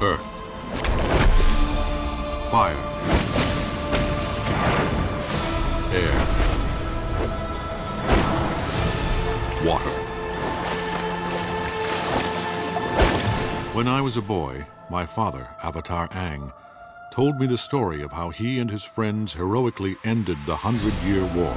Earth. Fire. Air. Water. When I was a boy, my father, Avatar Ang, told me the story of how he and his friends heroically ended the Hundred Year War.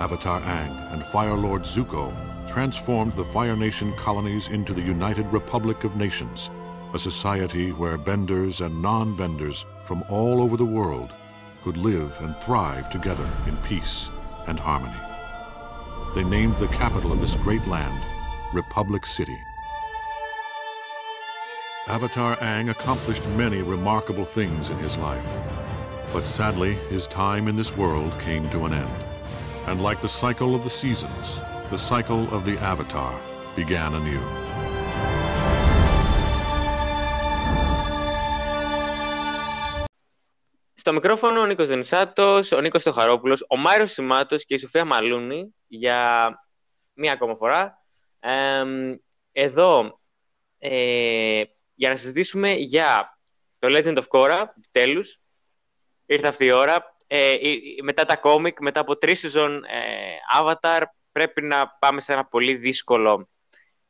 Avatar Ang and Fire Lord Zuko transformed the Fire Nation colonies into the United Republic of Nations, a society where benders and non benders from all over the world could live and thrive together in peace and harmony. They named the capital of this great land Republic City. Avatar Ang accomplished many remarkable things in his life. But sadly, his time in this world came to an end. And like the cycle of the seasons, the cycle of the Avatar began anew. Στο μικρόφωνο ο Νίκος Δενσάτος, ο Νίκος Στοχαρόπουλος, ο Μάιρος Σιμάτος και η Σοφία Μαλούνη για μία ακόμα φορά. Ε, εδώ ε, για να συζητήσουμε για το Legend of Korra, επιτέλου. Ήρθε αυτή η ώρα. Ε, μετά τα κόμικ, μετά από τρεις σεζόν ε, Avatar, πρέπει να πάμε σε ένα πολύ δύσκολο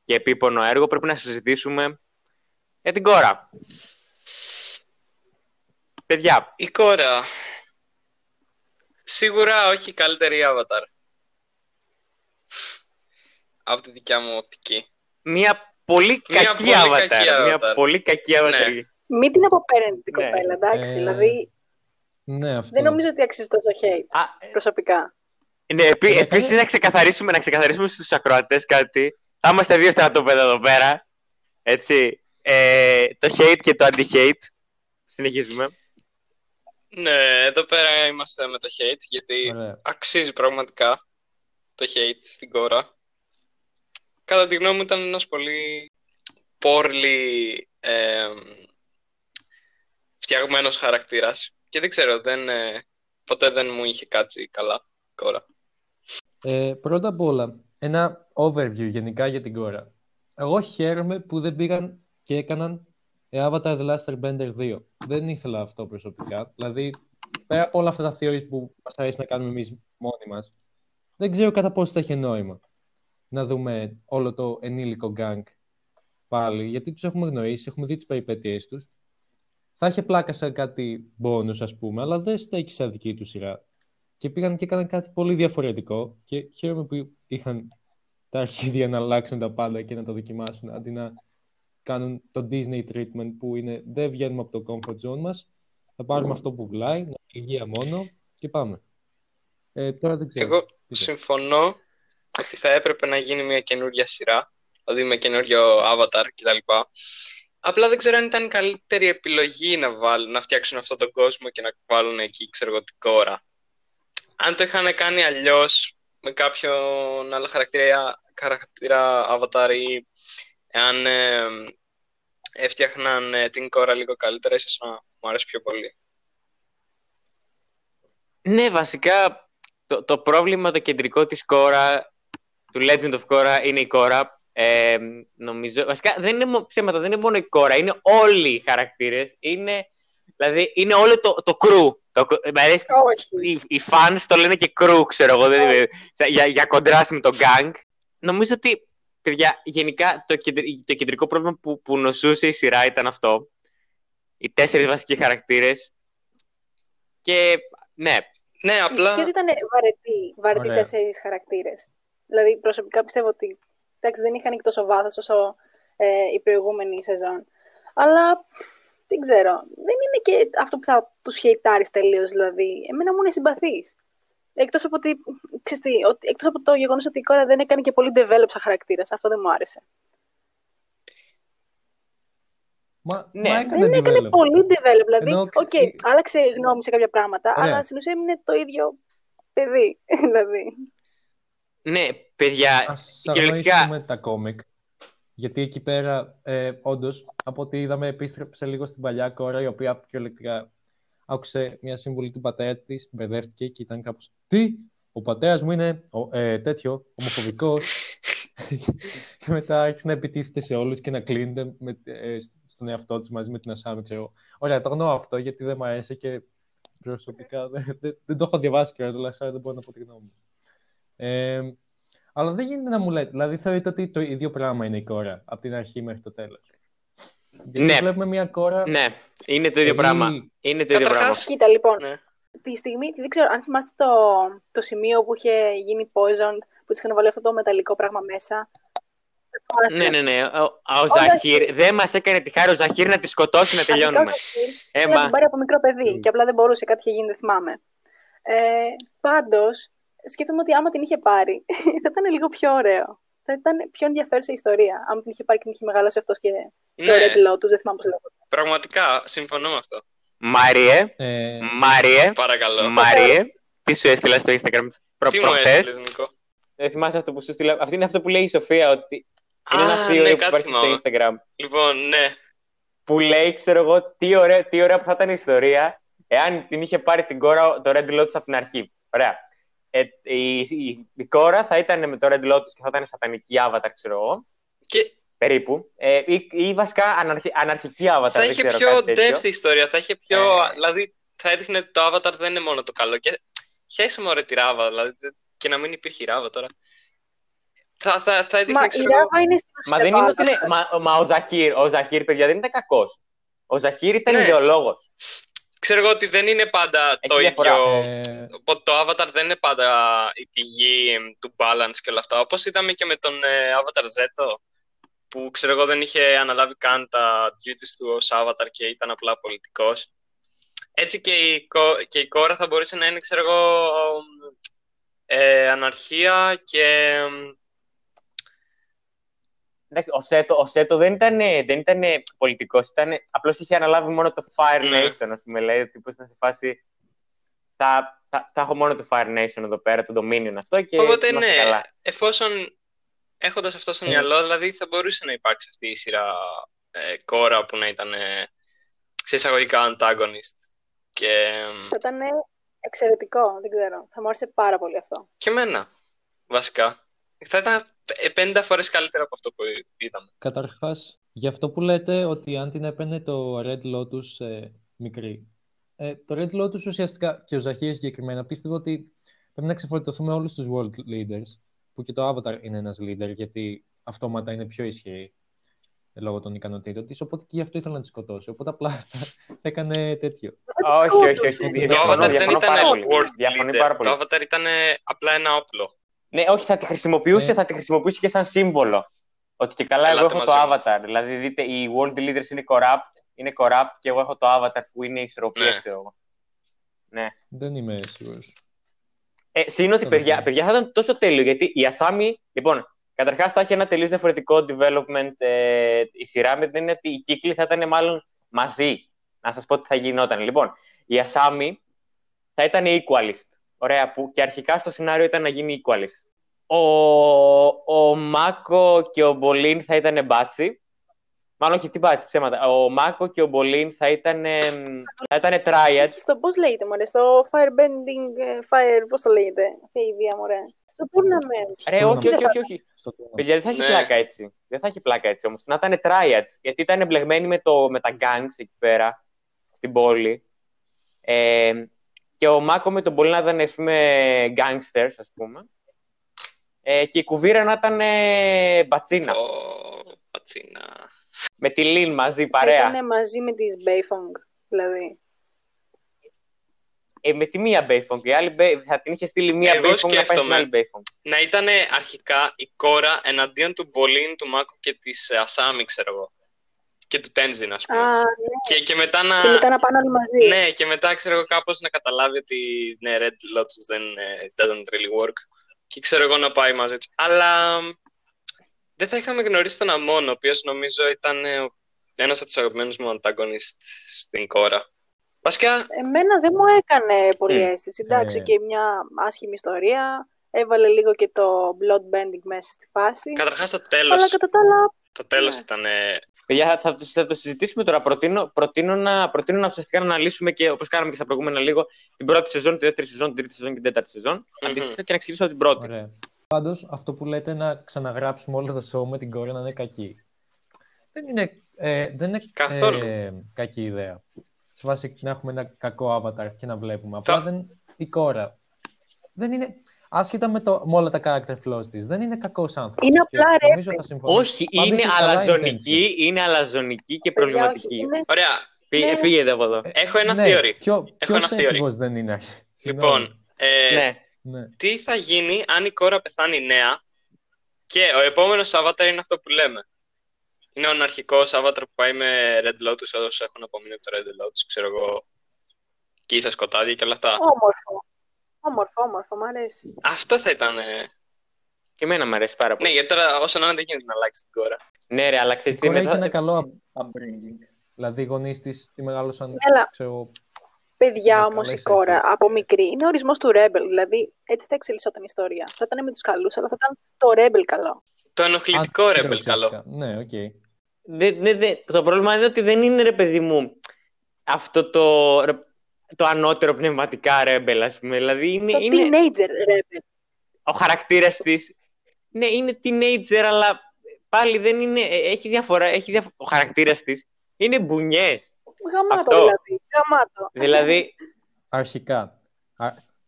και επίπονο έργο. Πρέπει να συζητήσουμε για την κόρα. Παιδιά. Η κόρα. Σίγουρα όχι η καλύτερη Avatar. Από τη δικιά μου οπτική. Μία πολύ κακή πολύ avatar. Μια πολύ κακή avatar. Ναι. Μην την αποπαίρνετε την ναι. κοπέλα, εντάξει. Ε... Δηλαδή, ναι, αυτό. δεν νομίζω ότι αξίζει τόσο hate, Α, προσωπικά. Ναι, επί, ναι, επίσης να ξεκαθαρίσουμε, να ξεκαθαρίσουμε στους ακροατές κάτι. Θα είμαστε δύο στρατόπεδα εδώ πέρα. Έτσι. Ε, το hate και το anti-hate. Συνεχίζουμε. Ναι, εδώ πέρα είμαστε με το hate, γιατί Ωραία. αξίζει πραγματικά το hate στην κόρα κατά τη γνώμη μου ήταν ένας πολύ πόρλι ε, φτιαγμένος χαρακτήρας. Και δεν ξέρω, δεν, ε, ποτέ δεν μου είχε κάτσει καλά κόρα. Ε, πρώτα απ' όλα, ένα overview γενικά για την κόρα. Εγώ χαίρομαι που δεν πήγαν και έκαναν Avatar The Last Airbender 2. Δεν ήθελα αυτό προσωπικά. Δηλαδή, πέρα από όλα αυτά τα theories που μας αρέσει να κάνουμε εμείς μόνοι μας, δεν ξέρω κατά πόσο θα έχει νόημα να δούμε όλο το ενήλικο γκάγκ πάλι, γιατί τους έχουμε γνωρίσει, έχουμε δει τις περιπέτειές τους. Θα είχε πλάκα σαν κάτι bonus, ας πούμε, αλλά δεν στέκει σαν δική του σειρά. Και πήγαν και έκαναν κάτι πολύ διαφορετικό και χαίρομαι που είχαν τα αρχίδια να αλλάξουν τα πάντα και να το δοκιμάσουν, αντί να κάνουν το Disney treatment που είναι δεν βγαίνουμε από το comfort zone μας, θα πάρουμε αυτό που πουλάει, υγεία μόνο και πάμε. Ε, τώρα δεν ξέρω. Εγώ συμφωνώ ότι θα έπρεπε να γίνει μια καινούργια σειρά, δηλαδή με καινούριο avatar κτλ. Απλά δεν ξέρω αν ήταν η καλύτερη επιλογή να, βάλουν, να φτιάξουν αυτόν τον κόσμο και να βάλουν εκεί, ξέρω εγώ, την κόρα. Αν το είχαν κάνει αλλιώς με κάποιον άλλο χαρακτήρα, χαρακτήρα avatar ή αν ε, έφτιαχναν ε, την κόρα λίγο καλύτερα, ίσως να μου αρέσει πιο πολύ. Ναι, βασικά το, το πρόβλημα το κεντρικό της κόρα του Legend of Korra είναι η κόρα. Ε, νομίζω, βασικά δεν είναι ψέματα, δεν είναι μόνο η κόρα, είναι όλοι οι χαρακτήρες. Είναι, δηλαδή είναι όλο το, το crew. Το, δηλαδή, οι, οι fans το λένε και crew, ξέρω εγώ, δηλαδή, για, για κοντράστη με το gang. Νομίζω ότι, παιδιά, γενικά το, το κεντρικό πρόβλημα που, που νοσούσε η σειρά ήταν αυτό. Οι τέσσερις βασικοί χαρακτήρες. Και, ναι. Ναι, απλά... Ισχύει ότι ήταν βαρετοί, βαρετοί τέσσερις χαρακτήρες. Δηλαδή, προσωπικά πιστεύω ότι εντάξει, δεν είχαν τόσο βάθος όσο ε, η προηγούμενη σεζόν. Αλλά δεν ξέρω. Δεν είναι και αυτό που θα τους χαιτάρει τελείως. Δηλαδή, εμένα μου είναι συμπαθής. Εκτός από, ότι, εκτός από το γεγονός ότι η Κόρα δεν έκανε και πολύ develop σαν χαρακτήρας. Αυτό δεν μου άρεσε. Μα, ναι. μα έκανε δεν έκανε πολύ develop. Δηλαδή, οκ, οκέι, άλλαξε γνώμη σε κάποια πράγματα, αλλά στην ουσία είναι το ίδιο παιδί. δηλαδή. Ναι, παιδιά, Ας κυριολεκτικά... τα κόμικ. Γιατί εκεί πέρα, ε, όντως, από ό,τι είδαμε, επίστρεψε λίγο στην παλιά Κόρα, η οποία κυριολεκτικά άκουσε μια συμβουλή του πατέρα της, μπερδεύτηκε και ήταν κάπως. Τι, ο πατέρας μου είναι ο, ε, τέτοιο, ομοφοβικός. και μετά άρχισε να επιτίθεται σε όλους και να κλείνεται με, ε, στον εαυτό της μαζί με την Ασάμι, ξέρω. Ωραία, το γνώμη αυτό γιατί δεν μου αρέσει και προσωπικά δεν, δεν, δεν το έχω διαβάσει και αλλά δεν μπορώ να πω τη γνώμη μου. Ε, αλλά δεν γίνεται να μου λέτε. Δηλαδή θεωρείτε ότι το ίδιο πράγμα είναι η κόρα από την αρχή μέχρι το τέλος. Γιατί Ναι. βλέπουμε μια κόρα... Ναι, είναι το ίδιο πολύ- πράγμα. Είναι το ίδιο πράγμα. Καταρχάς, Κοίτα, λοιπόν, Ναι. τη στιγμή, δεν ξέρω αν θυμάστε το, το σημείο που είχε γίνει poisoned, που της είχαν βάλει αυτό το μεταλλικό πράγμα μέσα. Ναι, ναι, ναι. Ο, ο Ο Ζαχύρ δεν μας έκανε τη χάρη ο Ζαχύρ να τη σκοτώσει να τελειώνουμε. Αρχικά ο Ζαχίρ ήθελε να Έμα. την πάρει από μικρό παιδί Mm. και απλά δεν μπορούσε, κάτι είχε γίνει, δεν θυμάμαι. Ε, Πάντως, σκέφτομαι ότι άμα την είχε πάρει, θα ήταν λίγο πιο ωραίο. Θα ήταν πιο ενδιαφέρουσα η ιστορία. Άμα την είχε πάρει και την είχε μεγαλώσει αυτός και το Ναι, Red Lotus, δεν θυμάμαι πώς λέγεται. πραγματικά, συμφωνώ με αυτό. Μάριε, Ε, Μάριε, Παρακαλώ. Μάριε, τι σου έστειλα στο Instagram προ, Τι μου προχτές; έστειλες, Νικό. Δεν θυμάσαι αυτό που σου στείλα. Αυτό είναι αυτό που λέει η Σοφία, ότι είναι ένα Α, θείο ναι, που κάτι υπάρχει στο θυμάμαι. Instagram. Λοιπόν, ναι. Που λέει, ξέρω εγώ, τι ωραία, τι ωραία που θα ήταν η ιστορία εάν την είχε πάρει την κόρα το Red Lotus από την αρχή. Ωραία. Ε, η, η, η κόρα θα ήταν με το Red Lotus και θα ήταν σατανική avatar, ξέρω εγώ. Και Περίπου. Ε, ή, ή βασικά αναρχι, αναρχική avatar. θα δεν είχε ξέρω, πιο κάτι τέτοιο. depth η ιστορία. Θα είχε πιο. Ε. Δηλαδή, θα έδειχνε ότι το Avatar δεν είναι μόνο το καλό. Και χαίρεσαι μωρέ τη Ράβα, δηλαδή. Και να μην υπήρχε η Ράβα τώρα. Θα, θα, θα έδειχνε, Μα η ξέρω εγώ, Ράβα είναι στην Μα ουσία δεν είναι το ότι είναι. Avatar. Μα, μα ο Ζαχύρ, ο Ζαχύρ, παιδιά, δεν ήταν κακός. Ο Ζαχύρ ήταν Ναι. ιδεολόγος. Ξέρω εγώ ότι δεν είναι πάντα το διαφορά. ίδιο. ε, Οπότε το Avatar δεν είναι πάντα η πηγή εμ, του balance και όλα αυτά. Όπως είδαμε και με τον ε, Avatar Z, που ξέρω εγώ δεν είχε αναλάβει καν τα duties του ως Avatar και ήταν απλά πολιτικός. Έτσι και η, κο- και η κόρα θα μπορούσε να είναι, ξέρω εγώ, ε, αναρχία και... εμ, Εντάξει, ο Σέτο, ο Σέτο δεν ήταν, δεν ήταν πολιτικός, ήταν, απλώς είχε αναλάβει μόνο το Fire Ναι. Nation, ας πούμε, λέει, ότι ήταν σε φάση, θα, θα, θα έχω μόνο το Fire Nation εδώ πέρα, το Dominion αυτό και Οπότε είμαστε ναι, καλά. εφόσον έχοντας αυτό στο Ε. μυαλό, δηλαδή θα μπορούσε να υπάρξει αυτή η σειρά ε, κόρα που να ήταν ε, σε εισαγωγικά antagonist. Και, εμ, Θα ήταν εξαιρετικό, δεν ξέρω. Θα μου άρεσε πάρα πολύ αυτό. και εμένα, βασικά. Θα ήταν ε, 50 φορές καλύτερα από αυτό που είδαμε. Καταρχάς, για αυτό που λέτε ότι αν την έπαιρνε το Red Lotus ε, μικρή. Ε, το Red Lotus ουσιαστικά και ο Ζαχύρης συγκεκριμένα πίστευε ότι πρέπει να ξεφορτωθούμε όλους τους world leaders που και το Avatar είναι ένας leader γιατί αυτόματα είναι πιο ισχυρή ε, λόγω των ικανοτήτων της οπότε και γι' αυτό ήθελα να τη σκοτώσει οπότε απλά θα έκανε τέτοιο. Όχι, όχι, όχι. Το Το διαφωνώ, Avatar δεν διαφωνώ πάρα ήταν πολύ. world Διαφωνεί leader. πάρα πολύ. Το Avatar ήταν απλά ένα όπλο. Ναι, όχι, θα τη χρησιμοποιούσε, Ε. θα τη χρησιμοποιούσε και σαν σύμβολο. Ότι και καλά, εγώ Ελάτε έχω το μαζί μου. avatar. Δηλαδή, δείτε, οι world leaders είναι corrupt, είναι corrupt και εγώ έχω το avatar που είναι η ισορροπία, Ναι. ξέρω εγώ. Ναι. Δεν είμαι σίγουρος. Ε, συν ότι, Το παιδιά, ναι. παιδιά, θα ήταν τόσο τέλειο, γιατί η Ασάμι, λοιπόν, καταρχάς θα έχει ένα τελείως διαφορετικό development ε, η σειρά, με την έννοια ότι οι κύκλοι θα ήταν μάλλον μαζί. Να σας πω τι θα γινόταν. Λοιπόν, η Ασάμι θα ήταν equalist. Ωραία, που και αρχικά στο σενάριο ήταν να γίνει equalist. Ο, ο Μάκο και ο Μπολίν θα ήταν μπάτσι. Μάλλον όχι, τι μπάτσι, ψέματα. Ο Μάκο και ο Μπολίν θα ήταν, εμ, θα ήταν triads. Στο πώς λέγεται, μωρέ, στο Firebending ε, Fire, πώς το λέγεται, αυτή η ιδέα, μωρέ. Στο tournament. Ρε, Στο όχι, tournament. όχι, όχι, όχι. Στο tournament. Παιδιά, δεν θα έχει Ναι. πλάκα έτσι. Δεν θα έχει πλάκα έτσι όμως. Να ήταν triads. Γιατί ήταν εμπλεγμένοι με, το, με τα gangs εκεί πέρα, στην πόλη. Ε, και ο Μάκο με τον Πολύ να ήταν, ας πούμε, gangsters, ας πούμε. Ε, και η Κουβίρα να ήταν ε, μπατσίνα. Ω, πατσίνα. Με τη Λίν μαζί, παρέα. Ήταν μαζί με τις Bayfong, δηλαδή. Ε, με τη μία Bayfong. Η άλλη Bay- θα την είχε στείλει μία Εγώ Bayfong να πάει στην σκέφτομαι. άλλη Bayfong. Να ήταν αρχικά η κόρα εναντίον του Μπολίν, του Μάκου και της ε, Ασάμι, ξέρω εγώ. Και του Τένζιν, ας Α, πούμε. ναι. Και, και μετά να... Και μετά να πάνε όλοι μαζί. Ναι, και μετά ξέρω εγώ κάπως να καταλάβει ότι ναι, Red Lotus δεν ε, doesn't really work. Και ξέρω εγώ να πάει μαζί τους. Αλλά μ, δεν θα είχαμε γνωρίσει τον Αμόν, ο οποίος νομίζω ήταν ε, ο- ένας από τους αγαπημένους μου antagonist στην κόρα. Βασικά, Εμένα δεν μου έκανε πολύ Μμ. αίσθηση. Εντάξει, Ε. και μια άσχημη ιστορία. Έβαλε λίγο και το bloodbending μέσα στη φάση. καταρχάς το Αλλά τέλος, κατά τα άλλα, το τέλος ναι. ήταν... ε, Παιδιά, θα, θα, το- θα το συζητήσουμε τώρα. Προτείνω, προτείνω, να, προτείνω να ουσιαστικά να αναλύσουμε και όπως κάναμε και στα προηγούμενα λίγο την πρώτη σεζόν, τη δεύτερη σεζόν, την τρίτη σεζόν και την τέταρτη σεζόν. Αντίστοιχα και να ξεκινήσω από την πρώτη. Ωραία. Πάντως, αυτό που λέτε να ξαναγράψουμε όλο το show με την κόρη να είναι κακή. Δεν είναι, ε, δεν είναι Καθόλου. ε, κακή ιδέα. Σε βάση να έχουμε ένα κακό avatar και να βλέπουμε. Απλά δεν, η κόρα δεν είναι. Άσχετα με, το, με όλα τα character flaws της, δεν είναι κακός άνθρωπος. Είναι Και απλά ρε, νομίζω θα συμφωνήσω. Όχι, Πάντα είναι έχεις καλά αλαζονική, είναι αλαζονική και Παιδιά, όχι, προβληματική. είναι- Ωραία. Φύ- Ναι. Φύγετε από εδώ. Έχω ένα ναι, theory. Ποιο, Έχω ποιος ένα theory. έφηβος δεν είναι; Συγγνώμη. Λοιπόν, ε, Ναι. Ναι. τι θα γίνει αν η κόρα πεθάνει νέα και ο επόμενος avatar είναι αυτό που λέμε; Είναι ο αρχικός avatar που πάει με Red Lotus, όσους έχουν απομείνει από το Red Lotus, ξέρω εγώ, και στα σκοτάδια και όλα αυτά. Όμορφο. Όμορφο, όμορφο, μ' αρέσει. Αυτό θα ήταν... ε, Και εμένα μου αρέσει πάρα Ναι, πολύ. γιατί τώρα όσο να είναι δεν γίνεται να αλλάξει την κόρα. Ναι, ρε, αλλά Η ξέρεις τι κόρη μετά- έχει ένα καλό up- upbringing. Δηλαδή οι γονείς της τη μεγάλωσαν, Αλλά ξέρω, παιδιά Ναι, όμως καλές η κόρα αιτίες. από μικρή είναι ορισμός του Rebel. Δηλαδή έτσι θα εξελισσόταν η ιστορία. Θα ήταν με τους καλούς, αλλά θα ήταν το Rebel καλό. Το ενοχλητικό αν- Rebel καλό. ουσιαστικά. Ναι, οκ. Δε- δε- δε- το πρόβλημα είναι ότι δεν είναι ρε παιδί μου αυτό το, ρε- το ανώτερο πνευματικά ρέμπελ, ας πούμε. Δηλαδή είναι, Το είναι teenager Rebel. ο χαρακτήρας της. Ναι, είναι teenager, αλλά πάλι δεν είναι. ε, Έχει διαφορά. Έχει διαφο- Ο χαρακτήρας της είναι μπουνιές. Γαμάτο Αυτό. δηλαδή. Γαμάτο. Δηλαδή, Αρχικά. Α-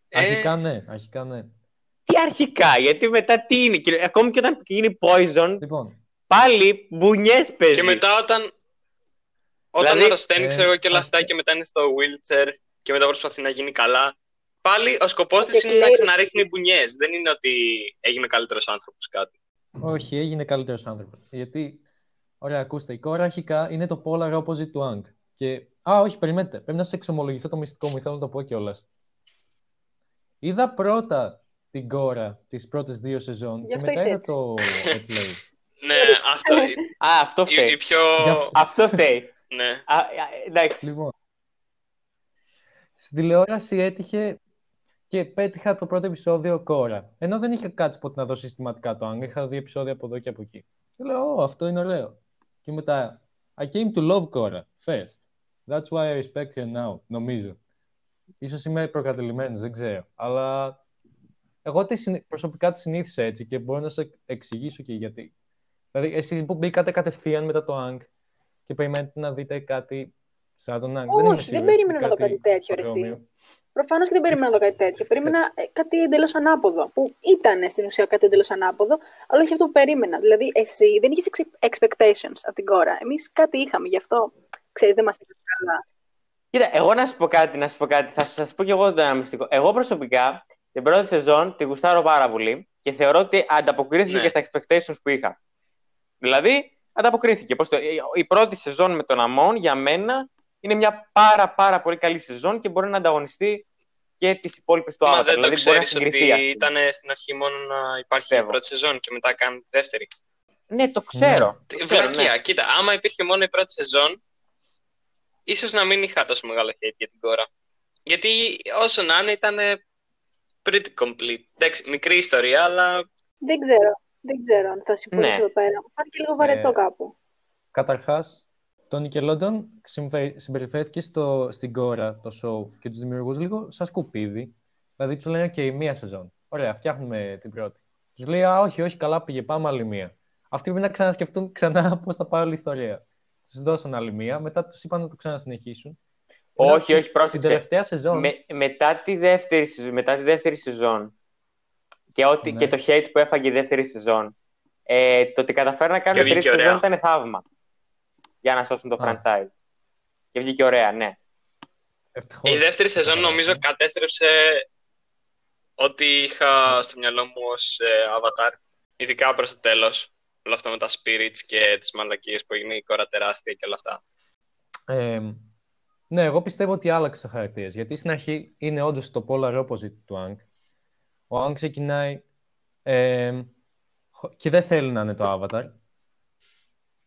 Ε. Αρχικά ναι, αρχικά ναι. τι αρχικά, γιατί μετά τι είναι. Και Ακόμη και όταν γίνει poison, Λοιπόν, πάλι μπουνιές παίζει. Και μετά όταν, όταν Δηλαδή, αρρωσταίνεις, ε, ξέρω εγώ και όλα ας- αυτά και μετά είναι στο wheelchair και μετά προσπαθεί να γίνει καλά. Πάλι ο σκοπός Και της είναι να κλαίει. ξαναρίχνει μπουνιές. Δεν είναι ότι έγινε καλύτερος άνθρωπος κάτι. όχι, έγινε καλύτερος άνθρωπος. Γιατί, ωραία, ακούστε, η κόρα αρχικά είναι το polar opposite του Ang. Και, α, όχι, περιμένετε, πρέπει να σε εξομολογηθώ το μυστικό μου, θέλω να το πω κιόλας. Είδα πρώτα την κόρα τις πρώτες δύο σεζόν Γι' και αυτό μετά είσαι είδα έτσι. το replay. Ναι, αυτό. η, Α, αυτό η, φταίει. η πιο... Γι' αυτό- Αυτό φταίει. Ναι. Α, α, εντάξει. Λοιπόν, στην τηλεόραση έτυχε και πέτυχα το πρώτο επεισόδιο κόρα. Ενώ δεν είχα κάτσει ποτέ να δω συστηματικά το Ang, είχα δει επεισόδια από εδώ και από εκεί. Και λέω, Ω, αυτό είναι ωραίο. Και μετά, I came to love Kora first. That's why I respect her now, νομίζω. Ίσως είμαι προκατελημένος, δεν ξέρω. Αλλά εγώ τη συνη- προσωπικά τη συνήθισα έτσι και μπορώ να σε εξηγήσω και γιατί. Δηλαδή, εσείς που μπήκατε κατευθείαν μετά το Ang και περιμένετε να δείτε κάτι σαν τον Ang. Όχι, είμαι δεν σίγουρος. περίμενα να δω κάτι τέτοιο, ρε, παρόμοιο. εσύ. Προφανώς και δεν περίμενα να δω κάτι τέτοιο. Περίμενα ε, κάτι εντελώς ανάποδο. Που ήταν στην ουσία κάτι εντελώς ανάποδο, αλλά όχι αυτό που περίμενα. Δηλαδή, εσύ δεν είχες expectations από την κόρα. Εμείς κάτι είχαμε, γι' αυτό ξέρεις, δεν μας είπε καλά. Κοίτα, εγώ να σου πω κάτι, να σου πω κάτι. Θα σας πω κι εγώ το ένα μυστικό. Εγώ προσωπικά την πρώτη σεζόν τη γουστάρω πάρα πολύ και θεωρώ ότι ανταποκρίθηκε Ναι. και στα expectations που είχα. Δηλαδή, ανταποκρίθηκε. Πώς το... Η πρώτη σεζόν με τον Αμόν για μένα είναι μια πάρα πάρα πολύ καλή σεζόν και μπορεί να ανταγωνιστεί και τις υπόλοιπες του Μα Avatar. δεν το δηλαδή, μπορεί να ξέρεις συγκριθεί. ας ότι πούμε. ήταν στην αρχή μόνο να υπάρχει η Πιστεύω. πρώτη σεζόν και μετά κάνει τη δεύτερη. Ναι, το ξέρω. Τι- Το ξέρω, Βλακεία. ναι. Κοίτα, άμα υπήρχε μόνο η πρώτη σεζόν, ίσως να μην είχα τόσο μεγάλο hate για την κόρα. Γιατί όσο να είναι ήταν pretty complete. Εντάξει, μικρή ιστορία, αλλά Δεν ξέρω. Δεν ξέρω αν θα συμφωνήσω Ναι. εδώ πέρα. Μου φάνηκε λίγο βαρετό Ε, κάπου. Καταρχάς, το Nickelodeon συμφε- συμπεριφέρθηκε στο, στην κόρα, το show και τους δημιουργούς λίγο σαν σκουπίδι. Δηλαδή τους λένε και η μία σεζόν. Ωραία, φτιάχνουμε την πρώτη. Τους λέει, α, όχι, όχι, καλά πήγε, πάμε άλλη μία. Αυτοί πρέπει να ξανασκεφτούν ξανά πώς θα πάει όλη η ιστορία. Τους δώσαν άλλη μία, μετά τους είπαν να το ξανασυνεχίσουν. Ενώ Όχι, όχι, Στην πρόσεξε. τελευταία σεζόν, Με, μετά, τη δεύτερη, σεζόν- μετά τη δεύτερη σεζόν και, ότι, Ναι. και το hate που έφαγε η δεύτερη σεζόν, ε, το ότι καταφέρουν να κάνουν Και τρίτη βγήκε σεζόν ωραία. ήταν θαύμα για να σώσουν το Α. franchise. Και βγήκε ωραία, ναι. ευτυχώς. η δεύτερη σεζόν Καλά, νομίζω ναι. κατέστρεψε ό,τι είχα στο μυαλό μου ως ε, avatar. Ειδικά προς το τέλος. Όλα αυτά με τα spirits και τις μαλακίες που έγινε η κόρα τεράστια και όλα αυτά. Ε, ναι, εγώ πιστεύω ότι άλλαξε χαρακτήρες. Γιατί στην αρχή είναι όντως το polar opposite του Ang. Ο Ang ξεκινάει ε, χω- και δεν θέλει να είναι το Avatar.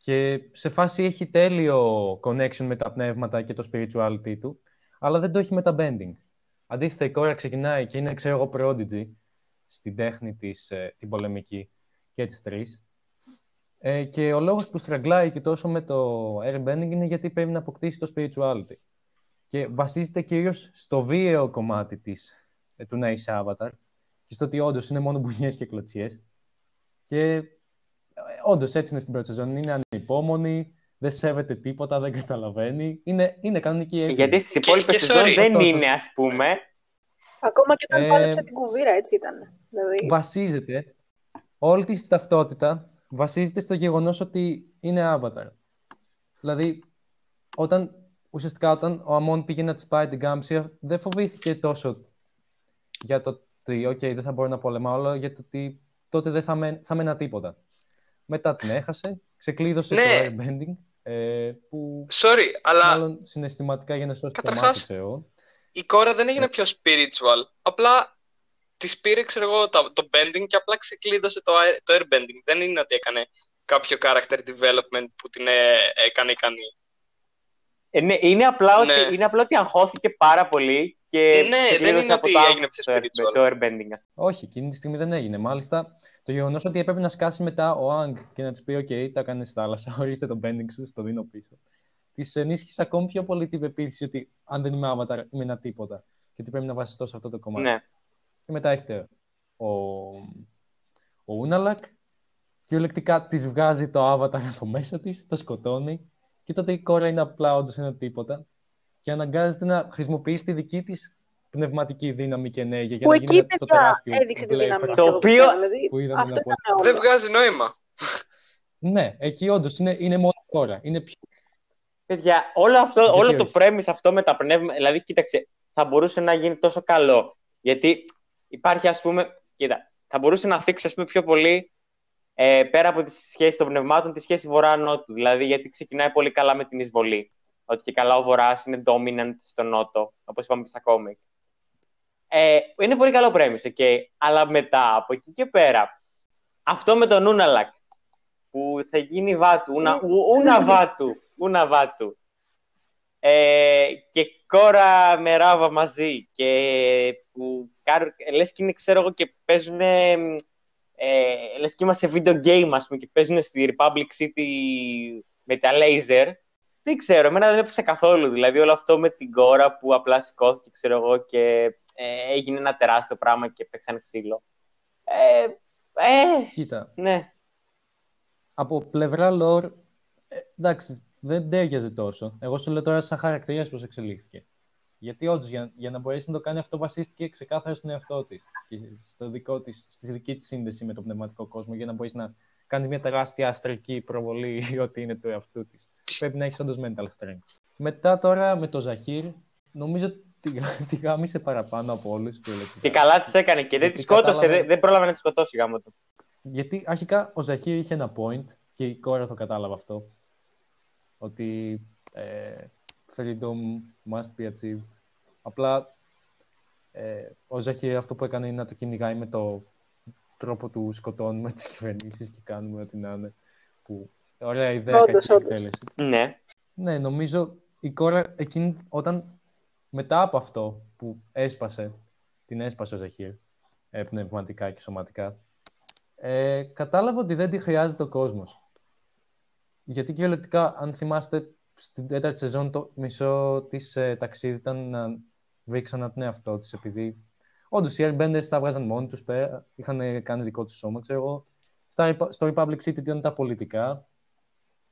Και σε φάση έχει τέλειο connection με τα πνεύματα και το spirituality του, αλλά δεν το έχει με τα bending. Αντίθετα, η κόρα ξεκινάει και είναι, ξέρω εγώ, prodigy στην τέχνη της, ε, την πολεμική και τις τρεις. Ε, και ο λόγος που στραγγλάει και τόσο με το airbending είναι γιατί πρέπει να αποκτήσει το spirituality. Και βασίζεται κυρίως στο βίαιο κομμάτι της, ε, του να είσαι avatar και και στο ότι όντως είναι μόνο μπουνιέ και κλωτσιές. Και ε, όντως έτσι είναι στην πρώτη σεζόν. Είναι ανυπόμονη, δεν σέβεται τίποτα, δεν καταλαβαίνει. Είναι, είναι κανονική έτσι. Γιατί στις υπόλοιπες σεζόν δεν είναι, ας πούμε. Ακόμα και όταν ε, πάλεψε την κουβίρα, έτσι ήταν. Δηλαδή... Βασίζεται. Όλη της ταυτότητα βασίζεται στο γεγονός ότι είναι avatar. Δηλαδή, όταν ουσιαστικά όταν ο Αμών πήγε να της πάει την κάμψη, δεν φοβήθηκε τόσο για το ότι okay, δεν θα μπορεί να πολεμάω, αλλά για το ότι τότε δεν θα, με, θα μένα τίποτα. Μετά την έχασε, ξεκλείδωσε ναι. το airbending, ε, που Sorry, αλλά... μάλλον συναισθηματικά για να σώσει Καταρχάς, το μάτι, η κόρα δεν έγινε Ναι. πιο spiritual. Απλά της πήρε, ξέρω εγώ, το, το bending και απλά ξεκλείδωσε το, air- το airbending. Δεν είναι ότι έκανε κάποιο character development που την ε, έκανε ικανή. Ε, ναι, είναι, απλά Ναι. ότι, είναι απλά ότι αγχώθηκε πάρα πολύ και Ε, ναι, δεν ξεκλείδωσε είναι από ότι το έγινε άγχος πιο το, spiritual. το airbending. Όχι, εκείνη τη στιγμή δεν έγινε. Μάλιστα, το γεγονός ότι έπρεπε να σκάσει μετά ο Άγκ και να της πει: OK, τα έκανε στη θάλασσα, ορίστε το bending σου, στο δίνω πίσω. Της ενίσχυσε ακόμη πιο πολύ την πεποίθηση ότι αν δεν είμαι avatar, είμαι ένα τίποτα. Και ότι πρέπει να βασιστώ σε αυτό το κομμάτι. Ναι. Και μετά έχετε ο, ο Ούναλακ. Κυριολεκτικά της βγάζει το avatar από μέσα της, το σκοτώνει. Και τότε η κόρα είναι απλά όντως ένα τίποτα. Και αναγκάζεται να χρησιμοποιήσει τη δική της πνευματική δύναμη και ενέργεια για Που να εκεί, γίνει το παιδιά, τεράστιο έδειξε τη blade δύναμη πράγμα της, Το εγώ οποίο- πιστεύω, δηλαδή, που είδαμε αυτό να πω. ήταν όλο. Δεν βγάζει νόημα. Ναι, εκεί όντως είναι, είναι μόνο κόρα. Είναι πιο... Παιδιά, όλο, αυτό, Γιατί όλο το όχι. premise αυτό με τα πνεύματα, δηλαδή κοίταξε, θα μπορούσε να γίνει τόσο καλό. Γιατί υπάρχει ας πούμε, κοίτα, θα μπορούσε να θίξει ας πούμε πιο πολύ ε, πέρα από τη σχέση των πνευμάτων, τη σχέση βορρά-νότου. Δηλαδή, γιατί ξεκινάει πολύ καλά με την εισβολή. Ότι και καλά ο βορράς είναι dominant στο νότο, όπως είπαμε και στα κόμικ. Ε, είναι πολύ καλό premise, okay. αλλά μετά από εκεί και πέρα, αυτό με τον Ούναλακ, που θα γίνει βάτου, ούνα, ου- ούνα βάτου, ούνα βάτου. Ε, και κόρα με ράβα μαζί και που κάνουν, λες και είναι ξέρω εγώ και παίζουν ε, λες και είμαστε σε video game ας πούμε και παίζουν στη Republic City με τα laser δεν ξέρω, εμένα δεν έπαιξε καθόλου δηλαδή όλο αυτό με την κόρα που απλά σηκώθηκε ξέρω εγώ και ε, έγινε ένα τεράστιο πράγμα και παίξαν ξύλο ε, ε, Κοίτα, ναι από πλευρά lore, ε, εντάξει, δεν τέριαζε τόσο. Εγώ σου λέω τώρα σαν χαρακτήρας πώς εξελίχθηκε. Γιατί όντως για, για να μπορέσει να το κάνει αυτό βασίστηκε ξεκάθαρα στον εαυτό της και στο δικό της, στη δική της σύνδεση με τον πνευματικό κόσμο για να μπορεί να κάνει μια τεράστια αστρική προβολή ή ό,τι είναι του εαυτού της. Πρέπει να έχεις όντως mental strength. Μετά τώρα με το Ζαχύρ, νομίζω ότι τη, τη γάμισε παραπάνω από όλου. και καλά της έκανε και δεν Γιατί της σκότωσε, κατάλαβε- δεν, δεν πρόλαβε να τη σκοτώσει γάμο του Γιατί αρχικά ο Ζαχύρ είχε ένα point και η κόρα το κατάλαβε αυτό. Ότι ε, freedom must be achieved. Απλά ε, ο Ζαχύρ αυτό που έκανε είναι να το κυνηγάει με το τρόπο του σκοτώνουμε τις κυβερνήσεις και κάνουμε ό,τι να είναι. Που, ωραία ιδέα Όντως, κακή όντως. εκτέλεση. ναι Ναι, νομίζω η κόρα εκείνη όταν μετά από αυτό που έσπασε, την έσπασε ο Ζαχύρ, ε, πνευματικά και σωματικά, ε, κατάλαβα ότι δεν τη χρειάζεται ο κόσμος. Γιατί κυριολεκτικά, αν θυμάστε, στην τέταρτη σεζόν το μισό της ε, ταξίδι ήταν να βρει ξανά τον εαυτό της, επειδή όντως οι Airbenders τα βγάζαν μόνοι τους πέρα, είχαν ε, κάνει δικό τους σώμα, ξέρω εγώ. Στα, Repa- στο Republic City ήταν τα πολιτικά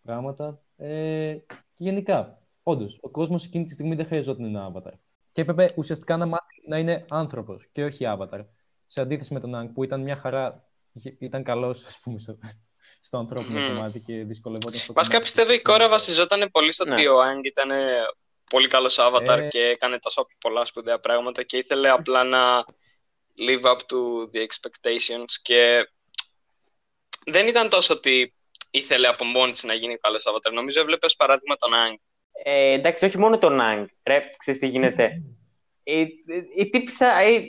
πράγματα. Ε, και γενικά, όντως, ο κόσμος εκείνη τη στιγμή δεν χρειαζόταν ένα avatar. Και έπρεπε ουσιαστικά να μάθει να είναι άνθρωπος και όχι avatar. Σε αντίθεση με τον Άγκ που ήταν μια χαρά, είχε- ήταν καλός, ας πούμε, στο, στο ανθρώπινο Μμμ. κομμάτι και δυσκολευόταν στο Βασικά κομμάτι πιστεύω η της κόρα κοινωνίας. βασιζόταν πολύ στο Ναι. ότι ο Άγκ ήταν πολύ καλός avatar Ε. και έκανε τόσο πολλά σπουδαία πράγματα και ήθελε απλά να live up to the expectations και δεν ήταν τόσο ότι ήθελε από μόνη της να γίνει καλός avatar. Νομίζω έβλεπες ως παράδειγμα τον Άγκ. Ε, εντάξει, όχι μόνο τον Άγκ. Ρε, ξέρεις τι γίνεται. Η, η, η τύπησα ε,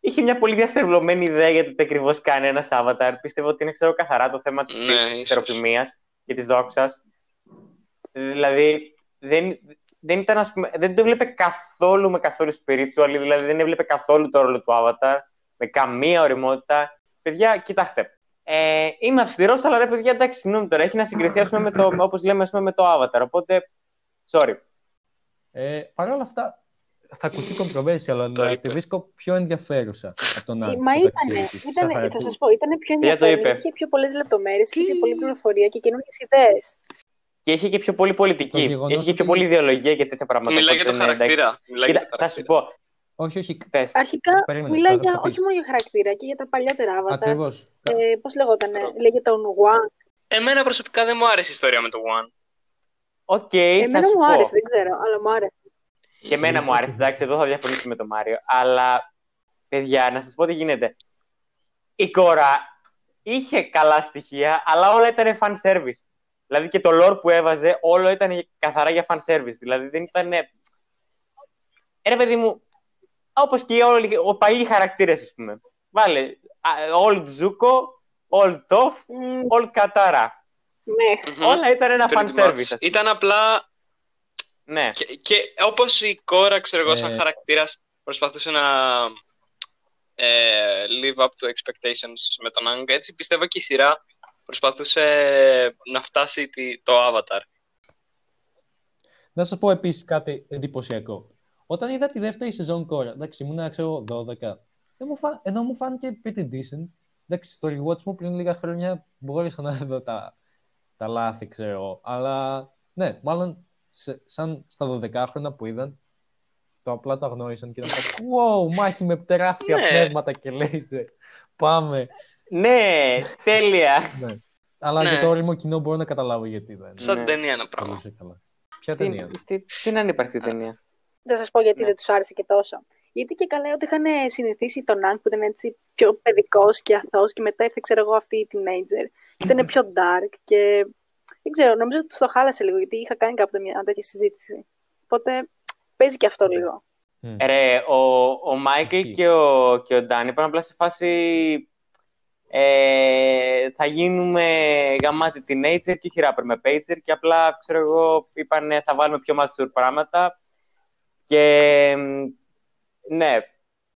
είχε μια πολύ διαστρεβλωμένη ιδέα για το τι ακριβώς κάνει ένας avatar. Πίστευω ότι είναι ξέρω, καθαρά το θέμα της Ναι, ίσως. ιστεροπημία και της δόξας. Δηλαδή, δεν, δεν, ήταν, ας πούμε, δεν το έβλεπε καθόλου με καθόλου spiritual, δηλαδή δεν έβλεπε καθόλου το ρόλο του avatar, με καμία ωριμότητα. Παιδιά, κοιτάξτε. Ε, είμαι αυστηρός, αλλά ρε παιδιά, εντάξει, συγγνώμη τώρα. Έχει να συγκριθεί, ας πούμε, με το, όπως λέμε, ας πούμε, με το avatar. Οπότε, sorry. Ε, Παρ' όλα αυτά, θα ακουστεί controversy, αλλά Το τη είπε. βρίσκω πιο ενδιαφέρουσα από τον Άγκ. Μα στο ήταν, ταξίδι της, ήταν, στα θα χαρακτήρα. σας πω, ήταν πιο Για το ενδιαφέρον, είπε. είχε πιο πολλές λεπτομέρειες, είχε πιο πολλή πληροφορία και καινούργιες ιδέες. Και είχε και πιο πολύ Το πολιτική. γεγονός Είχε και πιο ότι- πολύ ιδεολογία και τέτοια πράγματα. Μιλάει για το οπότε, ναι, εντάξει. χαρακτήρα. Μιλάει για Κοίτα, το θα σου χαρακτήρα. πω. Όχι, όχι, Πες. Αρχικά Περίμενε, μιλάει τώρα θα για, πεις. όχι μόνο για χαρακτήρα και για τα παλιότερα Avatar. ακριβώς. Ε, πώς λεγότανε, λέγεται τον Wan. Εμένα προσωπικά δεν μου άρεσε η ιστορία με τον Wan. Οκ, θα Εμένα σου μου πω. άρεσε, δεν ξέρω, αλλά μου άρεσε. Και εμένα μου άρεσε, εντάξει, εδώ θα διαφωνήσω με τον Μάριο. Αλλά, παιδιά, να σας πω τι γίνεται. Η Κόρα είχε καλά στοιχεία, αλλά όλα ήταν fan service. Δηλαδή και το lore που έβαζε, όλο ήταν καθαρά για fan service. Δηλαδή δεν ήταν. Ένα παιδί μου, όπως και όλοι οι παλιοί χαρακτήρες, ας πούμε. Βάλε α, Old Zuko, Old Toff, Μμ, Old Katara. Μέχρι. Μμμ. Όλα ήταν ένα fan Pretty much. service. ας πούμε. Ήταν απλά. Ναι. Και, και όπως η κόρα, ξέρω εγώ, σαν Ε. χαρακτήρας προσπαθούσε να ε, live up to expectations με τον Άγκ, έτσι πιστεύω και η σειρά προσπαθούσε να φτάσει τη- το Avatar. Να σας πω επίσης κάτι εντυπωσιακό. Όταν είδα τη δεύτερη σεζόν κόρα, εντάξει, ήμουν ξέρω 12, δεν μου φα... ενώ μου φάνηκε pretty decent. Εντάξει, στο rewatch μου πριν λίγα χρόνια μπόρεσα να δω τα, τα λάθη, ξέρω. Αλλά ναι, μάλλον σε, σαν στα 12 χρόνια που είδαν, το απλά το αγνώρισαν και ήταν φάση, wow, μάχη με τεράστια Ναι. πνεύματα και λέιζερ. Πάμε. Ναι, τέλεια. Ναι. Αλλά Ναι. για το όριμο κοινό μπορώ να καταλάβω γιατί δεν. Σαν Ναι. ταινία ένα πράγμα. Τελείωσε καλά. Ποια τι, ταινία; τι, τι είναι ανύπαρκτη ταινία; Θα σας πω γιατί Ναι. δεν τους άρεσε και τόσο. Γιατί και καλά ότι είχαν συνηθίσει τον Άγκ που ήταν έτσι πιο παιδικός και αθώος και μετά ήρθε ξέρω εγώ αυτή η teenager και ήταν πιο dark και δεν ξέρω, νομίζω ότι τους το χάλασε λίγο γιατί είχα κάνει κάποτε μια τέτοια συζήτηση. Οπότε παίζει και αυτό λίγο. Μμ. Ρε, ο, ο Μάικλ Ισχύει. και ο, και ο Ντάνι πάνε απλά σε φάση ε, θα γίνουμε γαμάτι teenager και όχι rapper με pager και απλά, ξέρω εγώ, είπανε θα βάλουμε πιο mature πράγματα και μ, ναι,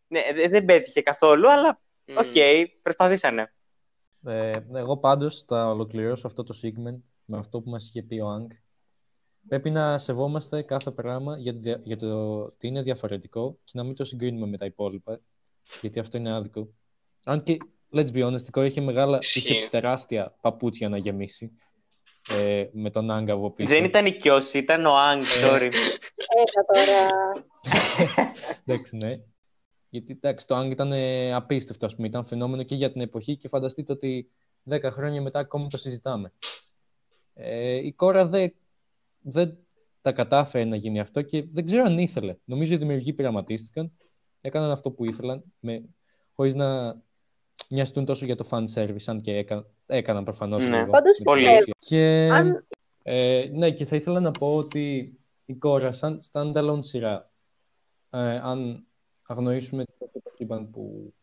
ναι δε- δεν πέτυχε καθόλου, αλλά Μμ. οκ, προσπαθήσανε. Ε, εγώ πάντως θα ολοκληρώσω αυτό το segment με αυτό που μας είχε πει ο Άανγκ. Πρέπει να σεβόμαστε κάθε πράγμα για, δια- για το ότι είναι διαφορετικό και να μην το συγκρίνουμε με τα υπόλοιπα, γιατί αυτό είναι άδικο. Αν και, let's be honest, η κόρη είχε, μεγάλα, Ισχύει. είχε τεράστια παπούτσια να γεμίσει ε, με τον Άγκ από πίσω. Δεν ήταν η Κιώση, ήταν ο Άγκ, sorry. Έλα τώρα. Εντάξει, ναι. Γιατί εντάξει, το Άγκ ήταν ε, απίστευτο, ας πούμε. Ήταν φαινόμενο και για την εποχή και φανταστείτε ότι 10 χρόνια μετά ακόμη το συζητάμε. Ε, η κόρα δεν, δεν τα κατάφερε να γίνει αυτό και δεν ξέρω αν ήθελε. Νομίζω οι δημιουργοί πειραματίστηκαν, έκαναν αυτό που ήθελαν, με, χωρίς να νοιαστούν τόσο για το fan service, αν και έκαναν, έκαναν προφανώς Ναι. λίγο. Πάντως, με την πολύ. ουσία. Και, Αν ε, ναι, και θα ήθελα να πω ότι η κόρα σαν standalone σειρά, ε, αν αγνοήσουμε το σύμπαν που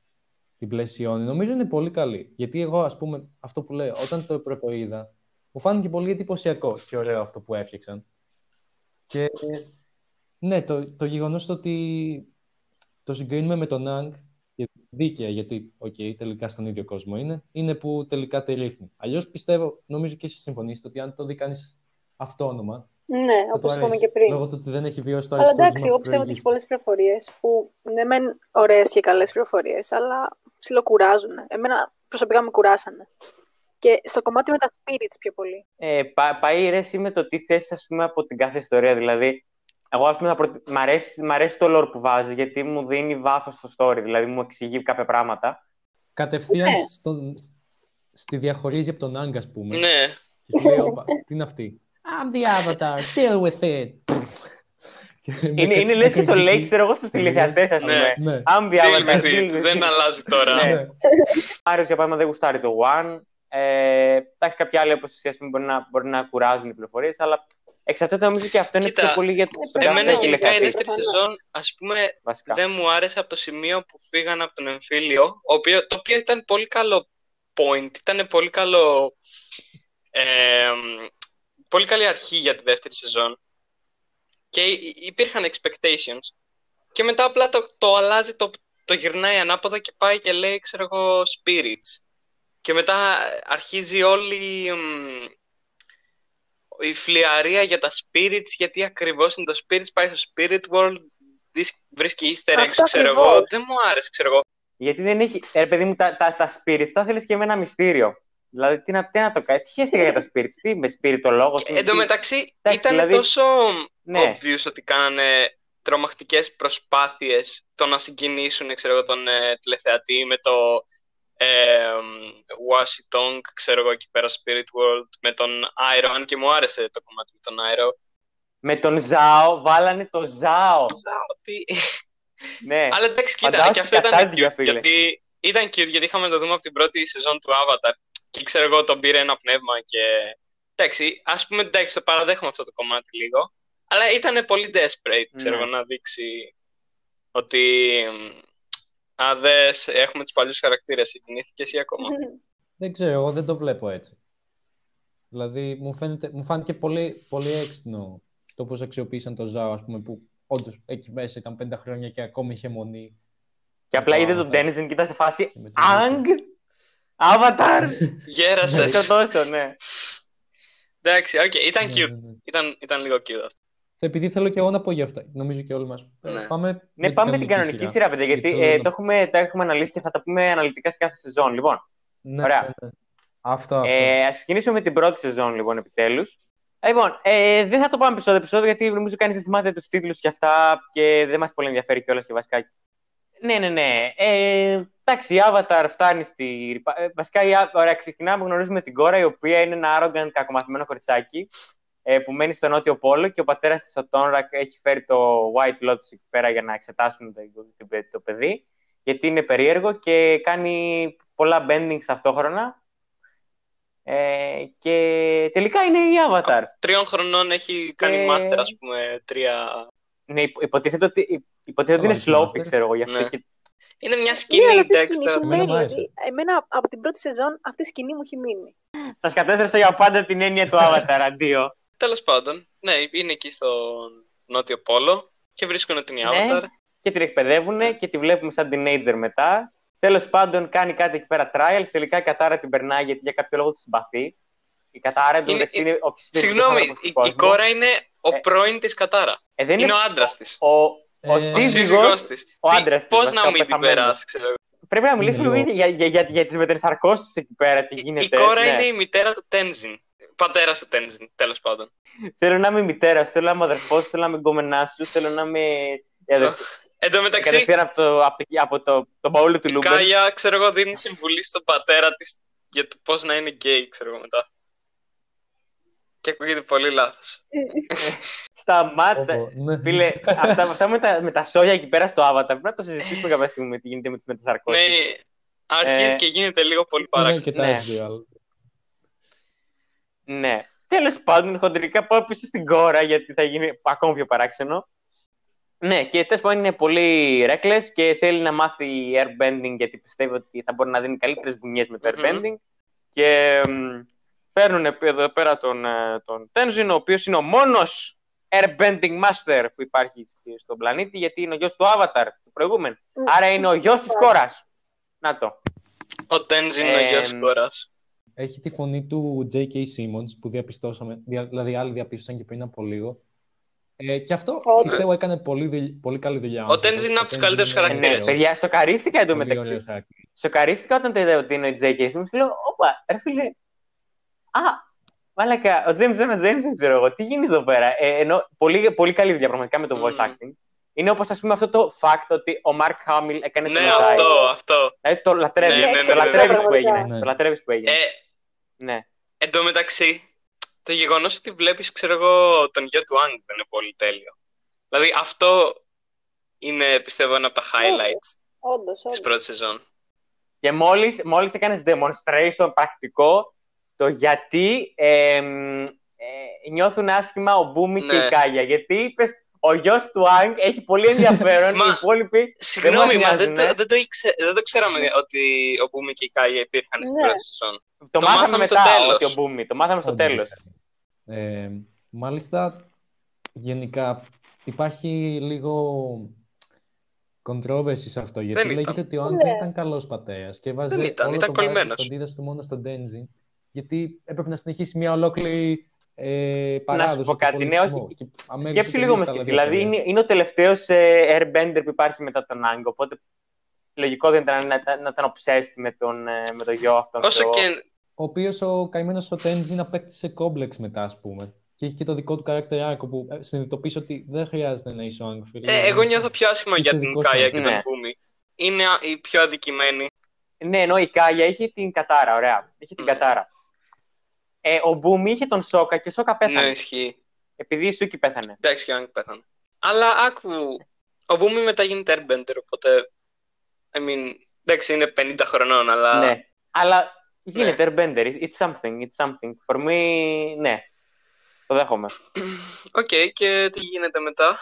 την πλαισιώνει, νομίζω είναι πολύ καλή. Γιατί εγώ, ας πούμε, αυτό που λέω, όταν το πρώτο είδα, μου φάνηκε πολύ εντυπωσιακό και ωραίο αυτό που έφτιαξαν. Και ναι, το, το γεγονός ότι το συγκρίνουμε με τον Άανγκ, και δίκαια, γιατί, οκ, τελικά στον ίδιο κόσμο είναι, είναι που τελικά τη ρίχνει. Αλλιώς πιστεύω, νομίζω και εσείς συμφωνήσετε, ότι αν το δει κανείς αυτόνομα, ναι, θα όπως του είπαμε αρέσει. και πριν. Λόγω του ότι δεν έχει βιώσει το Αλλά αριστούργημα εντάξει, εγώ που πιστεύω ότι έχει προηγήθηκε. πολλές πληροφορίες που ναι, μεν ωραίες και καλές πληροφορίες, αλλά ψιλοκουράζουν. Εμένα προσωπικά με κουράσανε. Και στο κομμάτι με τα spirits πιο πολύ. Ε, πα, πάει ρε εσύ με το τι θες ας πούμε από την κάθε ιστορία. Δηλαδή, εγώ ας πούμε θα προτι... μ, αρέσει, μ' αρέσει το lore που βάζει γιατί μου δίνει βάθος στο story. Δηλαδή μου εξηγεί κάποια πράγματα. Κατευθείαν Ναι. στον, στη διαχωρίζει από τον Άγκ, ας πούμε. Ναι. Και του λέει, «Όπα, τι είναι αυτή; I'm the Avatar, deal with it. Και με Είναι, κα- είναι με λες και το κριτική. λέει, ξέρω εγώ, στους τηλεθεατές, ας Ναι. πούμε. Ναι. I'm the Deal Avatar, with it. deal with Δεν it. αλλάζει τώρα. Ναι. Ναι. Μάριος, για παράδειγμα, δεν γουστάρει το One. Ε, εντάξει, κάποιοι άλλοι όπως εσύ, ας πούμε, μπορεί να, μπορεί να κουράζουν οι πληροφορίες, αλλά εξαρτάται νομίζω και αυτό είναι Κοίτα, πιο πολύ για τον εμένα κάθε Εμένα γενικά η τηλεθεατή, δεύτερη Προφανώς. σεζόν, ας πούμε, βασικά. δεν μου άρεσε από το σημείο που φύγαν από τον εμφύλιο, ο οποίο, το οποίο ήταν πολύ καλό point, ήταν πολύ καλό, ε, πολύ καλή αρχή για τη δεύτερη σεζόν και υ- υπήρχαν expectations και μετά απλά το, το αλλάζει, το, το γυρνάει ανάποδα και πάει και λέει, ξέρω εγώ, spirits και μετά αρχίζει όλη μ, η φλιαρία για τα spirits, γιατί ακριβώς είναι το spirits, πάει στο spirit world, δεις- βρίσκει easter eggs, Αυτό ξέρω εγώ, ακριβώς. δεν μου άρεσε, ξέρω εγώ. Γιατί δεν έχει. Ε, παιδί μου, τα, τα, τα spirits θα θέλεις και με ένα μυστήριο. Δηλαδή, τι να, τι να το κάνει, τι χαίστηκα για τα spirits, τι με σπιριτολόγο. Και Εν τω μεταξύ, Εντάξει, ήταν δηλαδή- τόσο Ναι, obvious ότι κάνανε τρομακτικές προσπάθειες το να συγκινήσουν, ξέρω εγώ, τον ε, τηλεθεατή με το ε, Washi Tongue, ξέρω εγώ, εκεί πέρα Spirit World, με τον Iron, αν και μου άρεσε το κομμάτι με τον Iron. με τον Ζάο, βάλανε το Ζάο. Τι... Ναι. Αλλά εντάξει, κοίτα, Φαντάσου και αυτό ήταν κατάντια, cute, φίλε. γιατί ήταν cute, γιατί είχαμε να το δούμε από την πρώτη σεζόν του Avatar. Και ξέρω εγώ, τον πήρε ένα πνεύμα και... Εντάξει, ας πούμε, εντάξει, το παραδέχομαι αυτό το κομμάτι λίγο. Αλλά ήταν πολύ desperate, ξέρω Ναι. εγώ, να δείξει ότι... μ, Α, δες, έχουμε τους παλιούς χαρακτήρες, συγκινήθηκες εσύ ακόμα. Δεν ξέρω, εγώ δεν το βλέπω έτσι. Δηλαδή, μου, φαίνεται, μου φάνηκε πολύ, πολύ έξυπνο το πώς αξιοποίησαν το Ζάο, ας πούμε, που όντως εκεί μέσα ήταν πέντε χρόνια και ακόμη είχε μονή. Και απλά το είδε τον Avatar. Τένιζεν και ήταν σε φάση Και με τον Αγκ! Avatar! Γέρασες. Το τόσο, ναι. Εντάξει, οκ, ήταν Ναι, cute. ναι, ναι. Ήταν, ήταν λίγο cute αυτό. Επειδή θέλω και εγώ να πω για αυτά, νομίζω και όλοι μας. Ε, Ναι. Πάμε Ναι, πάμε με την κανονική σειρά, παιδιά, γιατί θέλω ε, να- το, έχουμε, το έχουμε αναλύσει και θα τα πούμε αναλυτικά σε κάθε σεζόν. Λοιπόν, Ναι, Ωραία. ναι, ναι. Αυτό, αυτό. ε, ας ξεκινήσουμε με την πρώτη σεζόν, λοιπόν, επιτέλους. Λοιπόν, ε, δεν θα το πάμε επεισόδιο επεισόδιο, γιατί νομίζω κανείς δεν θυμάται τους τίτλους και αυτά και δεν μας πολύ ενδιαφέρει κιόλας και βασικά. Ναι, ναι, ναι. Ε, εντάξει, η Avatar φτάνει στη... ε, βασικά, η... Α- ωραία, ξεκινάμε, γνωρίζουμε την κόρα, η οποία είναι ένα arrogant, κακομαθημένο κοριτσάκι, ε, που μένει στο Νότιο Πόλο και ο πατέρας της, ο Τόνρακ, έχει φέρει το White Lotus εκεί πέρα για να εξετάσουν το, το, το παιδί, γιατί είναι περίεργο και κάνει πολλά bending ταυτόχρονα. Ε, και τελικά είναι η Avatar. Τριών χρονών έχει κάνει Και- master, ας πούμε, τρία... Ναι, υπο- υποτίθεται ότι, υποτίθεται ότι είναι Καλά, slow, Master. ξέρω εγώ, γι' αυτό Ναι. και Είναι μια Ναι, σκηνή, αλλά αυτή η σκηνή Dexter. σου Εμένα μένει. μου άρεσε. Δηλαδή, εμένα από την πρώτη σεζόν αυτή η σκηνή μου έχει μείνει. σας κατέστρεψα για πάντα την έννοια του Avatar, αντίο. Τέλος πάντων, ναι, είναι εκεί στον Νότιο Πόλο και βρίσκουν την Ναι. Avatar. και την εκπαιδεύουν και τη βλέπουμε σαν teenager μετά. Τέλος πάντων, κάνει κάτι εκεί πέρα trials. Τελικά η Κατάρα την περνάει γιατί για κάποιο λόγο τη συμπαθεί. Η Κατάρα Είναι- εντωμεταξύ είναι ο πιο Συγγνώμη, άνθρωπος του η, η κόσμου. κόρα είναι ο Ε, πρώην της Κατάρα. Ε, δεν Είναι ο άντρας της. Ο, ο, Ε, ο ο Ο σύζυγος σύζυγός της. ο Τι- άντρας της, Πώς βασικά, να ο μην την πεθαμένος. περάσει, ξέρω εγώ. Πρέπει να μιλήσουμε Είναι λίγο για, για, για, για τις μετενσαρκώσει εκεί πέρα, τι Η- γίνεται. Η κόρα ναι. είναι η μητέρα του Τένζιν. Πατέρας του Τένζιν, τέλος πάντων. Θέλω να είμαι μητέρα, θέλω να είμαι αδερφός, θέλω να είμαι γκόμενά σου, θέλω να είμαι. η αδερφή- Εν τω μεταξύ, Κατευθείαν από το, από το, από το, το μπαούλο του η Λούμπερ. Κάγια, ξέρω εγώ, δίνει συμβουλή στον πατέρα της για το πώς να είναι γκέι, ξέρω εγώ μετά. Και ακούγεται πολύ λάθος. Σταμάτα. Όπο, ναι. Φίλε, αυτά, αυτά με, τα, με τα σόγια εκεί πέρα στο Avatar πρέπει να το συζητήσουμε κάποια στιγμή με τι γίνεται με τι Ναι, μετασαρκώσει. αρχίζει Ε, και γίνεται λίγο πολύ Είναι παράξενο. αρκετά Ναι. αστείο, αλλά- Ναι. Τέλος πάντων, χοντρικά πάω πίσω στην κόρα γιατί θα γίνει ακόμα πιο παράξενο. Ναι, και τέλος πάντων είναι πολύ reckless και θέλει να μάθει airbending γιατί πιστεύει ότι θα μπορεί να δίνει καλύτερες μπουνιέ με το Μμμ. airbending. Και μ, παίρνουν εδώ πέρα τον, ε, τον Tenzin, ο οποίος είναι ο μόνος airbending master που υπάρχει στη- στον πλανήτη γιατί είναι ο γιος του Avatar, του προηγούμενου. Μμ. Άρα είναι ο γιος της κόρας. Να το. Ο Τένζιν είναι ο Ε, γιος της κόρας. Έχει τη φωνή του J.K. Simmons που διαπιστώσαμε, δια- δηλαδή άλλοι διαπίστωσαν και πριν από λίγο. Ε, και αυτό Όντως. πιστεύω έκανε πολύ, δουλ- πολύ καλή δουλειά. Ο Tenzin είναι από τους καλύτερους Ε, ναι, χαρακτήρες. παιδιά, σοκαρίστηκα εντωμεταξύ. μεταξύ. Σοκαρίστηκα όταν το είδα ότι είναι ο J.K. Simmons και λέω, όπα, ρε φίλε, α, μάλακα, ο James Jonah James, δεν ξέρω εγώ, τι γίνει εδώ πέρα. Ε, ενώ πολύ, πολύ καλή δουλειά πραγματικά με το voice Μμμ. acting. Είναι όπως ας πούμε αυτό το fact ότι ο Mark Hamill έκανε το Ναι, Messiah. αυτό, αυτό. Δηλαδή το λατρεύεις, Ναι, ναι, το ναι, ναι, λατρεύεις ναι. που έγινε. Ναι. Το λατρεύεις που έγινε. Ε, Ναι. εν τω μεταξύ, το γεγονός ότι βλέπεις, ξέρω εγώ, τον γιο του Άγκ δεν είναι πολύ τέλειο. Δηλαδή, αυτό είναι, πιστεύω, ένα από τα highlights Όντως, της όντως. πρώτης σεζόν. Και μόλις, μόλις έκανες demonstration πρακτικό το γιατί ε, μ, ε, νιώθουν άσχημα ο Μπούμι και Ναι. η Κάγια. Γιατί είπες ο γιος του Άγκ έχει πολύ ενδιαφέρον, Μα- οι υπόλοιποι Συγγνώμη, μας μα δεν, νοιάζουνε. το, δεν, το ήξε, δεν το ξέραμε ότι ο Μπούμι και η Κάγια υπήρχαν στην Ναι. πρώτη σεζόν. το, Το μάθαμε μάθαμε στο μετά τέλος. ότι ο Μπούμι, το μάθαμε στο Όντως. τέλος. Ε, μάλιστα, γενικά υπάρχει λίγο controversy σε αυτό, γιατί Δεν λέγεται ήταν. ότι ο Άντ Ναι. δεν ήταν καλός πατέρας και βάζε Δεν ήταν, όλο ήταν το βάρος κολλημένος. της φροντίδας του μόνο στον Τένζιν, γιατί έπρεπε να συνεχίσει μια ολόκληρη ε, Να παράδοση. σου πω και κάτι, ναι, πολιτισμό. όχι. Και αμέρισε Σκέψου λίγο τελείως μες τα άλλα σκέψη. δύο Δηλαδή παιδιά. είναι, είναι ο τελευταίος ε, airbender που υπάρχει μετά τον Άγκ. Οπότε λογικό δεν ήταν να, να, να ήταν obsessed με τον, ε, με τον γιο αυτόν. Όσο θεό. και. Ο οποίος ο καημένος ο Τένζιν απέκτησε κόμπλεξ μετά, ας πούμε. Και έχει και το δικό του character arc που ε, συνειδητοποιήσει ότι δεν χρειάζεται να είσαι ο Άγκ. φίλε. Ε, εγώ νιώθω πιο άσχημα Είσαι για την δικός Κάια μου. και Ναι. τον Μπούμι. Είναι α- η πιο αδικημένη. Ναι, ενώ η Κάγια είχε την κατάρα, ωραία. Είχε την Ναι. κατάρα. Ε, ο Μπούμι είχε τον Σόκα και ο Σόκα πέθανε. Ναι, ισχύει. Επειδή η Σούκη πέθανε. Εντάξει, και ο Άγκ πέθανε. Αλλά άκου. Ο Μπούμι μετά γίνεται Airbender, οπότε. I mean, εντάξει, είναι 50 χρονών, αλλά. Ναι. Αλλά γίνεται Ναι. airbender. It's something. It's something. For me, ναι. Το δέχομαι. Οκ, και τι γίνεται μετά;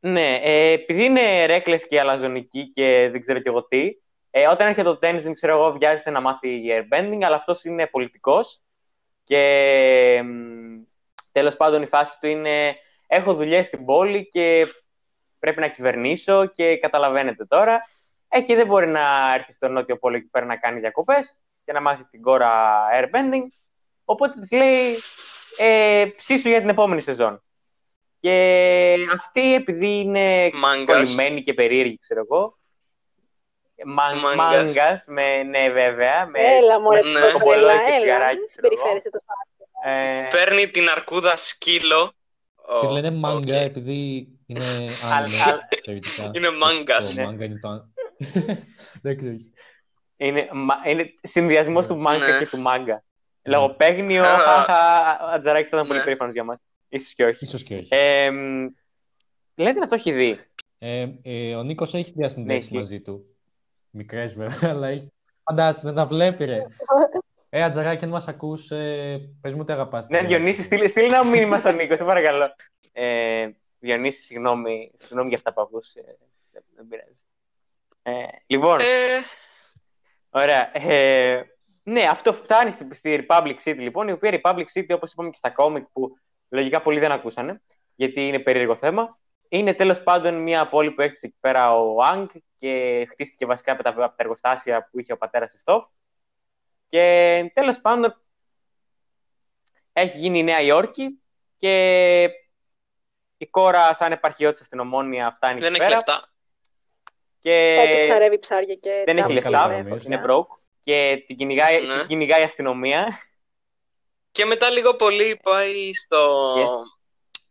Ναι, ε, επειδή είναι reckless και αλαζονική και δεν ξέρω κι εγώ τι, ε, όταν έρχεται το Tenzin, ξέρω εγώ, βιάζεται να μάθει airbending, αλλά αυτός είναι πολιτικός και μ, τέλος πάντων η φάση του είναι έχω δουλειές στην πόλη και πρέπει να κυβερνήσω και καταλαβαίνετε τώρα ε, και δεν μπορεί να έρθει στο νότιο πόλο εκεί πέρα να κάνει διακοπές και να μάθεις την κόρα airbending οπότε της λέει ε, ψήσου για την επόμενη σεζόν και αυτή επειδή είναι Μάγκας. κολλημένη και περίεργη, ξέρω εγώ. Μαν, Μάγκας. μάγκας, με, ναι βέβαια. Με, Έλα, μωρέ, Ναι. ναι. κομπολόι έλα, και έλα, τσιγαράκι, μην ξέρω εγώ. συμπεριφέρεσαι τόσο ε, Παίρνει την αρκούδα σκύλο. Τη Ω, λένε μάγκα οκ. επειδή είναι Αλλά- άνευ, θεωρητικά. Είναι μάγκας. Το Ναι. μάγκα είναι το αν- Δεν ξέρω. είναι, μα- είναι συνδυασμός Ναι. του μάγκα Ναι. και του μάγκα. Λογοπαίγνιο, Α. χαχα, ο Ατζαράκης θα ήταν πολύ Ναι. περήφανος για μας. Ίσως και όχι. Ίσως και όχι. Ε, μ, λέτε να το έχει δει. Ε, ε, ο Νίκος έχει διασυνδέσει Ναι, μαζί του. Μικρές βέβαια, αλλά έχει. Φαντάζεσαι, δεν τα βλέπει ρε. Ε, Ατζαράκη, αν μας ακούς, ε, πες μου τι αγαπάς. Ναι, Διονύση, στείλ, στείλ ένα μήνυμα στον Νίκο, σε παρακαλώ. Ε, Διονύση, συγγνώμη, συγγνώμη για αυτά που ακούς. Ε, δεν, δεν πειράζει. Ε, λοιπόν, Ε, ωραία. Ε, ναι, αυτό φτάνει στη, στη Republic City, λοιπόν, η οποία Republic City, όπως είπαμε και στα κόμικ, που λογικά πολλοί δεν ακούσανε, γιατί είναι περίεργο θέμα, είναι τέλος πάντων μια πόλη που έχει εκεί πέρα ο Άγκ και χτίστηκε βασικά από τα, από τα εργοστάσια που είχε ο πατέρας της Στοφ. Και τέλος πάντων έχει γίνει η Νέα Υόρκη και η κόρα σαν επαρχιώτησα στην Ομόνια φτάνει δεν εκεί έχει πέρα λεφτά. και Πάει και ψαρεύει ψάρια και δεν έχει τα λεφτά, ψάρια, είναι είναι φωτιά. broke και την κυνηγάει, Ναι. την κυνηγάει η αστυνομία. Και μετά λίγο πολύ πάει στο, Yes.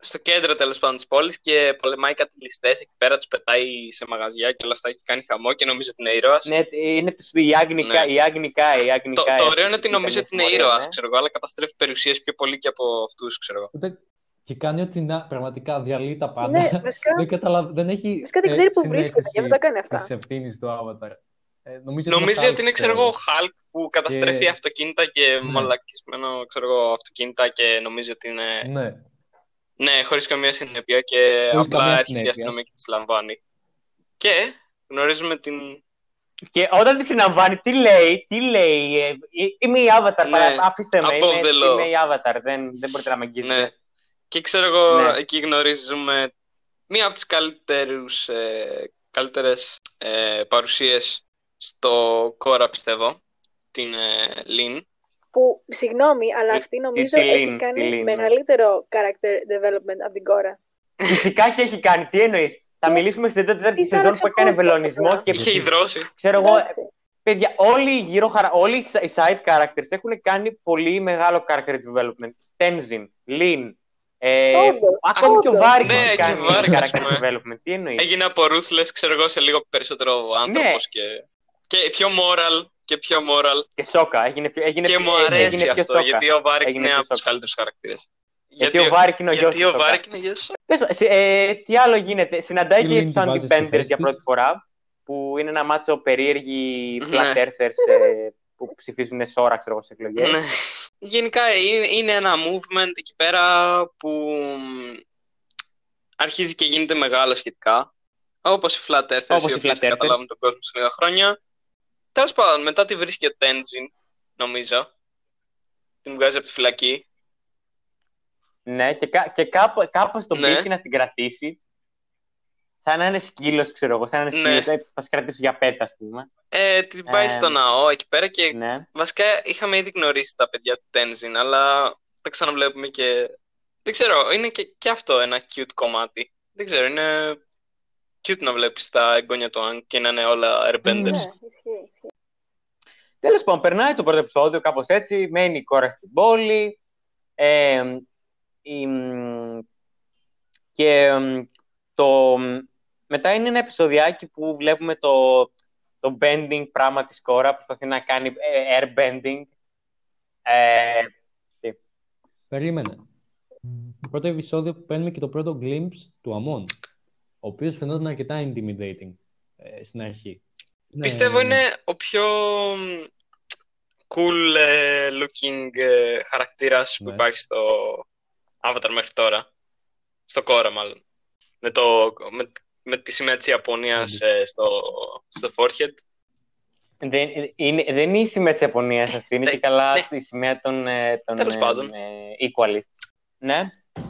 Στο κέντρο τέλος πάντων της πόλης και πολεμάει κάτι ληστέ εκεί πέρα, τους πετάει σε μαγαζιά και όλα αυτά και κάνει χαμό και νομίζω ότι είναι ήρωας. ναι, είναι τους, η Άγνικα, Ναι. η Άγνικα, η Το, Άγνικα. το ωραίο είναι ότι ήταν νομίζω ότι είναι συμμορία, ήρωας, ναι. ξέρω εγώ, αλλά καταστρέφει περιουσίες πιο πολύ και από αυτούς, ξέρω εγώ. Ούτε... Και κάνει ότι να, πραγματικά διαλύει τα πάντα. Ναι, βασικά, δεν, καταλαβα... δεν έχει βασικά δεν ε, ξέρει που βρίσκεται, συνέστηση γι' αυτό τα κάνει αυτά. της ευθύνης του Avatar. Ε, νομίζω ότι Νομίζω Hulk, ότι είναι, ξέρω εγώ, ο Hulk που καταστρέφει Και- αυτοκίνητα και Ναι. μαλακισμένο, ξέρω εγώ, αυτοκίνητα και νομίζω ότι είναι. Ναι. Ναι, χωρίς καμία συνέπεια και Χωρίς απλά καμία έρχεται η συνέπεια. αστυνομία και τη λαμβάνει. Και γνωρίζουμε την. Και όταν τη συναμβάνει, τι λέει, τι λέει, ε, ε, είμαι η Avatar, Ναι, παρα- αφήστε με, above είμαι, the law. είμαι η Avatar, δεν, δεν μπορείτε να με αγγίσετε. Ναι. Και ξέρω εγώ, Ναι. εκεί γνωρίζουμε μία από τις καλύτερους, ε, καλύτερες ε, παρουσίες στο κόρα, πιστεύω, την ε, Λίν. Που, συγγνώμη, αλλά Τι- αυτή νομίζω τι έχει Lin, κάνει τι Lin, ναι. μεγαλύτερο character development από την κόρα. Φυσικά και έχει κάνει, τι εννοείς; Θα μιλήσουμε στην τέταρτη Της σεζόν άλλαξε που έκανε ο κόσμος, βελονισμός απλά. και Είχε υδρώσει. ξέρω εγώ, Εντάξει. Παιδιά, όλοι οι γύρω χαρα... όλοι οι οι side characters έχουν κάνει πολύ μεγάλο character development. Tenzin, Lin, ε, Όντως, ακόμη και ο όντως. Βάρικ Ναι, έχει και ο κάνει Βάρικ, ας character πούμε. development. Τι εννοείς; Έγινε από ruthless, ξέρω εγώ, σε λίγο περισσότερο άνθρωπος και, και πιο moral και πιο moral. Και σόκα. Έγινε, πιο- έγινε, και πιο- μου αρέσει έγινε πιο αυτό, σόκα. γιατί ο Βάρικ Έγινε είναι πιο από τους σόκα. καλύτερους χαρακτήρες. Γιατί, ο Βάρικ είναι ο γιος γιατί του ο Σόκα. Βάρικ είναι γιος του. Πες μου, σε- ε, τι άλλο γίνεται; Συναντάει Η και Lin τους τη βάζεις στη Anti-Benders θέση για της. πρώτη φορά. Που είναι ένα μάτσο περίεργοι Ναι. Flat Earthers ε, που ψηφίζουν Σώρρα, ξέρω εγώ, σε εκλογές. Ναι. Γενικά είναι, είναι ένα movement εκεί πέρα που μ, αρχίζει και γίνεται μεγάλο σχετικά. Όπως οι Flat Earthers, Όπως οι οι οποίοι Flat Earthers. καταλάβουν τον κόσμο σε λίγα χρόνια. Τέλος πάντων, μετά τη βρίσκει ο Tenzin, νομίζω. Την βγάζει από τη φυλακή. Ναι, και, κα, και κάπου, κάπως το Ναι. πείθει να την κρατήσει. Σαν να είναι σκύλος, ξέρω εγώ. Σαν να είναι Ναι. σκύλος. Ε, θα σε κρατήσω για πέτα, ας πούμε. Ε, την πάει Ε, στο ναό εκεί πέρα και Ναι. βασικά είχαμε ήδη γνωρίσει τα παιδιά του Tenzin, αλλά τα ξαναβλέπουμε και Δεν ξέρω, είναι και, και αυτό ένα cute κομμάτι. Δεν ξέρω, είναι cute να βλέπεις τα εγγόνια του Αν και να είναι όλα airbenders. Ναι, ισχύει, ισχύει. Τέλος πάντων, περνάει το πρώτο επεισόδιο κάπως έτσι. Μένει η κόρα στην πόλη. Ε, η, μ, και μ, το, μετά είναι ένα επεισοδιάκι που βλέπουμε το, το bending πράγμα της κόρα. Προσπαθεί να κάνει ε, air bending. Ε, Περίμενε. Το πρώτο επεισόδιο που παίρνουμε και το πρώτο glimpse του Αμών, ο οποίος φαινόταν αρκετά intimidating ε, στην αρχή. Ναι, Πιστεύω ναι, ναι. είναι ο πιο cool ε, looking ε, χαρακτήρας που Ναι. υπάρχει στο Avatar μέχρι τώρα. Στο Korra μάλλον. Με, το, με, με τη σημαία της Ιαπωνίας ε, στο, στο forehead. δεν, είναι, δεν είναι η σημαία της Ιαπωνίας αυτή, είναι Ναι, και καλά ναι. η σημαία των, ε, των Τέλος ε, πάντων. ε, equalists. Ναι.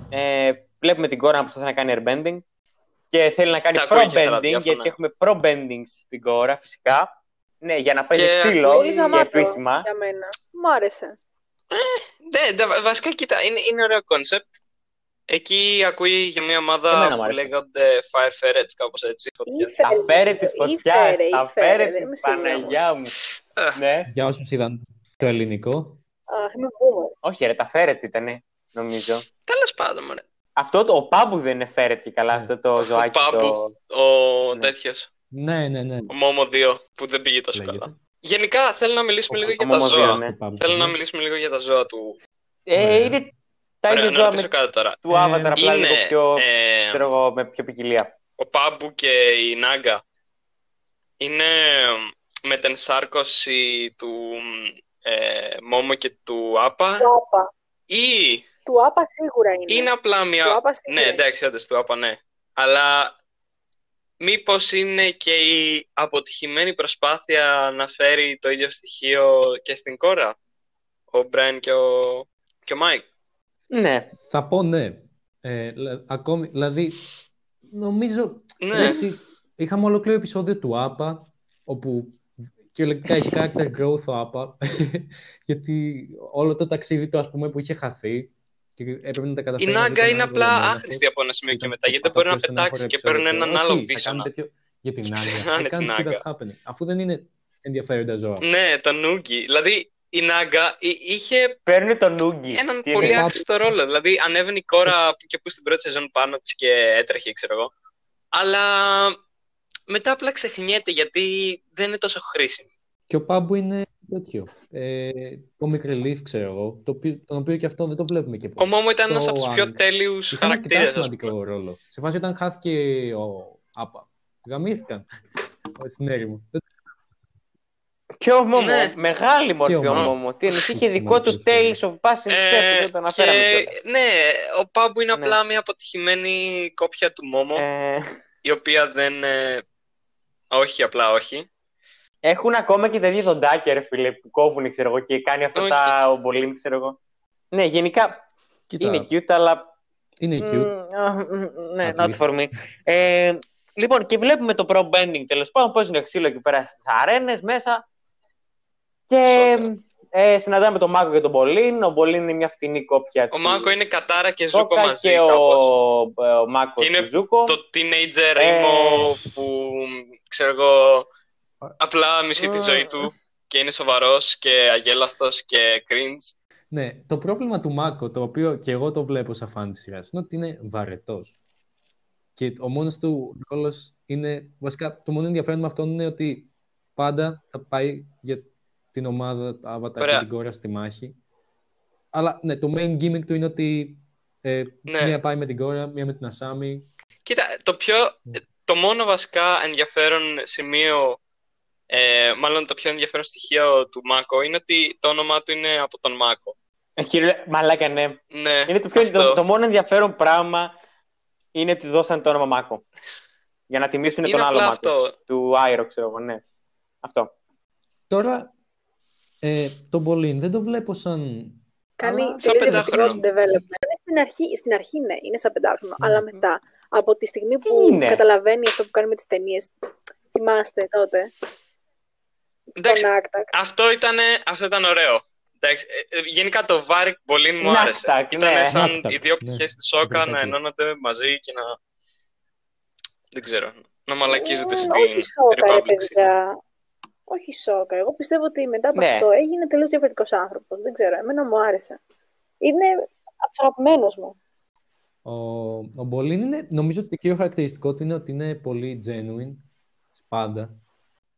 Ε, βλέπουμε την κόρα να προσπαθεί να κάνει airbending και θέλει να κάνει Τα ακούει και στα pro-bending, ραδιόφωνα. γιατί έχουμε pro-bending στην κόρα φυσικά. Ναι, για να παίζει Και ξύλο Πολύ και γαμάτο επίσημα. για μένα. Μου άρεσε. Ναι, τα- βασικά κοίτα, είναι, είναι ωραίο concept. Εκεί ακούει για μια Και ομάδα εμένα μου που άρεσε. λέγονται Fire Ferrets, κάπως έτσι. φωτιές. Ήφερε, Τα φέρε της φωτιάς, ήφερε, τα ήφερε, φέρε δεν της είμαι σίγουρη. Παναγιά μου. Ε, Ναι. Για όσους είδαν το ελληνικό, Αχ, μην πούμε. Όχι ρε, τα φέρετ ήτανε, νομίζω. Τέλος πάντων, μωρέ. Αυτό το, ο Πάμπου δεν είναι φέρετ και καλά, αυτό το ζωάκι. Πάμπου. Το... Ο Ναι. τέτοιος, ναι, ναι, ναι, ο Μόμο 2, που δεν πήγε τόσο λέγεται. καλά. Γενικά, θέλω να μιλήσουμε Ο- λίγο ο για τα Μόμο ζώα. δύο, ναι. Πάμε. Θέλω να μιλήσουμε λίγο για τα ζώα του. Ε, Ωραία. είναι τα Ωραία, ίδια να ζώα ρωτήσω με, κάτι τώρα. του Avatar, Ε, απλά λίγο Είναι πιο, ε, ξέρω εγώ, με πιο ποικιλία. ο Πάμπου και η Νάγκα είναι μετενσάρκωση του ε, Μόμο και του Άπα Του Άπα. ή Του Άπα σίγουρα είναι. είναι απλά Του μια... Άπα σίγουρα Ναι, είναι. εντάξει, όντως, του Άπα, ναι. Αλλά μήπως είναι και η αποτυχημένη προσπάθεια να φέρει το ίδιο στοιχείο και στην Κόρα, ο Μπράιαν και ο, και ο Μάικ; Ναι, Θα πω ναι. Ε, λα- ακόμη, δηλαδή, νομίζω Ναι, Εσύ, είχαμε ολόκληρο επεισόδιο του ΑΠΑ, όπου κυριολεκτικά έχει character growth ο ΑΠΑ, γιατί όλο το ταξίδι του, ας πούμε, που είχε χαθεί και έπρεπε να τα η καταφέρει να βρει Νάγκα τον είναι Άγγελο απλά Μέλαχος, άχρηστη από ένα σημείο και ήταν μετά, το γιατί δεν μπορεί να πιο στενάχωρο πετάξει και επεισόδιο. παίρνουν έναν Όχι, άλλο θα βίσωνα. κάνει τέτοιο για την Ξεχάνε Νάγκα. I την can't see that Νάγκα. happening. Αφού δεν είναι ενδιαφέροντα ζώα. Ναι, το Νούγκι. Δηλαδή, η Νάγκα εί- είχε παίρνει τον Νούγκι. έναν Τι πολύ είναι; άχρηστο ρόλο. Δηλαδή, ανέβαινε η κόρα που και που στην πρώτη σεζόν πάνω της και έτρεχε, ξέρω εγώ. Αλλά μετά απλά ξεχνιέται γιατί δεν είναι τόσο χρήσιμη. Και ο Πάμπου είναι τέτοιο. Ε, το Relief, ξέρω εγώ, το οποίο, τον οποίο και αυτό δεν το βλέπουμε και Ο πολύ. Μόμο ήταν Το ένας από τους πιο Άγκ. τέλειους Είχαν αρκετά χαρακτήρες, ας πούμε. σημαντικό ρόλο. Σε φάση όταν χάθηκε ο ΑΠΑ. Γαμήθηκαν στην έρημο. Και ο Μόμο, Ναι. μεγάλη μορφή Και ο ο Μόμο. Μόμο. Τι είναι, είχε Σημαντικό δικό του σημείο. Tales of Passing Step, Ε, δεν το αναφέραμε και, κιόλας. ναι, ο Πάμπου είναι Ναι. απλά μια αποτυχημένη κόπια του Μόμο, Ε, η οποία δεν... ε, όχι, απλά όχι. Έχουν ακόμα και τα ίδια δοντάκια, ρε φίλε, που κόβουν, ξέρω εγώ, και κάνει αυτά Όχι. τα ομπολίν, ξέρω εγώ. Ναι, γενικά Κοίτα, είναι cute, αλλά είναι cute. Μμ, α, μ, Ναι, At not least. for me. Ε, λοιπόν, και βλέπουμε το pro bending τέλος πάντων. Πώς είναι ξύλο εκεί πέρα στις αρένες μέσα. Και Σοκ. ε, συναντάμε τον Μάκο και τον Μπολίν. Ο Μπολίν είναι μια φτηνή κόπια. Ο του Μάκο είναι Κατάρα και Ζούκο Σόκα μαζί, και κάπως. ο, ε, ο Μάκος Και είναι του Ζούκο. Το teenager Ε. emo που, ξέρω εγώ, απλά μισεί τη Ε. ζωή του και είναι σοβαρός και αγέλαστος και cringe. Ναι, το πρόβλημα του Μάκο, το οποίο και εγώ το βλέπω σαν φαν της σειράς, είναι ότι είναι βαρετός. Και ο μόνος του ρόλος είναι, βασικά το μόνο ενδιαφέρον με αυτόν είναι ότι πάντα θα πάει για την ομάδα τα Avatar και Ωραία. την κόρα στη μάχη. Αλλά ναι, το main gimmick του είναι ότι ε, Ναι. μία πάει με την κόρα, μία με την Ασάμι. Κοίτα, το πιο, το μόνο βασικά ενδιαφέρον σημείο, ε, μάλλον το πιο ενδιαφέρον στοιχείο του Μάκο είναι ότι το όνομά του είναι από τον Μάκο. Ε, κύριε, μαλάκα, ναι. Ναι, Είναι το, πιο, αυτό. το, το μόνο ενδιαφέρον πράγμα είναι ότι του δώσαν το όνομα Μάκο. Για να τιμήσουν είναι τον άλλο απλά Μάκο. αυτό. Του Άιρο, ξέρω εγώ, ναι. Αυτό. Τώρα, ε, τον Μπολίν δεν το βλέπω σαν... Κάνει Αλλά- Σαν τελείως πεντάχρονο. διαφορετικό development. Είναι Στην αρχή, στην αρχή ναι, είναι σαν πεντάχρονο. Αλλά μετά, από τη στιγμή που Είναι. καταλαβαίνει αυτό που κάνει με τις ταινίες. Θυμάστε τότε. Εντάξει, Τον Άκτακ. αυτό ήταν, αυτό ήταν ωραίο. Εντάξει, ε, ε, γενικά το Βάρικ πολύ μου Knock άρεσε. Knock, Ήταν ναι. σαν Knock Knock, οι δύο ναι. πτυχές της Σόκα Exactly. να ενώνονται μαζί και να... Δεν ξέρω, να μαλακίζονται Ε, στην Όχι σόκα, ρε Republic City. παιδιά. Όχι σόκα. Εγώ πιστεύω ότι μετά από Ναι. αυτό έγινε τελείως διαφορετικός άνθρωπος. Δεν ξέρω. Εμένα μου άρεσε. Είναι από του αγαπημένου μου. Ο, ο Μπολίν είναι, νομίζω ότι το κύριο χαρακτηριστικό του είναι ότι είναι πολύ genuine πάντα.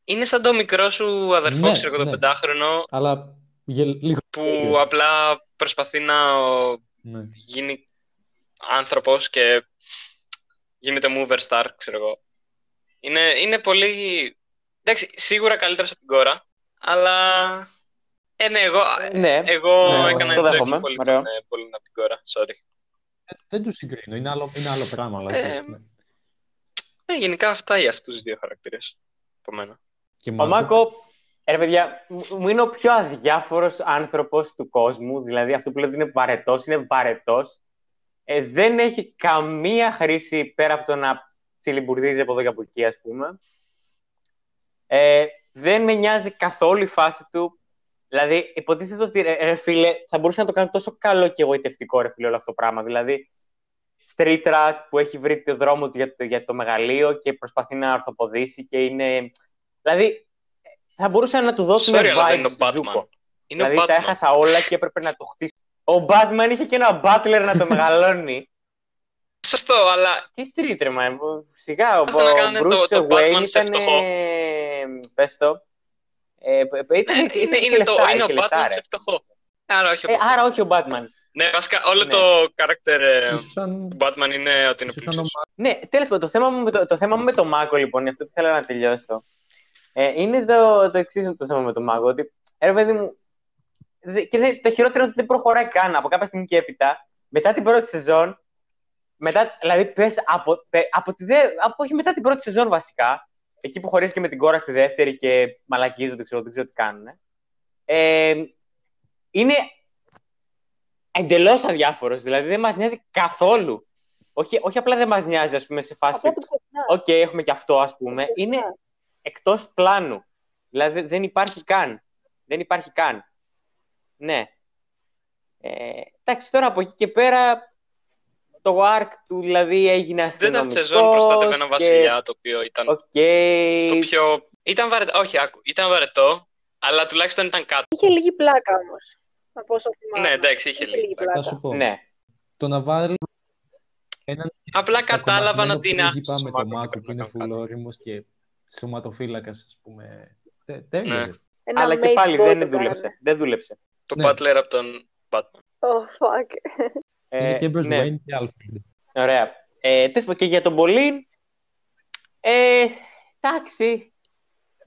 Είναι σαν το μικρό σου αδερφό, Ναι, ξέρω εγώ, το ναι. πεντάχρονο, Αλλά γε- λίγο. που απλά προσπαθεί να ο, Ναι. γίνει άνθρωπος και γίνεται mover star, ξέρω εγώ. Είναι, είναι πολύ... Εντάξει, σίγουρα καλύτερος από την κόρα, αλλά... Ε, ναι, εγώ, Ναι. εγώ Ναι, έκανα το enjoy δέχομαι. πιο πολύ Ωραίο. τον ε, Pauline από την κόρα, sorry. Δεν τους συγκρίνω. Είναι άλλο, είναι άλλο πράγμα. Αλλά, Ε, ναι. Ναι, γενικά αυτά για αυτούς τους δύο χαρακτήρες, από μένα. Και Ο Μάκο. Μάκο, ε, ρε παιδιά, μου- μου είναι ο πιο αδιάφορος άνθρωπος του κόσμου. Δηλαδή, αυτό που λέω ότι είναι βαρετός, είναι βαρετός. Ε, δεν έχει καμία χρήση πέρα από το να τσιλιμπουρδίζει από εδώ και από εκεί, ας πούμε. Ε, δεν με νοιάζει καθόλου η φάση του. Δηλαδή, υποτίθεται ότι, ρε, ρε φίλε, θα μπορούσε να το κάνει τόσο καλό και εγωιτευτικό, ρε φίλε, όλο αυτό το πράγμα. Δηλαδή, street rat που έχει βρει το δρόμο του για το, για το μεγαλείο και προσπαθεί να ορθοποδήσει και είναι... Δηλαδή, θα μπορούσαν να του δώσουν Sorry, αλλά δεν vibes είναι ο Batman. Ζούκο. Είναι δηλαδή, ο τα Batman. έχασα όλα και έπρεπε να το χτίσει. Ο Batman είχε και ένα Butler να το μεγαλώνει. Σωστό, αλλά Τι street, ρε, man. Σιγά, ο, Θα να ο κάνουν το- Bruce το Wayne Batman σε ήταν... φτωχό. Πες το. Ε, π- π- ήταν, ναι, ήταν- είναι, είχε είναι, το, λεφτά, είναι ο είχε λεφτά, Batman ρε. σε φτωχό. Άρα όχι ο Ε, Batman. άρα όχι ο Batman. Ναι, βασικά όλο Ναι. το character ε, Ίσως αν- του Batman είναι ότι είναι ίσως αν ο πλούσιος. Ναι, τέλος πάντων, το θέμα μου με το, το, θέμα μου με το Μάκο, λοιπόν, είναι αυτό που θέλω να τελειώσω. Ε, είναι το, το εξής το θέμα με το Μάκο. Ότι, ε, ρε παιδί μου, δε- και δεν- το χειρότερο είναι ότι δεν προχωράει καν από κάποια στιγμή και έπειτα, μετά την πρώτη σεζόν, μετά, δηλαδή πες από, πε- από τη δε, από, όχι μετά την πρώτη σεζόν βασικά, εκεί που χωρίζει και με την κόρα στη δεύτερη και μαλακίζονται, ξέρω, δεν ξέρω τι κάνουν. Ε, είναι εντελώς αδιάφορος. Δηλαδή δεν μας νοιάζει καθόλου. Όχι, όχι απλά δεν μας νοιάζει, ας πούμε, σε φάση. Απλά το ξεχνά. Οκ, έχουμε και αυτό, ας πούμε. Το Είναι ξεχνάς. εκτός πλάνου. Δηλαδή δεν υπάρχει καν. Δεν υπάρχει καν. Ναι. Ε, εντάξει, τώρα από εκεί και πέρα το arc του δηλαδή έγινε Στην τέταρτη αστυνομικός σεζόν προστάτευε ένα και- βασιλιά το οποίο ήταν Οκ. το πιο... Ήταν βαρετό, όχι, άκου, ήταν βαρετό, αλλά τουλάχιστον ήταν κάτι. Είχε λίγη πλάκα όμως. Από όσο θυμάμαι. Ναι, εντάξει, είχε λίγη Θα πλάκα. σου πω. Ναι. Το να βάλει έναν Απλά κατάλαβαν κακομαθημένο ότι είναι πρίγκιπα άξιος με ο το Μάκο και Μάκο πρέπει που να είναι κάνει κάτι. φουλόριμος και σωματοφύλακας, ας πούμε. Τε- Τέλειο. Ναι. ρε. Ένα Αλλά και made πάλι boy δεν το δούλεψε. κάνανε. Δεν δούλεψε. Το Ναι. Butler από τον Batman. Oh, fuck. Ε, Είναι και Bruce ναι. Wayne και Alfred. Ωραία. Ε, τέλος πάντων, και για τον Πολύν, ε, εντάξει,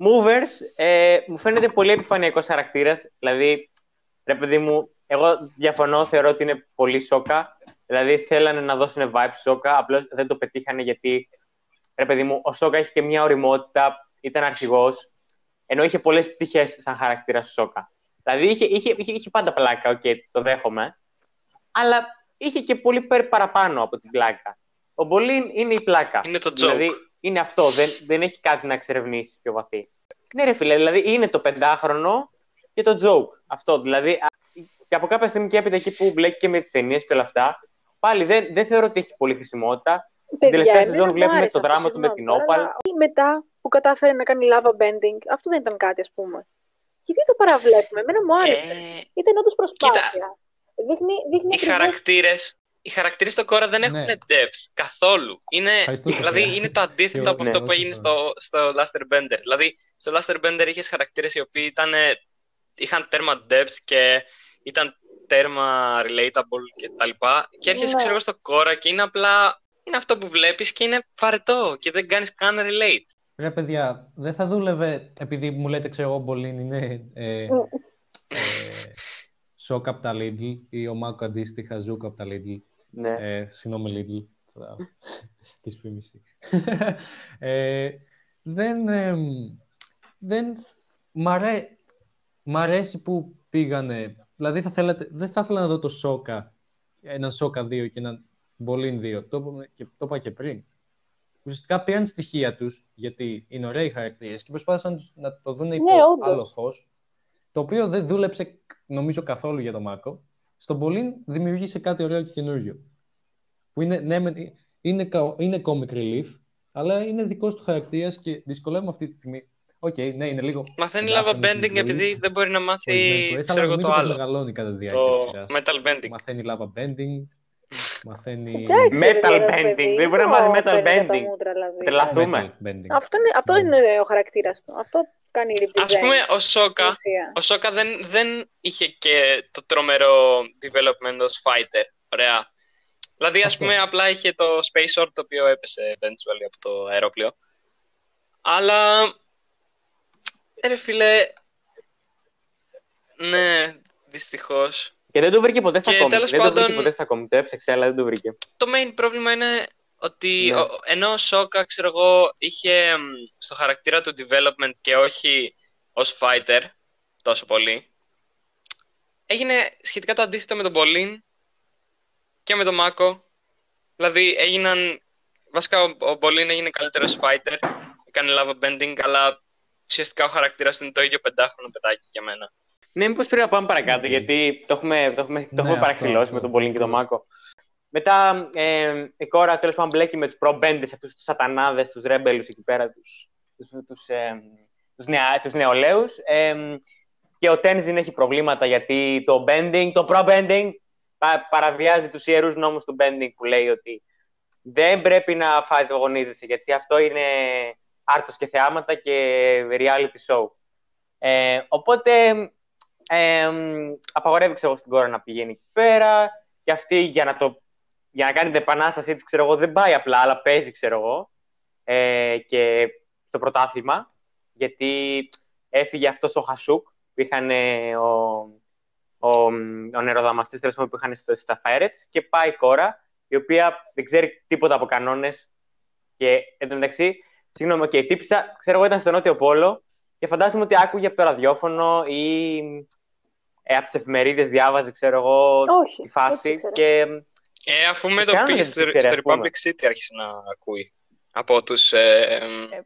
Movers, ε, μου φαίνεται πολύ επιφανειακός χαρακτήρας. Δηλαδή, ρε παιδί μου, εγώ διαφωνώ, θεωρώ ότι είναι πολύ Σόκα. Δηλαδή, θέλανε να δώσουν vibe Σόκα, απλώς δεν το πετύχανε γιατί, ρε παιδί μου, ο Σόκα έχει και μια οριμότητα, ήταν αρχηγός, ενώ είχε πολλές πτυχές σαν χαρακτήρα Σόκα. Δηλαδή, είχε, είχε, είχε, είχε πάντα πλάκα, οκ, το δέχομαι, αλλά είχε και πολύ περ- παραπάνω από την πλάκα. Ο Μπολίν είναι η πλάκα. Είναι το joke. Δηλαδή, είναι αυτό, δεν, δεν έχει κάτι να εξερευνήσει πιο βαθύ. Ναι, ρε φίλε, δηλαδή είναι το πεντάχρονο και το joke. Αυτό, δηλαδή. α, Και από κάποια στιγμή και έπειτα εκεί που μπλέκει και με τις ταινίες και όλα αυτά, πάλι δεν, δεν θεωρώ ότι έχει πολύ χρησιμότητα. Παιδιά, τελευταία εμένα σεζόν μου βλέπουμε άρεσε το αυτό, δράμα του με την συγγνώμη, Όπαλ. αλλά Μετά που κατάφερε να κάνει lava bending, αυτό δεν ήταν κάτι, ας πούμε. Γιατί το παραβλέπουμε, εμένα μου άρεσε. Ε, Ήταν όντως προσπάθεια. Δείχνει, δείχνει οι ακριβώς- χαρακτήρες, οι χαρακτήρες στο κόρα δεν έχουν Ναι. depth καθόλου. Είναι, Ευχαριστώ, δηλαδή Σοφία. είναι το αντίθετο Και από εγώ, αυτό ναι, που όχι έγινε τώρα. στο, στο Last Airbender. Δηλαδή, στο Last Airbender είχες χαρακτήρες οι οποίοι ήταν, είχαν τέρμα depth και ήταν τέρμα relatable και τα λοιπά. Και έρχεσαι, Ναι. ξέρω εγώ, στο κόρα και είναι απλά, είναι αυτό που βλέπεις και είναι βαρετό και δεν κάνεις καν relate. Ρε παιδιά, δεν θα δούλευε επειδή μου λέτε, ξέρω εγώ, ο Μπολίν είναι ε, Μμ. ε, σοκ από τα Lidl ή ο Μάκο αντίστοιχα ζούκ από τα Lidl. Ναι. Ε, συγγνώμη, Lidl. Θα... Της φήμηση. ε, δεν, εμ, δεν μ' αρέ- μ' αρέσει που πήγανε. Δηλαδή, θα θέλατε, δεν θα ήθελα να δω το Σόκα, έναν Σόκα 2 και έναν Μπολίν 2. Το, είπαμε και, το είπα και πριν. Ουσιαστικά πήραν στοιχεία τους, γιατί είναι ωραίοι χαρακτήρες και προσπάθησαν να τους- να το δουν υπό Ναι, όντως. άλλο φως, το οποίο δεν δούλεψε νομίζω καθόλου για τον Μάκο. Στον Πολύν δημιουργήσε κάτι ωραίο και καινούριο. Που είναι, ναι, είναι, είναι comic relief, αλλά είναι δικός του χαρακτήρας και δυσκολεύομαι αυτή τη στιγμή. Οκ, okay, ναι, είναι λίγο. Μαθαίνει lava bending επειδή δεν μπορεί να μάθει ξέρω εγώ το άλλο. μεγαλώνει κατά τη διάρκεια το metal bending. Μαθαίνει lava bending. Μαθαίνει. Metal bending. Δεν μπορεί να μάθει metal bending. Τρελαθούμε. Αυτό είναι, αυτό είναι ο χαρακτήρας του. Αυτό κάνει Ας πούμε, ο Σόκα, ο Σόκα δεν, δεν είχε και το τρομερό development ως fighter. Ωραία. Δηλαδή, ας πούμε, απλά είχε το Space Sword το οποίο έπεσε eventually από το αερόπλαιο. Αλλά, ρε φίλε, ναι, δυστυχώς. Και δεν το βρήκε ποτέ στα κόμματα. Δεν το βρήκε ποτέ στα κόμματα. Το έψαξε, αλλά δεν το βρήκε. Το main πρόβλημα είναι ότι ναι. ενώ ο Σόκα, ξέρω εγώ, είχε στο χαρακτήρα του development και όχι ως fighter τόσο πολύ, έγινε σχετικά το αντίθετο με τον Πολύν και με τον Μάκο. Δηλαδή έγιναν, βασικά ο, ο Πολύν έγινε καλύτερος fighter, έκανε lava bending, αλλά ουσιαστικά ο χαρακτήρας είναι το ίδιο πεντάχρονο παιδάκι για μένα. Ναι, μήπως πρέπει να πάμε παρακάτω, γιατί το έχουμε, το έχουμε, το ναι, έχουμε παραξηλώσει με τον Πολύν και τον Μάκο. Μετά ε, η κόρα τέλος πάντων μπλέκει με τους προμπέντες, αυτούς τους σατανάδες, τους ρέμπελους εκεί πέρα, τους τους, ε, τους, νεα, τους νεολαίους. Ε, και ο Τένζιν έχει προβλήματα γιατί το bending, το pro-bending παραβιάζει τους ιερούς νόμους του bending που λέει ότι δεν πρέπει να φαγωνίζεσαι γιατί αυτό είναι άρτος και θεάματα και reality show. Ε, οπότε ε, απαγορεύει ξέρω, στην κόρα να πηγαίνει εκεί πέρα και αυτή για να το για να κάνει την επανάστασή της, ξέρω εγώ, δεν πάει απλά, αλλά παίζει, ξέρω εγώ, ε, και στο πρωτάθλημα, γιατί έφυγε αυτός ο Χασούκ, που είχαν ο, ο, ο νεροδαμαστής, που είχαν στο, στα Φάιρετς, και πάει η κόρα, η οποία δεν ξέρει τίποτα από κανόνες, και εν τω μεταξύ, συγγνώμη, και η τύπησα, ξέρω εγώ, ήταν στο Νότιο Πόλο, και φαντάζομαι ότι άκουγε από το ραδιόφωνο ή ε, από τις εφημερίδες διάβαζε, ξέρω εγώ, Όχι, τη φάση. Και ε, αφού με το πήγε στο, στο Republic City άρχισε να ακούει από τους ε, ε,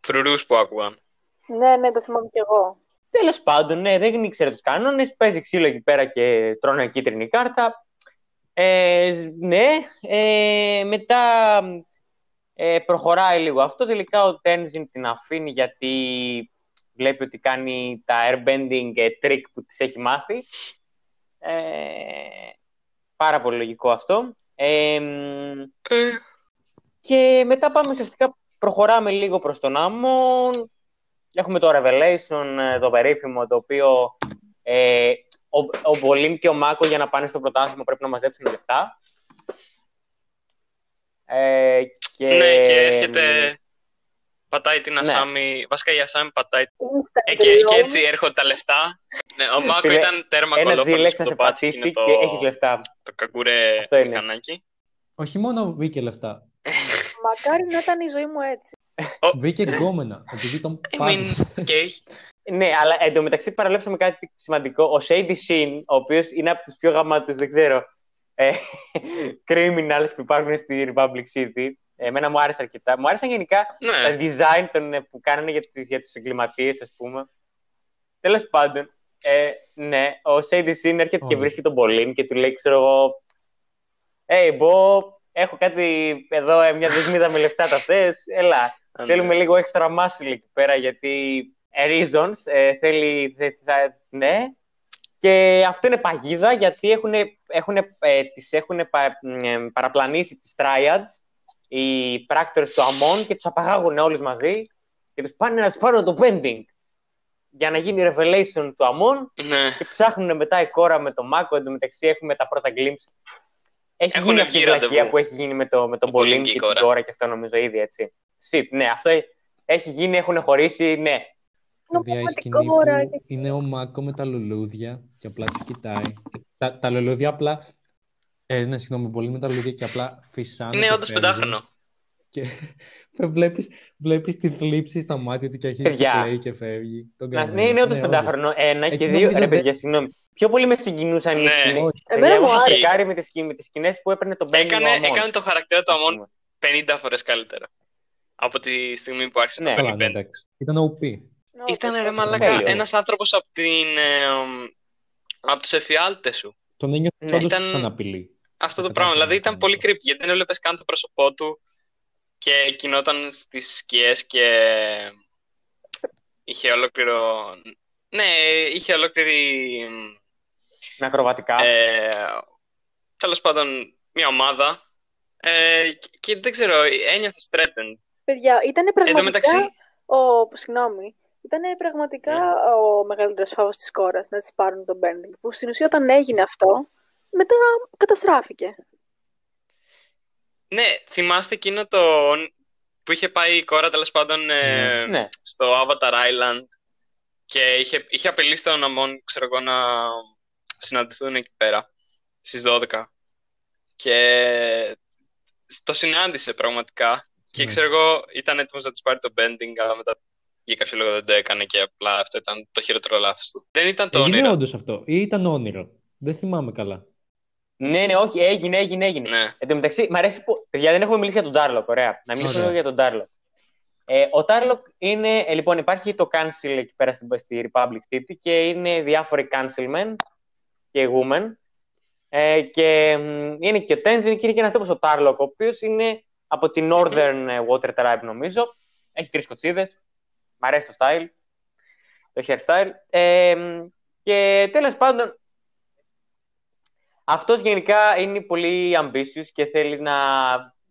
φρουρούς που άκουγαν. Ναι, ναι, το θυμάμαι κι εγώ. Τέλος πάντων, ναι, δεν ήξερε τους κανόνες. Παίζει ξύλο εκεί πέρα και τρώνε κίτρινη κάρτα. Ε, ναι, ε, μετά ε, προχωράει λίγο αυτό. Τελικά ο Tenzin την αφήνει γιατί βλέπει ότι κάνει τα airbending trick που της έχει μάθει. Ε, Πάρα πολύ λογικό αυτό. Ε, και μετά πάμε ουσιαστικά, προχωράμε λίγο προς τον άμμο. Έχουμε το Revelation, ε, το περίφημο, το οποίο ε, ο, ο Μπολίμ και ο Μάκο για να πάνε στο πρωτάθλημα πρέπει να μαζέψουν λεφτά. Ε, και... Ναι, και έρχεται πατάει την ναι. Ασάμι. Βασικά η Ασάμι πατάει. Ε, και, και, έτσι έρχονται τα λεφτά. Ναι, ο Μάκο ήταν τέρμα κολόφωνος που το πατήσει και, το... και έχεις λεφτά. Το κακούρε μηχανάκι. Όχι μόνο βρήκε λεφτά. Μακάρι να ήταν η ζωή μου έτσι. Βρήκε γκόμενα, επειδή τον πάτησε. Ναι, αλλά εντωμεταξύ παραλέψαμε κάτι σημαντικό. Ο Shady Shin, ο οποίος είναι από τους πιο γαμμάτου, δεν ξέρω, ε, criminals που υπάρχουν στη Republic City, Εμένα μου άρεσε αρκετά. Μου άρεσαν γενικά ναι. τα design των, ε, που κάνανε για, τις, για τους εγκληματίες, ας πούμε. Τέλος πάντων, ε, ναι, ο Σέιντι Σιν έρχεται και βρίσκει τον Πολύν και του λέει, ξέρω εγώ, «Hey, μπο, έχω κάτι εδώ, ε, μια δεσμίδα με λεφτά τα θες, έλα». Ναι. Θέλουμε λίγο extra muscle εκεί πέρα, γιατί ε, reasons, ε, θέλει, θα, ναι. Και αυτό είναι παγίδα, γιατί έχουν, έχουν, ε, τις έχουν πα, παραπλανήσει τις triads οι πράκτορες του ΑΜΟΝ και τους απαγάγουν όλους μαζί και τους πάνε να σπάρουν το bending για να γίνει revelation του ΑΜΟΝ ναι. και ψάχνουν μετά η κόρα με τον Μάκο, εν τω μεταξύ έχουμε τα πρώτα glimpse. Έχει Έχουν γίνει αυτή η βλακία που έχει γίνει με, το, με τον Πολύν και την κόρα και αυτό νομίζω ήδη έτσι. Σιτ, ναι, αυτό έχει γίνει, έχουν χωρίσει, ναι. Παιδιά, η σκηνή που είναι ο Μάκο με τα λουλούδια και απλά τους κοιτάει. Τα, τα λουλούδια απλά ε, ναι, συγγνώμη, πολύ με τα λουλούδια και απλά φυσάνε. Είναι όντως πεντάχρονο. Και βλέπεις, βλέπεις τη θλίψη στα μάτια του και αρχίζει να λέει και φεύγει. Τον ναι, ναι, είναι όντως ναι, πεντάχρονο. Ένα και δύο. Ρε, παιδιά, συγγνώμη. Πιο πολύ με συγκινούσαν οι ναι. σκηνές. Εμένα μου άρεσε. με τις, με τις σκηνές που έπαιρνε τον Μπένι έκανε, έκανε το χαρακτήρα του Αμών 50 φορές καλύτερα. Από τη στιγμή που άρχισε ναι. να παίρνει Ήταν OP. Ήταν ρε μαλάκα, ένας άνθρωπος από την, ε, Από τους εφιάλτες σου. Τον ένιωθε Ναι, όντως ήταν- σαν απειλή. Αυτό το Κατάλαβα, πράγμα. Δηλαδή ήταν ναι, πολύ αυτό. creepy γιατί δεν έβλεπες καν το πρόσωπό του και κινόταν στις σκιές και είχε ολόκληρο... Ναι, είχε ολόκληρη... Με ακροβατικά. Ε, τέλος πάντων, μια ομάδα ε, και, και δεν ξέρω, ένιωθες threatened. Παιδιά, ήταν Εν τω πραγματικά. μεταξύ, Ο, συγγνώμη. Ήταν πραγματικά Ναι. ο μεγαλύτερος φόβο της κόρας να της πάρουν τον Bending. Που στην ουσία όταν έγινε αυτό, μετά καταστράφηκε. ναι, θυμάστε εκείνο το που είχε πάει η κόρα τέλος πάντων ε, ναι. στο Avatar Island και είχε, είχε απειλήσει τον Αμόν, ξέρω εγώ, να συναντηθούν εκεί πέρα στις 12. Και το συνάντησε πραγματικά. Και Ναι. ξέρω εγώ, ήταν έτοιμος να της πάρει το bending, αλλά μετά για κάποιο λόγο δεν το έκανε και απλά αυτό ήταν το χειρότερο λάθος του. Δεν ήταν το Έγινε όνειρο. όντως αυτό ή ήταν όνειρο. Δεν θυμάμαι καλά. Ναι, ναι, όχι, έγινε, έγινε, έγινε. Ναι. Εν τω μεταξύ, μ' αρέσει που. Παιδιά, δεν έχουμε μιλήσει για τον Τάρλοκ. Ωραία. Να μιλήσουμε Ωραία. λίγο για τον Τάρλοκ. Ε, ο Τάρλοκ είναι. ε, λοιπόν, υπάρχει το council εκεί πέρα στην, στη Republic City και είναι διάφοροι councilmen και women. Ε, και μ, είναι και ο Tenzin και είναι και ένας τύπο ο Τάρλοκ, ο οποίος είναι από την Northern ε, Water Tribe, νομίζω. Έχει τρεις κοτσίδες. Μ' αρέσει το style. Το hairstyle. Ε, μ, και τέλος πάντων, αυτός γενικά είναι πολύ ambitious και θέλει να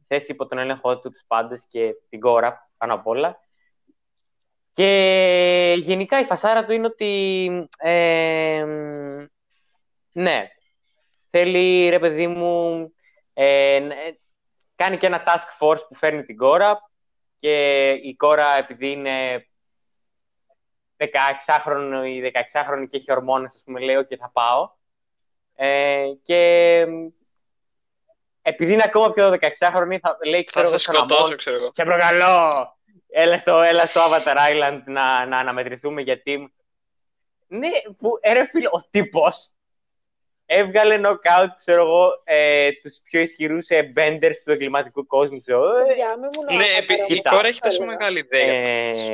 θέσει υπό τον έλεγχό του τους πάντες και την κόρα πάνω απ' όλα. Και γενικά η φασάρα του είναι ότι ε, ναι, θέλει ρε παιδί μου ε, να- ε, κάνει και ένα task force που φέρνει την κόρα και η κόρα επειδή είναι 16χρονη ή 16χρονη και έχει ορμόνες, ας πούμε, λέει, και θα πάω. Ε, και μ, επειδή είναι ακόμα πιο 16χρονη, θα λέει, Θα ξέρω σε εγώ, στον Αμόν, σκοτώσω, ξέρω εγώ. σε προκαλώ, έλα στο, έλα στο Avatar Island να, να αναμετρηθούμε γιατί... Ναι, που, ε, ρε φίλε, ο τύπος έβγαλε knockout, ξέρω εγώ, ε, τους πιο ισχυρούς ε, benders του εγκληματικού κόσμου, ξέρω. ε, Παιδιά, μην μου Ναι, λέω επί- η κοίτα. κόρα έχει τόσο Έλεγα. μεγάλη ιδέα.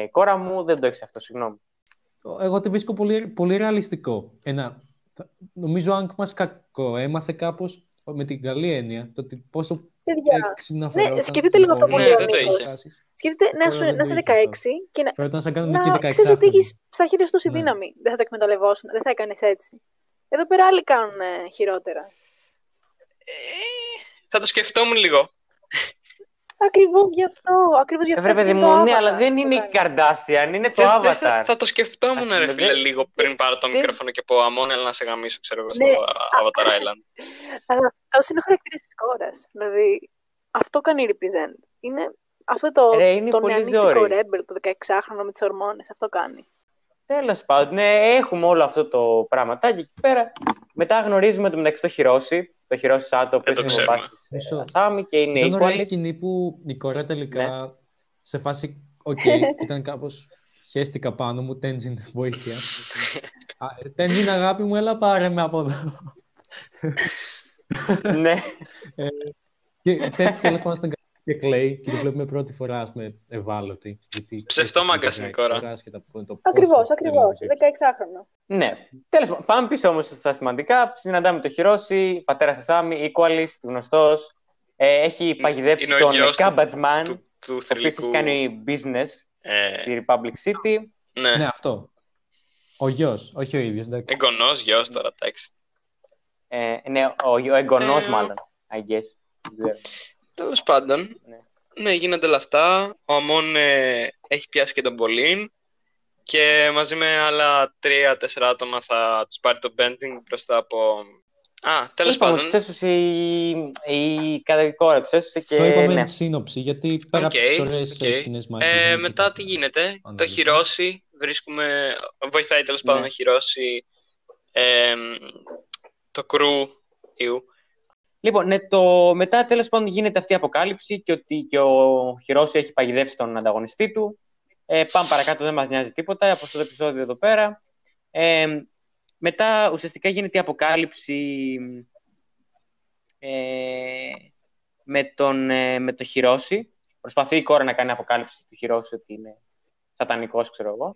ε, κόρα μου δεν το έχεις αυτό, συγγνώμη. Εγώ το βρίσκω πολύ, πολύ ρεαλιστικό. Ένα, θα- νομίζω ο Άγκ μας κακό έμαθε κάπως με την καλή έννοια το ότι πόσο Παιδιά, έξυπνα ναι, φερόταν σκεφτείτε στην λίγο αυτό πόλη που Ναι, λέει ο δεν το Νίκος. είχε. Σκεφτείτε να, Τώρα σου, δεν να το είσαι είχε 16 και να, Φερόταν σαν κανονική να 16 ξέρεις ότι έχεις στα χέρια σου τόση Ναι. δύναμη. Δεν θα το εκμεταλλευόσουν, δεν θα έκανες έτσι. Εδώ πέρα άλλοι κάνουν ε, χειρότερα. Ε, θα το σκεφτόμουν λίγο. Ακριβώς γι' αυτό. Ακριβώς γι' αυτό. Βρε παιδί είναι το μου, ναι, Avatar αλλά δεν που είναι η κάνει. Kardashian, είναι το Δεν- δεν θα, Avatar. θα το σκεφτόμουν, Ας ρε πούμε, φίλε, δεν- λίγο πριν πάρω το δεν- μικρόφωνο και πω Αμόν, έλα να σε γαμίσω, ξέρω εγώ, στο Ναι. Avatar Island. Αλλά αυτός είναι ο χαρακτήρας της κόρας. Δηλαδή, αυτό κάνει represent. Είναι αυτό το, Ρε, είναι το πολύ νεανίστικο ζόρι. rebel, το 16χρονο με τις ορμόνες. Αυτό κάνει. Τέλος πάντων, ναι, έχουμε όλο αυτό το πραγματάκι εκεί πέρα. Μετά γνωρίζουμε το μεταξύ το Χιρόσι, το Χιρόσι Σάτο, που Δεν το είναι ο ξέρουμε. μπαμπάς της Μισό. Ασάμι και είναι Ήταν ωραία η equalist. σκηνή που η Κόρα τελικά Ναι. σε φάση, οκ, ήταν κάπως χέστηκα πάνω μου, Τέντζιν, βοήθεια. Α, ε, Τέντζιν, αγάπη μου, έλα πάρε με από εδώ. ναι, Και τε- τέλος πάντων στην καρδιά και κλαίει και τη βλέπουμε πρώτη φορά, ας πούμε, ευάλωτη. γιατί Ψευτόμαγκας έχει είναι η κόρα. κόρας, άσχετα από το πόσο Ακριβώς, θέλει ακριβώς. να το ζήσει. 16χρονο. ναι. Τέλος πάντων, πάμε πίσω όμως στα σημαντικά. Συναντάμε το Χιρόση, πατέρας Ασάμι, equalist, γνωστός. Ε, έχει παγιδέψει είναι ο τον γιος του- Cabbage Man, Του, του ο οποίος θρηλυκού. έχει κάνει business Ε, στη Republic City. ναι, Ναι, αυτό. Ο γιος, όχι ο ίδιος, εντάξει. εγγονός γιος τώρα, εντάξει. Ε, ναι, ο, ο εγγονός Ε, μάλλον, I guess. Δεν ξέρω. Τέλος πάντων, Ναι. ναι, γίνονται όλα αυτά. Ο Αμόν ε, έχει πιάσει και τον Πολύν και μαζί με άλλα τρία-τέσσερα άτομα θα τους πάρει το bending μπροστά από... Α, τέλος Είπαμε, πάντων, τους έσωσε η, η καταδικόρα, τους έσωσε και Το είπαμε ναι. εν σύνοψη, γιατί πέρα από Οκ, τις ωραίες οκ. σκηνές μάχης, Ε, δεν μετά υπάρχει τι γίνεται, το ανάλυση. χειρώσει, βρίσκουμε, βοηθάει τέλος πάντων Ναι. να χειρώσει ε, το κρου ιού. Λοιπόν, ναι, το... μετά τέλος πάντων γίνεται αυτή η αποκάλυψη και ότι και ο Χιρόση έχει παγιδεύσει τον ανταγωνιστή του. Ε, πάμε παρακάτω, δεν μας νοιάζει τίποτα από αυτό το επεισόδιο εδώ πέρα. Ε, μετά ουσιαστικά γίνεται η αποκάλυψη ε, με, τον, ε, με το Χιρόση. Προσπαθεί η κόρα να κάνει αποκάλυψη του Χιρόση ότι είναι σατανικός, ξέρω εγώ.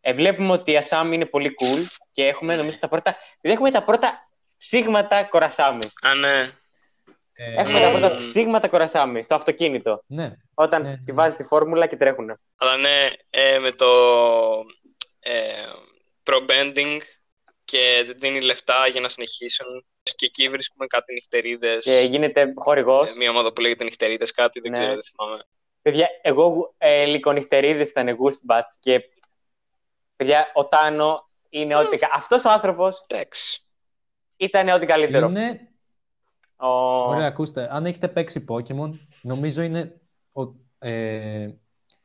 ε, βλέπουμε ότι η Ασάμ είναι πολύ cool και έχουμε νομίζω τα πρώτα, δηλαδή έχουμε τα πρώτα ψήγματα κορασάμι. Α, ναι. Ε, Έχουμε τα πρώτα ψήγματα κορασάμι στο αυτοκίνητο. Ναι. Όταν Ναι, ναι, τη ναι. βάζεις τη φόρμουλα και τρέχουν. Αλλά ναι, ε, με το ε, pro-bending και δίνει λεφτά για να συνεχίσουν. Και εκεί βρίσκουμε κάτι νυχτερίδες. Και γίνεται χορηγός. Ε, Μία ομάδα που λέγεται νυχτερίδες κάτι, δεν Ναι. ξέρω, δεν θυμάμαι. Παιδιά, εγώ ε, λικονυχτερίδε ήταν Gulfbats και παιδιά, ο Τάνο είναι ό,τι. κα- Αυτός ο άνθρωπος Εντάξει. Ήταν ό,τι καλύτερο. Είναι... Ο... Ωραία, ακούστε. Αν έχετε παίξει Pokemon, νομίζω είναι, ο, ε,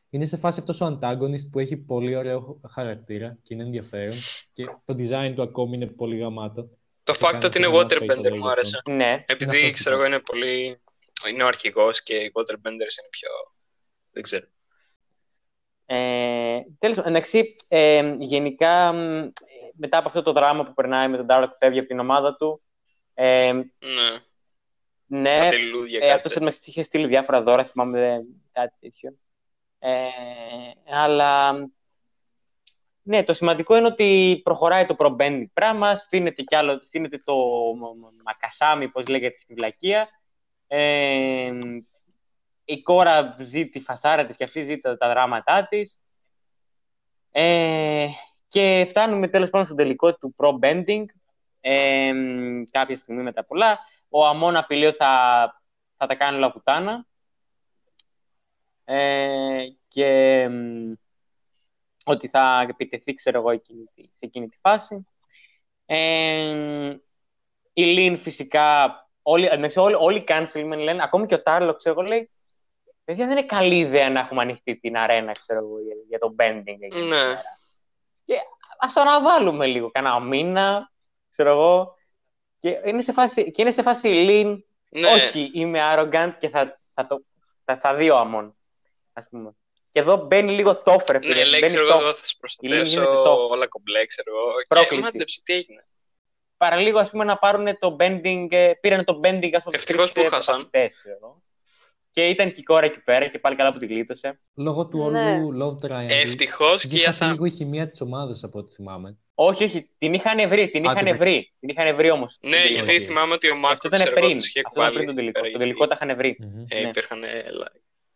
είναι σε φάση αυτός ο antagonist που έχει πολύ ωραίο χαρακτήρα και είναι ενδιαφέρον και το design του ακόμη είναι πολύ γαμάτο. Το Το fact ναι, κάνει ότι είναι και ένα waterbender facial μου expression. άρεσε. Ναι, Είναι Επειδή αυτό ξέρω που εγώ είναι πολύ. Είναι ο αρχηγός και οι waterbenders είναι πιο. Δεν ξέρω. Ε, τέλος πάντων, εντάξει, ε, γενικά μ, μετά από αυτό το δράμα που περνάει με τον Dark που φεύγει από την ομάδα του, ε, Ναι. ναι, Κάτι λουλούδια, ε, κάτι αυτός τέτοιο. μας είχε στείλει διάφορα δώρα, θυμάμαι ε, κάτι τέτοιο. Ε, αλλά ναι, το σημαντικό είναι ότι προχωράει το pro-bending πράγμα, στείνεται, κι άλλο, στείνεται το μ- μ- μακασάμι, πώς λέγεται, στη βλακεία. Ε, η κόρα ζει τη φασάρα της και αυτή ζει τα, τα δράματά της. Ε, και φτάνουμε τέλος πάντων στο τελικό του pro-bending, ε, κάποια στιγμή μετά πολλά. Ο Αμών απειλεί ότι θα, θα τα κάνει όλα πουτάνα. Ε, και μ, ότι θα επιτεθεί, ξέρω εγώ, εκείνη τη- σε εκείνη τη φάση. Ε, η Λίν φυσικά, όλοι, εντάξει, όλοι, όλοι οι cancelmen λένε, ακόμη και ο Τάρλο, ξέρω εγώ, λέει, παιδιά δεν είναι καλή ιδέα να έχουμε ανοιχτεί την αρένα, ξέρω εγώ, για, για το bending. εκεί Ναι. πέρα. Και ας το αναβάλουμε λίγο, κανένα μήνα, ξέρω εγώ. Και είναι σε φάση, και είναι σε φάση η Λίν, Ναι. όχι, είμαι arrogant και θα, θα, το, θα, θα δει ο Αμών, ας πούμε. Και εδώ μπαίνει λίγο το φρε, Ναι, φίλε. λέει, μπαίνει ξέρω το. εγώ, θα σας προστατεύσω, γίνεται το. όλα κομπλέ, ξέρω εγώ. Πρόκληση. Και μάντεψε, τι έγινε. Παραλίγο, ας πούμε, να πάρουν το bending, ε, πήραν το bending, ας πούμε, Ευτυχώς τρεις, που ε, χάσαν. Πρωταθλητές, ξέρω. Και ήταν και η κόρα εκεί πέρα και πάλι καλά που την γλίτωσε. Λόγω του Ναι. όλου love triangle. Ευτυχώς και η Βγήκε Ασάμ. λίγο η χημεία της ομάδας από ό,τι θυμάμαι. Όχι, όχι, την είχαν βρει, την Α, είχαν την- βρει. Την είχαν βρει όμως. Ναι, στην γιατί τελική. θυμάμαι ότι ο Αυτό Μάκος ήταν ξέρω εγώ πριν. τους είχε Αυτό ήταν κουβάλει πριν τον εκεί τελικό. πέρα, Στο γιατί, τελικό τα είχαν βρει. Μμμ. ε, ναι. Υπήρχαν ε, λα-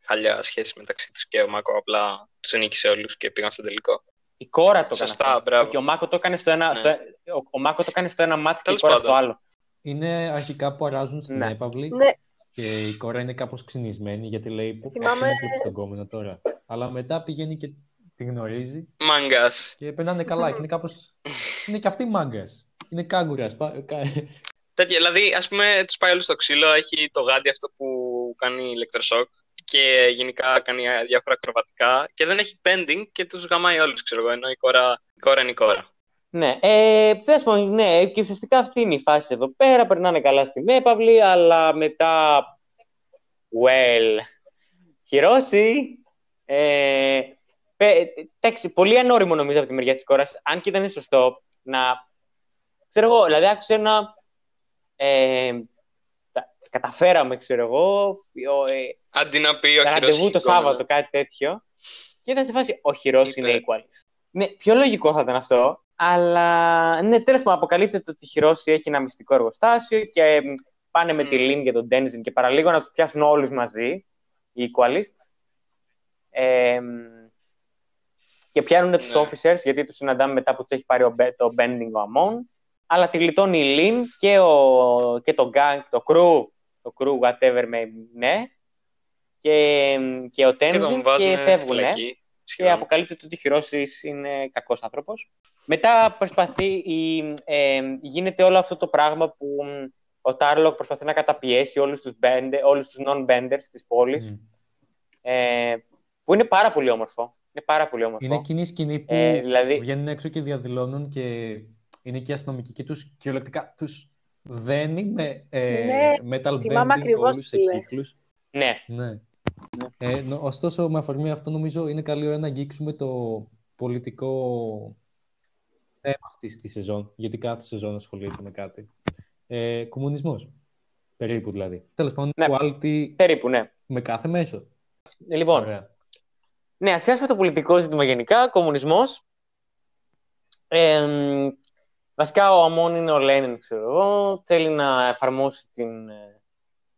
χαλιά σχέση μεταξύ τους και ο Μάκο. Απλά τους νίκησε όλους και πήγαν στο τελικό. Η κόρα το έκανε. Σωστά, αυτό. μπράβο. Και ο Μάκο το έκανε στο ένα, Ναι. στο, ο, ο Μάκο το έκανε στο ένα μάτς και η Τέλος κόρα στο πάντων. άλλο. Είναι αρχικά που αράζουν στην Ναι. έπαυλη Ναι, και η κόρα είναι κάπως ξυνισμένη γιατί λέει που Θυμάμαι- είναι κλείψει τον κόμενο τώρα. Αλλά μετά πηγαίνει και τη γνωρίζει Μάγκας. και περνάνε καλά και είναι κάπως... είναι και αυτή μάγκας. Είναι κάγκουρας. Πα- κα- Τέτοια, δηλαδή, ας πούμε, τους πάει όλους στο ξύλο. Έχει το γάντι αυτό που κάνει ηλεκτροσόκ και γενικά κάνει διάφορα ακροβατικά και δεν έχει pending και τους γαμάει όλους, ξέρω εγώ. Ενώ η κόρα, η κόρα είναι η κόρα. Ναι, ε, τέλος πάντων, ναι, και ουσιαστικά αυτή είναι η φάση εδώ πέρα. Περνάνε καλά στην έπαυλη, αλλά μετά. Well. Χειρώσει. Ε, πε- εντάξει, πολύ ανώριμο νομίζω από τη μεριά της κόρας. Αν και ήταν σωστό να. Ξέρω εγώ, δηλαδή άκουσε ένα. Ε, τα- καταφέραμε, ξέρω εγώ. ο- ε, Αντί να πει ο τα χειρός ραντεβού έχει το εικόνα. Σάββατο, κάτι τέτοιο. Και ήταν σε φάση, ο χειρός Είπε. είναι equalist. Ναι, πιο λογικό θα ήταν αυτό. Αλλά ναι, τέλος πάντων, αποκαλύπτεται ότι ο χειρό έχει ένα μυστικό εργοστάσιο και μ, πάνε με τη Μμ. Λίν και τον Ντένζιν και παραλίγο να τους πιάσουν όλους μαζί, οι equalists. Ε, μ, και πιάνουν Ναι. τους officers, γιατί τους συναντάμε μετά που τους έχει πάρει ο, Μπε- το bending ο Αμών. Αλλά τη γλιτώνει η Λίν και, ο, και το gang, το crew, το crew whatever με ναι. Και, μ, και ο Και Tenzin τον και, βάζουν στη φεύγουν. Φυλακή. Και σχεδόν. αποκαλύπτεται ότι ο Χειρόσης είναι κακός άνθρωπος. Μετά προσπαθεί, η, ε, γίνεται όλο αυτό το πράγμα που μ, ο Τάρλοκ προσπαθεί να καταπιέσει όλους τους, bender, όλους τους non-benders της πόλης, Μμ. ε, που είναι πάρα πολύ όμορφο. Είναι πάρα πολύ όμορφο. Είναι εκείνη η σκηνή που Ε, δηλαδή- βγαίνουν έξω και διαδηλώνουν και είναι και οι αστυνομικοί και τους κυριολεκτικά τους δένει με ε, Ναι, metal θυμάμαι bending ακριβώς όλους τι σε λες. κύκλους. Ναι, Ναι. Ε, νο- ωστόσο, με αφορμή αυτό, νομίζω είναι καλή ώρα να αγγίξουμε το πολιτικό θέμα αυτής της σεζόν, γιατί κάθε σεζόν ασχολείται με κάτι. Ε, κομμουνισμός. Περίπου δηλαδή. Τέλος πάντων, Ναι. equality περίπου, ναι. με κάθε μέσο. Ε, Λοιπόν, Ωραία. ναι, ας πιάσουμε το πολιτικό ζήτημα γενικά, κομμουνισμός. Ε, βασικά ο Αμών είναι ο Λένιν, ξέρω εγώ. Θέλει να εφαρμόσει την ε,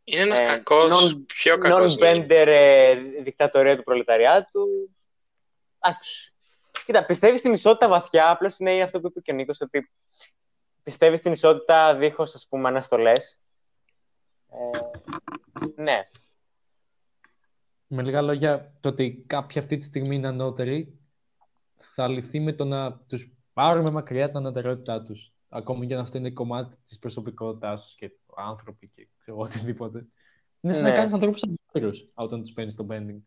Είναι ένας Ε, κακός, non- πιο κακός. non-bender ε, δικτατορία του προλεταριάτου. Εντάξει. Κοίτα, πιστεύεις στην ισότητα βαθιά, απλώς είναι αυτό που είπε και ο Νίκος, ότι πιστεύεις στην ισότητα δίχως, ας πούμε, αναστολές. Ε, ναι. Με λίγα λόγια, το ότι κάποιοι αυτή τη στιγμή είναι ανώτεροι θα λυθεί με το να τους πάρουμε μακριά την ανωτερότητά τους. Ακόμη και αν αυτό είναι κομμάτι της προσωπικότητάς τους και άνθρωποι και ξέρω εγώ, οτιδήποτε. Είναι σαν Ναι. να κάνεις ανθρώπους ανώτερους όταν τους παίρνεις στο bending.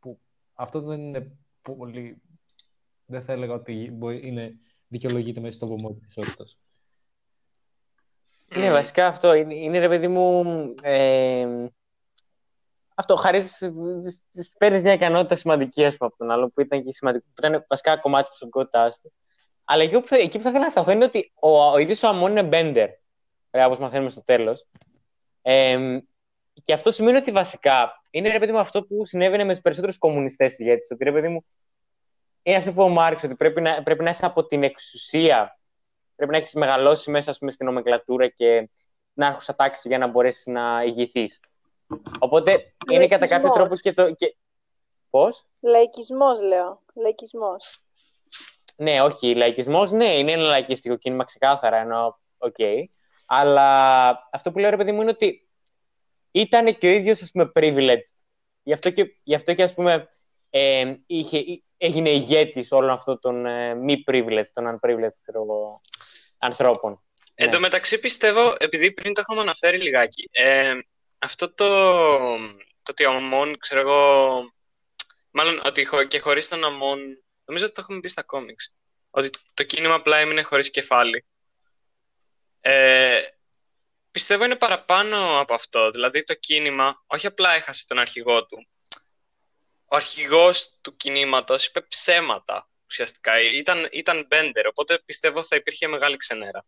Που αυτό δεν είναι πολύ... Δεν θα έλεγα ότι μπορεί, είναι δικαιολογείται μέσα στο βωμό της ισότητας. Ναι, βασικά αυτό είναι, είναι ρε παιδί μου. Ε, αυτό χαρίζει. Παίρνεις μια ικανότητα σημαντική ας πούμε, από τον άλλο που ήταν και σημαντικό. Που ήταν βασικά κομμάτι της προσωπικότητάς του. Αλλά εκεί που, θα, εκεί που θα ήθελα να σταθώ είναι ότι ο, ο ίδιος ο Αμών είναι μπέντερ. Όπως μαθαίνουμε στο τέλος. Ε, και αυτό σημαίνει ότι βασικά είναι ρε παιδί μου αυτό που συνέβαινε με τους περισσότερους κομμουνιστές ηγέτε. Ότι ρε παιδί μου είναι αυτό που ο Μάρξ, ότι πρέπει να, πρέπει να είσαι από την εξουσία πρέπει να έχεις μεγαλώσει μέσα ας πούμε, στη νομενκλατούρα και να άρχουσα τάξη για να μπορέσεις να ηγηθείς. Οπότε είναι κατά κάποιο Λαϊκισμός. τρόπο και το. Και... Πώς; Λαϊκισμός, λέω. Λαϊκισμός. Ναι, όχι. Λαϊκισμός, ναι, είναι ένα λαϊκιστικό κίνημα ξεκάθαρα. Ενώ, οκ. Αλλά αυτό που λέω, ρε παιδί μου, είναι ότι ήταν και ο ίδιος, ας πούμε, privileged. Γι' αυτό και, γι αυτό και ας πούμε, ε, είχε, έγινε ηγέτης όλων αυτών των ε, μη privileged, των unprivileged, ξέρω εγώ, ανθρώπων. Εν Ναι. τω μεταξύ πιστεύω, επειδή πριν το είχαμε αναφέρει λιγάκι, ε, αυτό το, το ότι ο Αμών, ξέρω εγώ, μάλλον ότι χω- και χωρίς τον Αμών, νομίζω ότι το έχουμε πει στα κόμιξ, ότι το κίνημα απλά έμεινε χωρίς κεφάλι. Ε, πιστεύω είναι παραπάνω από αυτό, δηλαδή το κίνημα όχι απλά έχασε τον αρχηγό του, ο αρχηγός του κινήματος είπε ψέματα ουσιαστικά, ήταν, ήταν μπέντερ, οπότε πιστεύω θα υπήρχε μεγάλη ξενέρα.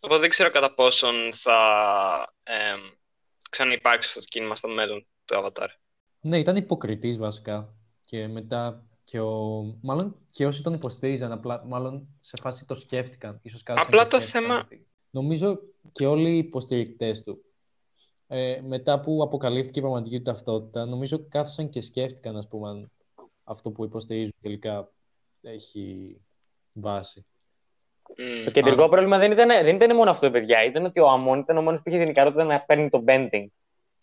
Οπότε δεν ξέρω κατά πόσον θα ε, ξαναυπάρξει αυτό το κίνημα στο μέλλον του Avatar. Ναι, ήταν υποκριτής βασικά. Και μετά και ο... Μάλλον και όσοι τον υποστήριζαν, απλά, μάλλον σε φάση το σκέφτηκαν. Ίσως κάθισαν Απλά και το σκέφτηκαν θέμα- ότι- Νομίζω και όλοι οι υποστηρικτές του, ε, μετά που αποκαλύφθηκε η πραγματική του ταυτότητα, νομίζω κάθισαν και σκέφτηκαν, ας πούμε, αν αυτό που υποστηρίζουν τελικά έχει βάση. Μμ. Το κεντρικό πρόβλημα δεν ήταν, δεν ήταν μόνο αυτό, παιδιά. Ήταν ότι ο Αμών ήταν ο μόνος που είχε την ικανότητα να παίρνει το bending.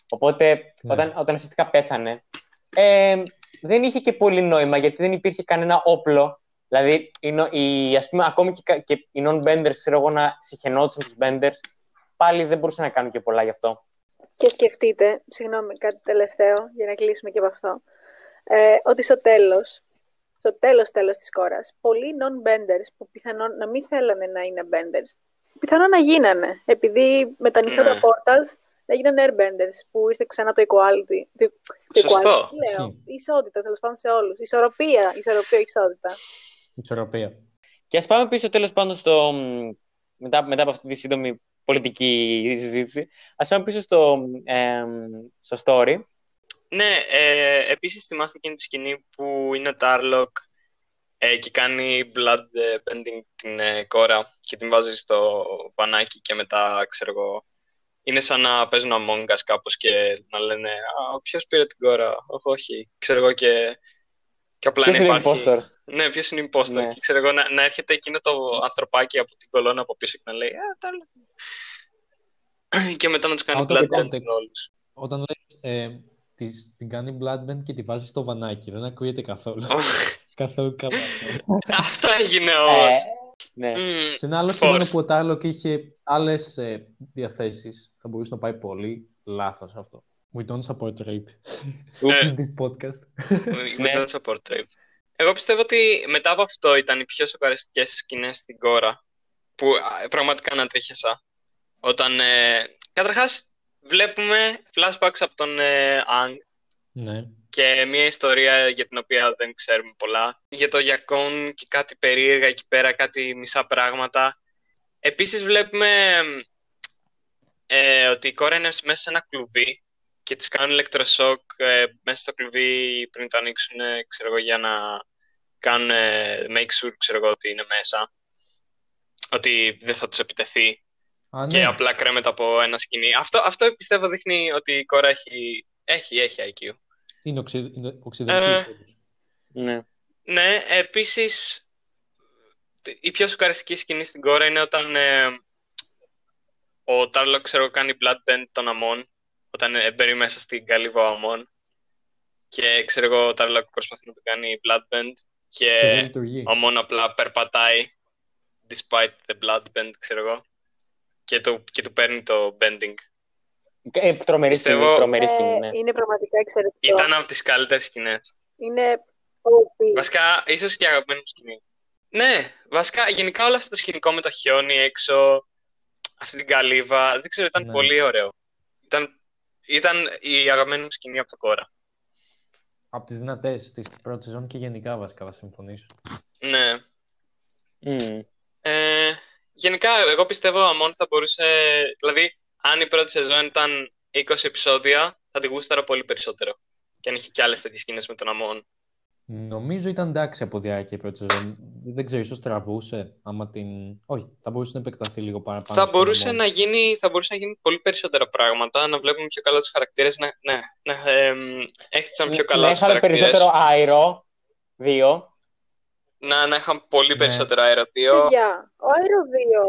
Οπότε, Ναι. όταν, όταν ουσιαστικά πέθανε, ε, δεν είχε και πολύ νόημα γιατί δεν υπήρχε κανένα όπλο. Δηλαδή, οι, νο- οι, ας πούμε, ακόμη και, κα- και οι non-benders, ξέρω εγώ, να συχαινόντουσαν τους benders, πάλι δεν μπορούσαν να κάνουν και πολλά γι' αυτό. Και σκεφτείτε, συγγνώμη, κάτι τελευταίο για να κλείσουμε και από αυτό, ε, ότι στο τέλος, στο τέλος τέλος της κόρας, πολλοί non-benders που πιθανόν να μην θέλανε να είναι benders, πιθανόν να γίνανε, επειδή με τα ανοιχτά τα Ναι. portals έγιναν airbenders, που ήρθε ξανά το equality. Το, το Σωστό. equality, τι λέω, Ισχύει. η ισότητα, τέλος πάντων σε όλους. Ισορροπία, ισορροπία, ισότητα. Ισορροπία. Και ας πάμε πίσω τέλος πάντων στο. μ, Μετά, μετά από αυτή τη σύντομη πολιτική συζήτηση, ας πάμε πίσω στο, ε, στο story. Ναι, ε, επίσης θυμάστε εκείνη τη σκηνή που είναι ο Τάρλοκ ε, και κάνει blood ε, bending την ε, Κόρα και την βάζει στο βανάκι και μετά, ξέρω εγώ, είναι σαν να παίζουν Among Us κάπως και να λένε «Α, ποιος πήρε την Κόρα, όχι, όχι», ξέρω εγώ και, και απλά Ποιος να είναι υπάρχει... impostor? Ναι, ποιος είναι impostor Ναι. και ξέρω εγώ να, να έρχεται εκείνο το ανθρωπάκι από την κολόνα από πίσω και να λέει «Α, Τάρλοκ». και μετά να τους κάνει Out of blood context. bending όλους. Όταν λες, ε, της, την κάνει bloodband και τη βάζει στο βανάκι, δεν ακούγεται καθόλου. καθόλου καλά. Αυτό έγινε όμως. Ε, ναι. Μμμ. Σε ένα άλλο σημείο Forced. που ο Τάρλοκ είχε άλλες ε, διαθέσεις, θα μπορούσε να πάει πολύ λάθος αυτό. We don't support rape Ε, in this podcast. με το support trip. Εγώ πιστεύω ότι μετά από αυτό ήταν οι πιο σοκαριστικές σκηνές στην κόρα που α, πραγματικά ανατρίχιασα. Όταν, ε, καταρχάς, βλέπουμε flashbacks από τον ε, Ang ναι. και μια ιστορία για την οποία δεν ξέρουμε πολλά. Για το Γιακόν και κάτι περίεργα εκεί πέρα, κάτι μισά πράγματα. Επίσης βλέπουμε ε, ότι η κόρα είναι μέσα σε ένα κλουβί και τις κάνουν ηλεκτροσόκ ε, μέσα στο κλουβί πριν το ανοίξουν, ε, ξέρω εγώ, για να κάνουν ε, make sure, ξέρω εγώ, ότι είναι μέσα. ότι δεν θα τους επιτεθεί Α, και ναι. απλά κρέμεται από ένα σκηνή. Αυτό, αυτό πιστεύω δείχνει ότι η κόρα έχει, έχει, έχει IQ. Είναι οξυ... είναι οξυδερκή. Ε, Ναι. Ναι, επίσης η πιο σοκαριστική σκηνή στην κόρα είναι όταν ε, ο Τάρλοκ ξέρω κάνει bloodbend των αμών όταν ε, μπαίνει μέσα στην καλύβα ο αμών και ξέρω εγώ ο Τάρλοκ προσπαθεί να του κάνει bloodbend Και δεν και λειτουργεί. ο αμών απλά περπατάει despite the bloodbend ξέρω εγώ και του, και του παίρνει το bending. Ε, τρομερή σκηνή, Πιστεύω- τρομερή Ε, σκηνή, ναι. Είναι πραγματικά εξαιρετικό. Ήταν από τις καλύτερες σκηνές. Είναι OP. Βασικά, ίσως και αγαπημένη μου σκηνή. Ναι, βασικά, γενικά όλο αυτό το σκηνικό με το χιόνι έξω, αυτή την καλύβα, δεν ξέρω, ήταν Ναι. πολύ ωραίο. Ήταν, ήταν η αγαπημένη μου σκηνή από το κόρα. Από τις δυνατές της πρώτης σεζόν και γενικά βασικά θα συμφωνήσω. Ναι. Μμ. Ε, γενικά, εγώ πιστεύω ο Αμών θα μπορούσε, δηλαδή, αν η πρώτη σεζόν ήταν 20 επεισόδια, θα τη γούσταρα πολύ περισσότερο. Και αν είχε κι άλλες τέτοιες σκηνές με τον Αμών. Νομίζω ήταν εντάξει από διάρκεια η πρώτη σεζόν. Δεν ξέρω, ίσως τραβούσε άμα την... Όχι, θα μπορούσε να επεκταθεί λίγο παραπάνω. Θα στον μπορούσε, Αμόν. να γίνει, θα μπορούσε να γίνει πολύ περισσότερα πράγματα, να βλέπουμε πιο καλά τους χαρακτήρες, να, ναι, να εμ, έχτισαν πιο καλά να τους είχαμε χαρακτήρες, περισσότερο αέρο. Δύο. να, να είχαν πολύ Ναι. περισσότερο αερωτείο, Παιδιά, ο Aero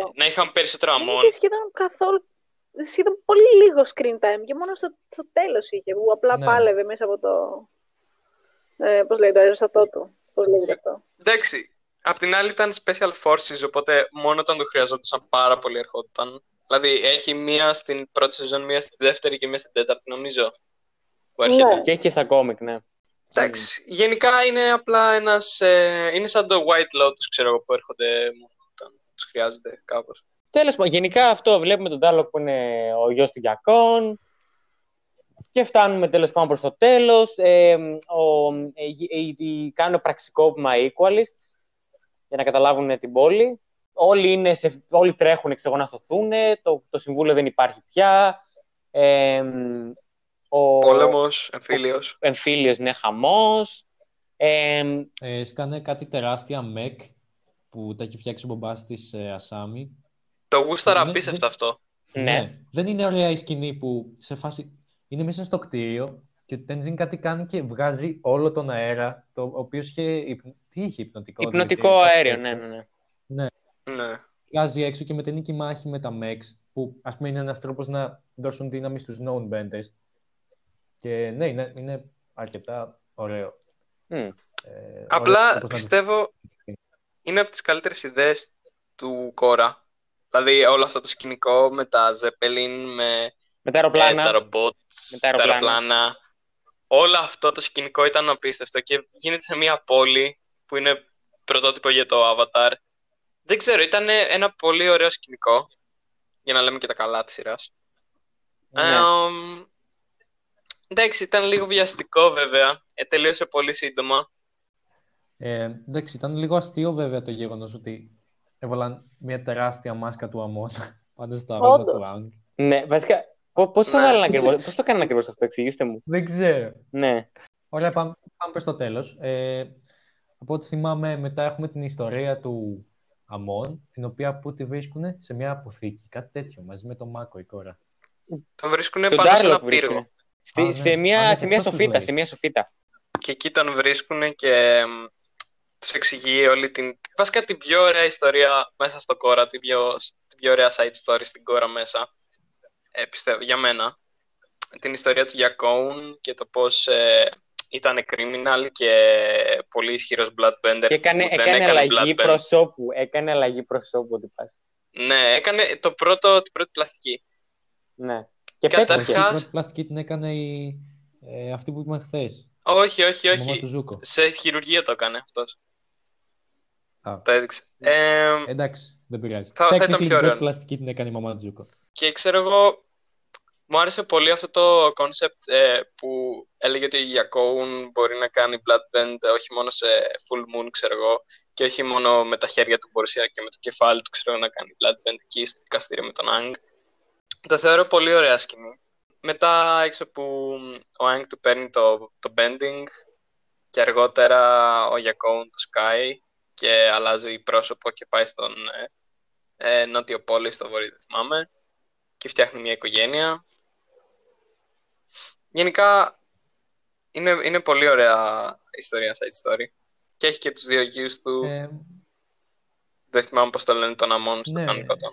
2 να είχαν περισσότερο δεν αμόν. είχε σχεδόν καθόλου, σχεδόν πολύ λίγο screen time και μόνο στο, στο τέλος είχε, που απλά Ναι. πάλευε μέσα από το, ε, πώς λέει, το αεροστατό του. Πώς λέγεται αυτό. Εντάξει, απ' την άλλη ήταν special forces, οπότε μόνο όταν το χρειαζόντουσαν πάρα πολύ ερχόταν. Δηλαδή έχει μία στην πρώτη σεζόν, μία στην δεύτερη και μία στην τέταρτη, νομίζω. Που έρχεται. Ναι. Και έχεις και στα κόμικ, ναι. Εντάξει, γενικά είναι απλά ένας, ε, είναι σαν το White Lotus, ξέρω εγώ, που έρχονται μόνο όταν τους χρειάζεται κάπως. Τέλος πάντων, γενικά αυτό βλέπουμε τον Τάρλοκ που είναι ο γιος του Γιακόουν και φτάνουμε τέλος πάντων προς το τέλος. Ε, ο, ε, ε, ε, κάνουν πραξικόπημα equalists για να καταλάβουν την πόλη. Όλοι, είναι σε, όλοι τρέχουν ξέρω, να σωθούν, το, το συμβούλιο δεν υπάρχει πια. Ε, ο Πόλεμος, εμφύλιος. εμφύλιος είναι χαμός. Ε, Ε, σκάνε κάτι τεράστια μεκ που τα έχει φτιάξει ο μπαμπάς της ε, Ασάμι. Το γούσταρα Ναι, απίστευτο ναι. αυτό. ναι. Δεν είναι ωραία η σκηνή που σε φάση είναι μέσα στο κτίριο και ο Τέντζιν κάτι κάνει και βγάζει όλο τον αέρα, το οποίος είχε, υπ- τι είχε υπνοτικό. Υπνοτικό δηλαδή, κάτι αέριο, τέτοιο. ναι, ναι, ναι. Ναι. Βγάζει έξω και μεταίνει και η μάχη με τα mechs, που ας πούμε είναι ένας τρόπος να δώσουν δύναμη στους known benders. Και ναι, είναι, είναι αρκετά ωραίο. Μμ. Ε, Απλά ωραίος τρόπος να πιστεύω είναι από τις καλύτερες ιδέες του Κόρα. Δηλαδή όλο αυτό το σκηνικό με τα Zeppelin, με Με τα ε, αεροπλάνα. τα ρομπότ, Με τα τα αεροπλάνα. Αεροπλάνα. Όλο αυτό το σκηνικό ήταν απίστευτο και γίνεται σε μια πόλη που είναι πρωτότυπο για το Avatar. Δεν ξέρω, ήταν ένα πολύ ωραίο σκηνικό, για να λέμε και τα καλά της σειράς. Ναι. Εμ, εντάξει, ήταν λίγο βιαστικό βέβαια. Ε, τελείωσε πολύ σύντομα. Ε, εντάξει, ήταν λίγο αστείο βέβαια το γεγονός ότι έβαλαν μια τεράστια μάσκα του Αμών πάνω στα ρόδα Όντως. του Άγκ. Ναι, βασικά, πώ πώς το Ναι. βάλανε ακριβώς, πώς το κάνανε ακριβώς αυτό, εξηγήστε μου. Δεν ξέρω. Ναι. Ωραία, πάμε, πάμε προς το τέλος. Ε, από ό,τι θυμάμαι, μετά έχουμε την ιστορία του Αμών, την οποία από ό,τι βρίσκουν σε μια αποθήκη, κάτι τέτοιο, μαζί με τον Μάκο η Κόρα. Τον βρίσκουν Τον πάνω σε ένα Τάρλοκ πύργο. βρίσκουνε. Στη- Α, ναι. σε Α, μια, ναι, σε μια αυτός τους σοφίτα, λέει. σε μια σοφίτα. Και εκεί τον βρίσκουν και τους εξηγεί όλη την. Βασικά την πιο ωραία ιστορία μέσα στο κόρα, την πιο, την πιο ωραία side story στην κόρα μέσα. Ε, πιστεύω, για μένα. Την ιστορία του Γιακόουν και το πώς ε, ήταν criminal και πολύ ισχυρός bloodbender. Και έκανε, που δεν έκανε αλλαγή bloodbend. προσώπου. Έκανε αλλαγή προσώπου, τι πας. Ναι, έκανε το πρώτο, την πρώτη πλαστική. Ναι. Και Καταρχάς- πέτυχε. Όχι, η πρώτη πλαστική την έκανε η, ε, αυτή που είπαμε χθες. Όχι, όχι, Η μαμά του όχι. Ζούκο. Σε χειρουργείο το έκανε αυτός. Α, Το έδειξε. Ε, εντάξει, δεν πειράζει. Θα- θα ήταν Technically, πιο την ωραίο. πρώτη πλαστική την έκανε η μαμά του Ζούκο. Και ξέρω εγώ, μου άρεσε πολύ αυτό το concept ε, που έλεγε ότι η Γιακόουν μπορεί να κάνει bloodbend όχι μόνο σε full moon, ξέρω εγώ, και όχι μόνο με τα χέρια του, μπορούσε και με το κεφάλι του, ξέρω να κάνει bloodbend εκεί στο δικαστήριο με τον Άγκ. Το θεωρώ πολύ ωραία σκηνή. Μετά έξω που ο Άγκ του παίρνει το, το bending και αργότερα ο Γιακόουν το σκάει και αλλάζει πρόσωπο και πάει στον, ε, ε, νότιο πόλη στο βόρειο, δεν θυμάμαι. Και φτιάχνει μια οικογένεια. Γενικά, είναι, είναι πολύ ωραία ιστορία, side story. Και έχει και τους δύο γιους του. Ε, Δεν θυμάμαι πώς το λένε τον Αμόν στο Ναι. κανονικό το.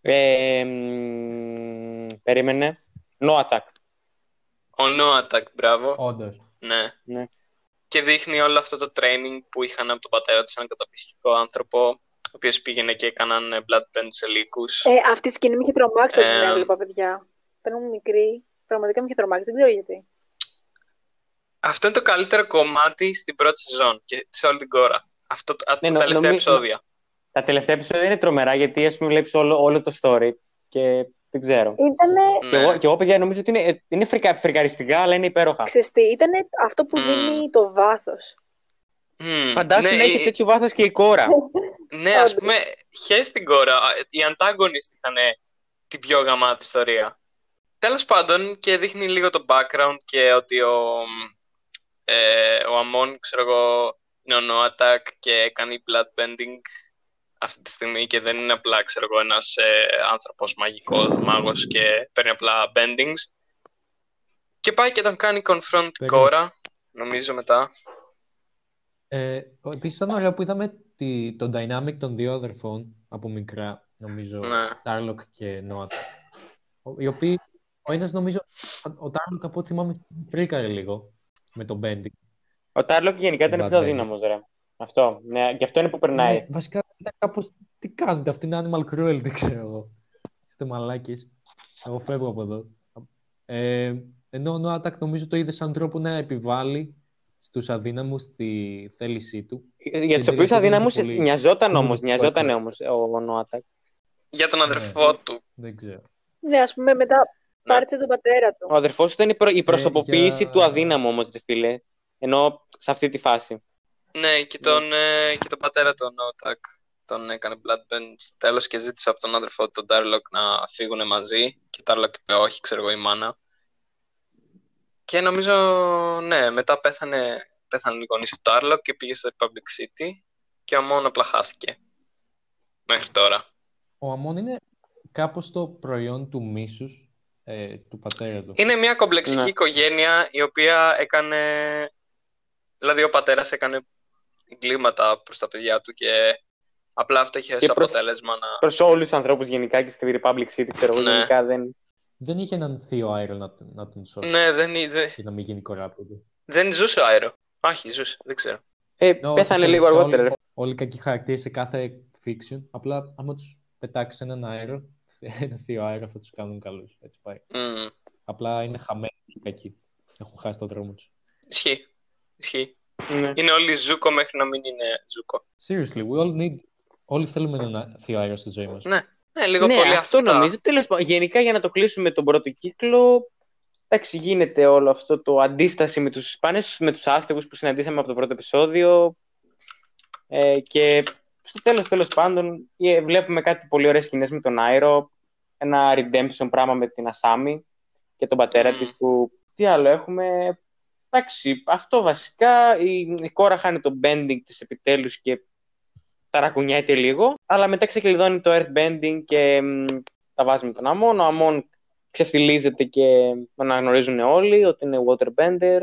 Ε, μ, περίμενε. No attack. Ο Noatak, μπράβο. όντως. Ναι. Ναι. Και δείχνει όλο αυτό το training που είχαν από τον πατέρα τους, έναν καταπιστικό άνθρωπο, ο οποίος πήγαινε και έκαναν ε, blood bend σε λύκους. Ε, αυτή η σκηνή με είχε τρομάξει όταν Ε, την έβλεπα, παιδιά. Όταν ήμουν μικρή, πραγματικά με είχε τρομάξει. Δεν ξέρω γιατί. Αυτό είναι το καλύτερο κομμάτι στην πρώτη σεζόν και σε όλη την κόρα. Αυτό το, Ναι, τα νο- τελευταία νομι- επεισόδια. Τα τελευταία επεισόδια είναι τρομερά γιατί ας πούμε βλέπεις όλο, όλο το story και δεν ξέρω. Ήτανε, Ναι. Και, εγώ, και εγώ παιδιά νομίζω ότι είναι, είναι φρικα, φρικαριστικά αλλά είναι υπέροχα. ξεστή, ήτανε αυτό που Μμ. δίνει το βάθος. Μμμ, Φαντάσου ναι, να έχεις ε, τέτοιο βάθος και η κόρα. Ναι, ας πούμε, χες την κόρα. Οι antagonist είχαν την πιο γαμάτη ιστορία. Τέλος πάντων, και δείχνει λίγο το background και ότι ο, ε, ο Αμόν, ξέρω εγώ, είναι ο Noatak και κάνει bloodbending αυτή τη στιγμή και δεν είναι απλά, ξέρω εγώ, ένας ε, άνθρωπος μαγικός, μάγος και παίρνει απλά bendings. Και πάει και τον κάνει confront την Περίμενε. Κόρα, νομίζω μετά. Ε, ο- επίσης ήταν ωραίο που είδαμε τη, το dynamic των δύο αδερφών από μικρά, νομίζω, Ναι. Τάρλοκ και Νόατακ. Οι οποίοι, ο ένας νομίζω, ο Τάρλοκ από ό,τι θυμάμαι φρίκαρε λίγο με τον Μπέντι. Ο Τάρλοκ γενικά ήταν Bad πιο Baby. αδύναμος, ρε. Αυτό. Ναι, και αυτό είναι που περνάει. Ναι, βασικά ήταν κάπως, τι κάνετε, αυτή είναι animal cruelty, ξέρω εγώ. Είστε μαλάκες. Εγώ φεύγω από εδώ. Ε, ενώ ο Νόατακ νομίζω το είδε σαν τρόπο να επιβάλλει στους αδύναμους τη θέλησή του. Για τους την οποίους τελική αδύναμους δεν είναι πολύ- νοιαζόταν πολύ όμως, πολύ νοιαζόταν πολύ. όμως ο, ο Νόατακ. Για τον Ναι. αδερφό του. Δεν ξέρω. Ναι, ας πούμε, μετά πάρτισε τον πατέρα του. Ο αδερφός του ήταν η, προ- η προσωποποίηση για- του αδύναμου όμως, ρε φίλε. Ενώ σε αυτή τη φάση. Ναι, και τον, ε, και τον πατέρα του, ο Νότακ, τον έκανε Bloodbend στο τέλος και ζήτησε από τον άδερφό του, τον Darlock, να φύγουν μαζί. Και ο Darlock είπε όχι, ξέρω εγώ, η μάνα. Και νομίζω, ναι, μετά πέθανε, πέθανε οι γονείς του Darlock και πήγε στο Republic City και ο Αμόν απλά χάθηκε. Μέχρι τώρα. Ο Αμών είναι κάπως το προϊόν του μίσους ε, του πατέρα του. Είναι μια κομπλεξική Ναι. οικογένεια η οποία έκανε... Δηλαδή ο πατέρας έκανε εγκλήματα προς τα παιδιά του και απλά αυτό είχε ως Και προς- αποτέλεσμα να... Προς όλους τους ανθρώπους γενικά και στη Republic City, ξέρω εγώ, Ναι. γενικά δεν... Δεν είχε έναν θείο αέρο να, τον- να τον σώσει Ναι, δεν, είδε- και να μην γίνει κοράπτωτο. δεν ζούσε ο αέρο. Όχι, ζούσε, δεν ξέρω. Ε, Ναι, πέθανε όχι, λίγο όλοι- αργότερα, ρε. Όλοι οι κακοί χαρακτήρες σε κάθε fiction, απλά άμα τους πετάξεις έναν αέρο, ένα θείο αέρο θα τους κάνουν καλούς. Έτσι πάει. Μμμ. Απλά είναι χαμένοι οι κακοί. Έχουν χάσει το δρόμο τους. Ισχύει. Ισχύει. Ναι. Είναι όλοι ζούκο μέχρι να μην είναι ζούκο. Seriously, we all need... Όλοι θέλουμε ένα θείο αέρο στη ζωή μας. Ναι, ναι λίγο Ναι, πολύ αυτό αυτά. νομίζω. Τέλος πάντων, γενικά για να το κλείσουμε τον πρώτο κύκλο, εντάξει, γίνεται όλο αυτό το αντίσταση με τους, πάνε στους- με τους άστεγους που συναντήσαμε από το πρώτο επεισόδιο ε, και στο τέλος, τέλος πάντων, ε, βλέπουμε κάτι πολύ ωραίες σκηνές με τον Άιρο, ένα redemption πράγμα με την Ασάμι και τον πατέρα Μμμ. της που, τι άλλο έχουμε, εντάξει, αυτό βασικά, η, η κόρα χάνει το bending της επιτέλους και ταρακουνιάται λίγο, αλλά μετά ξεκλειδώνει το earthbending και μ, τα βάζει με τον Αμόν. Ο Αμόν ξεφτιλίζεται και τον αναγνωρίζουν όλοι ότι είναι waterbender.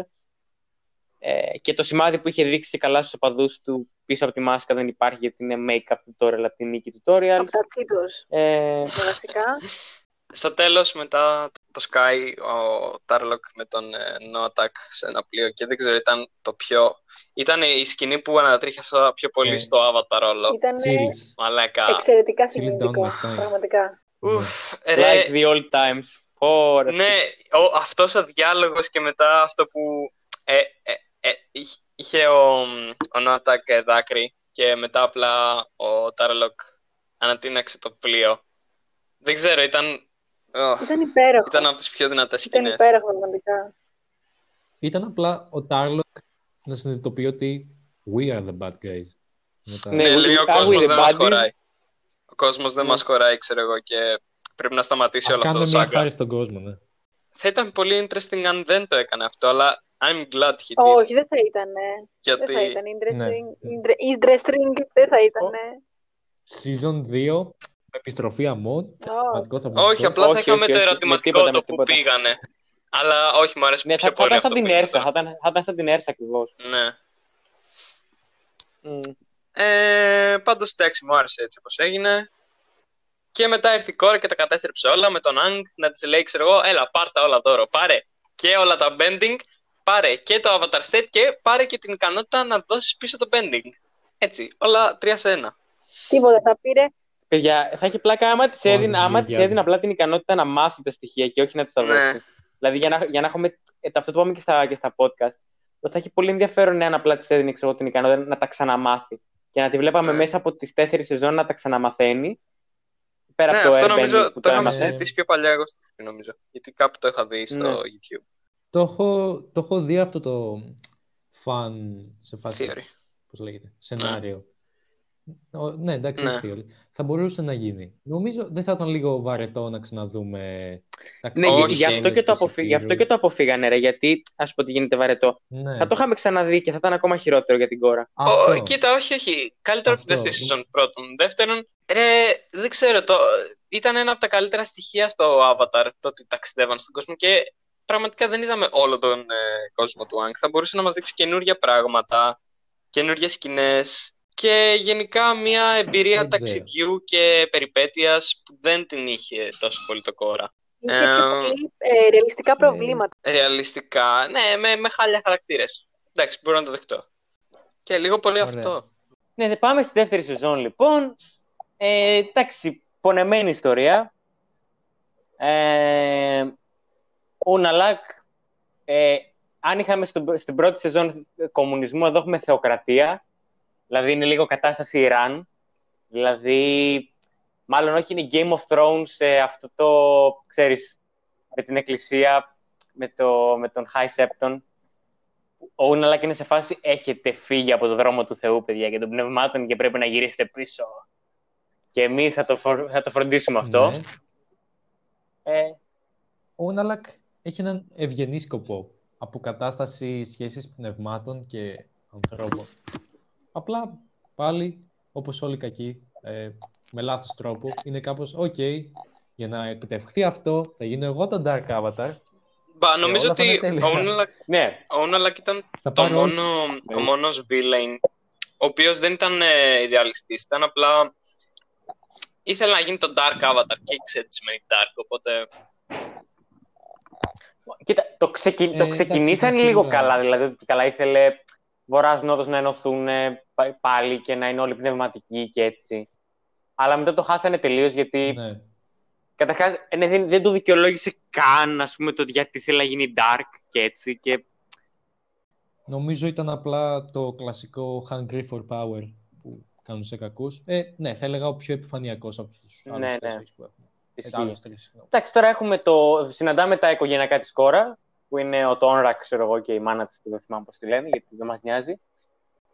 Ε, και το σημάδι που είχε δείξει και καλά στους οπαδούς του πίσω από τη μάσκα δεν υπάρχει γιατί είναι make-up tutorial από την νίκη tutorial. Από τα τσίτος, Ε, με βασικά. Στο τέλος μετά το Sky, ο Tarlock με τον ε, Noatak σε ένα πλοίο και δεν ξέρω, ήταν το πιο... Ήταν η σκηνή που ανατρίχιασα πιο πολύ Ναι. στο Avatar όλο. Ήταν Chills. Μαλάκα. εξαιρετικά Chills down συγκινητικό, my spine. πραγματικά. Ουφ, like ρε, the old times. Ωραία. ναι, ο, αυτός ο διάλογος και μετά αυτό που ε, ε, ε, είχε- είχε ο, ο Noatak ε, δάκρυ και μετά απλά ο Tarlock ανατείναξε το πλοίο. Δεν ξέρω, ήταν... ω, Ήταν υπέροχο. ήταν από τις πιο δυνατές Ήταν σκηνές. υπέροχο, πραγματικά. Ήταν απλά ο Τάρλοκ να συνειδητοποιεί ότι we are the bad guys. Μετά... Ναι, Ναι, we- λέει ο are we κόσμος the δεν μας baddies? χωράει. Ο κόσμος δεν Ναι. μας χωράει, ξέρω εγώ, και πρέπει να σταματήσει Ας όλο αυτό το κάνουμε μια σάγκα. χάρη στον κόσμο, ναι. Θα ήταν πολύ interesting αν δεν το έκανε αυτό, αλλά I'm glad he did. Όχι, δεν θα ήταν. Δεν γιατί θα ήταν. Ναι. Interesting. inter- Interesting δεν θα ήταν. Season 2 επιστροφή αμών. Ω, Πραγματικό θα Όχι, απλά Όχι, θα είχαμε όχι, το όχι, με ερωτηματικό τίποτα, το με που τίποτα. πήγανε. Αλλά όχι, μου αρέσει Ναι, πιο θα, θα πολύ ήταν αυτό σαν την που Έρσα. ήθελα. Θα ήταν, θα ήταν σαν την Έρσα ακριβώς. Ναι. Ε, Πάντως εντάξει, μου άρεσε έτσι όπως έγινε. Και μετά ήρθε η κόρη και τα κατέστρεψε όλα με τον Άγκ να της λέει: Ξέρω εγώ, έλα, πάρ τα όλα δώρο. Πάρε και όλα τα bending, πάρε και το avatar state και πάρε και την ικανότητα να δώσεις πίσω το bending. Έτσι, όλα τρία σε ένα. τίποτα. Θα πήρε. Παιδιά, θα έχει πλάκα άμα της Μόνο έδινε, άμα της Γεωργιάδης. έδινε απλά την ικανότητα να μάθει τα στοιχεία και όχι να της τα Ναι. δώσει. Δηλαδή, για να, για να έχουμε. ε, αυτό το πάμε και στα, και στα podcast. Το θα έχει πολύ ενδιαφέρον εάν απλά της έδινε ξέρω, εγώ, την ικανότητα να τα ξαναμάθει. Και να τη βλέπαμε Ναι. μέσα από τις τέσσερις σεζόν να τα ξαναμαθαίνει. Πέρα Ναι, από το αυτό airbending νομίζω που το το είχαμε έμαθε. συζητήσει πιο παλιά εγώ στην αρχή, νομίζω. Γιατί κάπου το είχα δει στο Ναι. YouTube. Το έχω, το έχω δει αυτό το fan σε φάση, Theory. πώς λέγεται, σενάριο. Ο- ναι, εντάξει, Ναι. όχι theory. Θα μπορούσε να γίνει. Νομίζω δεν θα ήταν λίγο βαρετό να ξαναδούμε τα Ναι, Όχι. γι- γι' αυτό, και το αποφύ... γι' αυτό και το αποφύγανε, ρε. Γιατί, ας πω ότι γίνεται βαρετό. Ναι. Θα το είχαμε ξαναδεί και θα ήταν ακόμα χειρότερο για την κόρα. Αυτό. Ω, κοίτα, όχι, όχι. Καλύτερο από την Αυτό. δεύτερη season πρώτον. Δεύτερον, ρε, δεν ξέρω, το... ήταν ένα από τα καλύτερα στοιχεία στο Avatar το ότι ταξιδεύαν στον κόσμο και πραγματικά δεν είδαμε όλο τον ε, κόσμο του Άγκ. Θα μπορούσε να μας δείξει καινούργια πράγματα, καινούργιες σκηνές και γενικά μια εμπειρία Δεν ξέρω. ταξιδιού και περιπέτειας που δεν την είχε τόσο πολύ το κόρα. Είχε Ε, πιο πολύ ε, ρεαλιστικά προβλήματα. Ρεαλιστικά, ναι, με, με χάλια χαρακτήρες. Εντάξει, μπορώ να το δεχτώ. Και λίγο πολύ Ωραία. αυτό. Ναι, δε- πάμε στη δεύτερη σεζόν λοιπόν. Ε, εντάξει, πονεμένη ιστορία. Ε, Ούναλακ, ε, αν είχαμε στο- στην πρώτη σεζόν κομμουνισμό, εδώ έχουμε θεοκρατία. Δηλαδή είναι λίγο κατάσταση Ιράν. Δηλαδή, μάλλον όχι είναι Game of Thrones ε, αυτό το, ξέρεις, με την εκκλησία, με, το, με τον High Septon. Ο Ούναλακ είναι σε φάση έχετε φύγει από το δρόμο του Θεού, παιδιά, και των πνευμάτων και πρέπει να γυρίσετε πίσω. Και εμείς θα το, φρο- θα το φροντίσουμε αυτό. Ναι. Ε, Ο Ούναλακ έχει έναν ευγενή σκοπό. Αποκατάσταση σχέσης πνευμάτων και ανθρώπων. Απλά πάλι, όπως όλοι οι κακοί, ε, με λάθος τρόπο, είναι κάπως «ΟΚ, για να επιτευχθεί αυτό, θα γίνω εγώ το Dark Avatar, Μπα, νομίζω όλα θα είναι ότι τέλεια. ο Ούναλακ ναι, Ο Ούναλακ ήταν θα το πάρω μόνο, ο μόνος villain, ο οποίος δεν ήταν ε, ιδεαλιστής, ήταν απλά ήθελε να γίνει το Dark Avatar και ήξερε τι σημαίνει Dark, οπότε κοίτα, το, ξεκι... Ε, το εντάξει, ξεκινήσαν ήταν λίγο σίγουρα- καλά. Δηλαδή, ότι καλά ήθελε βορράς νότος να ενωθούν πάλι και να είναι όλοι πνευματικοί και έτσι. Αλλά μετά το χάσανε τελείως γιατί Ναι. Καταρχάς, ε, ναι, δεν, δεν το δικαιολόγησε καν, ας πούμε, το γιατί θέλει να γίνει dark και έτσι. Και Νομίζω ήταν απλά το κλασικό hungry for power που κάνουν σε κακούς. Ε, ναι, θα έλεγα ο πιο επιφανειακός από τους Ναι, άλλους ναι. τέσσερις που έχουμε. Ε, ισχύει. άλλους τρεις, συγγνώμη. Εντάξει, τώρα έχουμε το... συναντάμε τα οικογενειακά της κόρα, που είναι ο Τόνρα, ξέρω εγώ, και η μάνα της, που δεν θυμάμαι πώς τη λένε, γιατί δεν μας νοιάζει.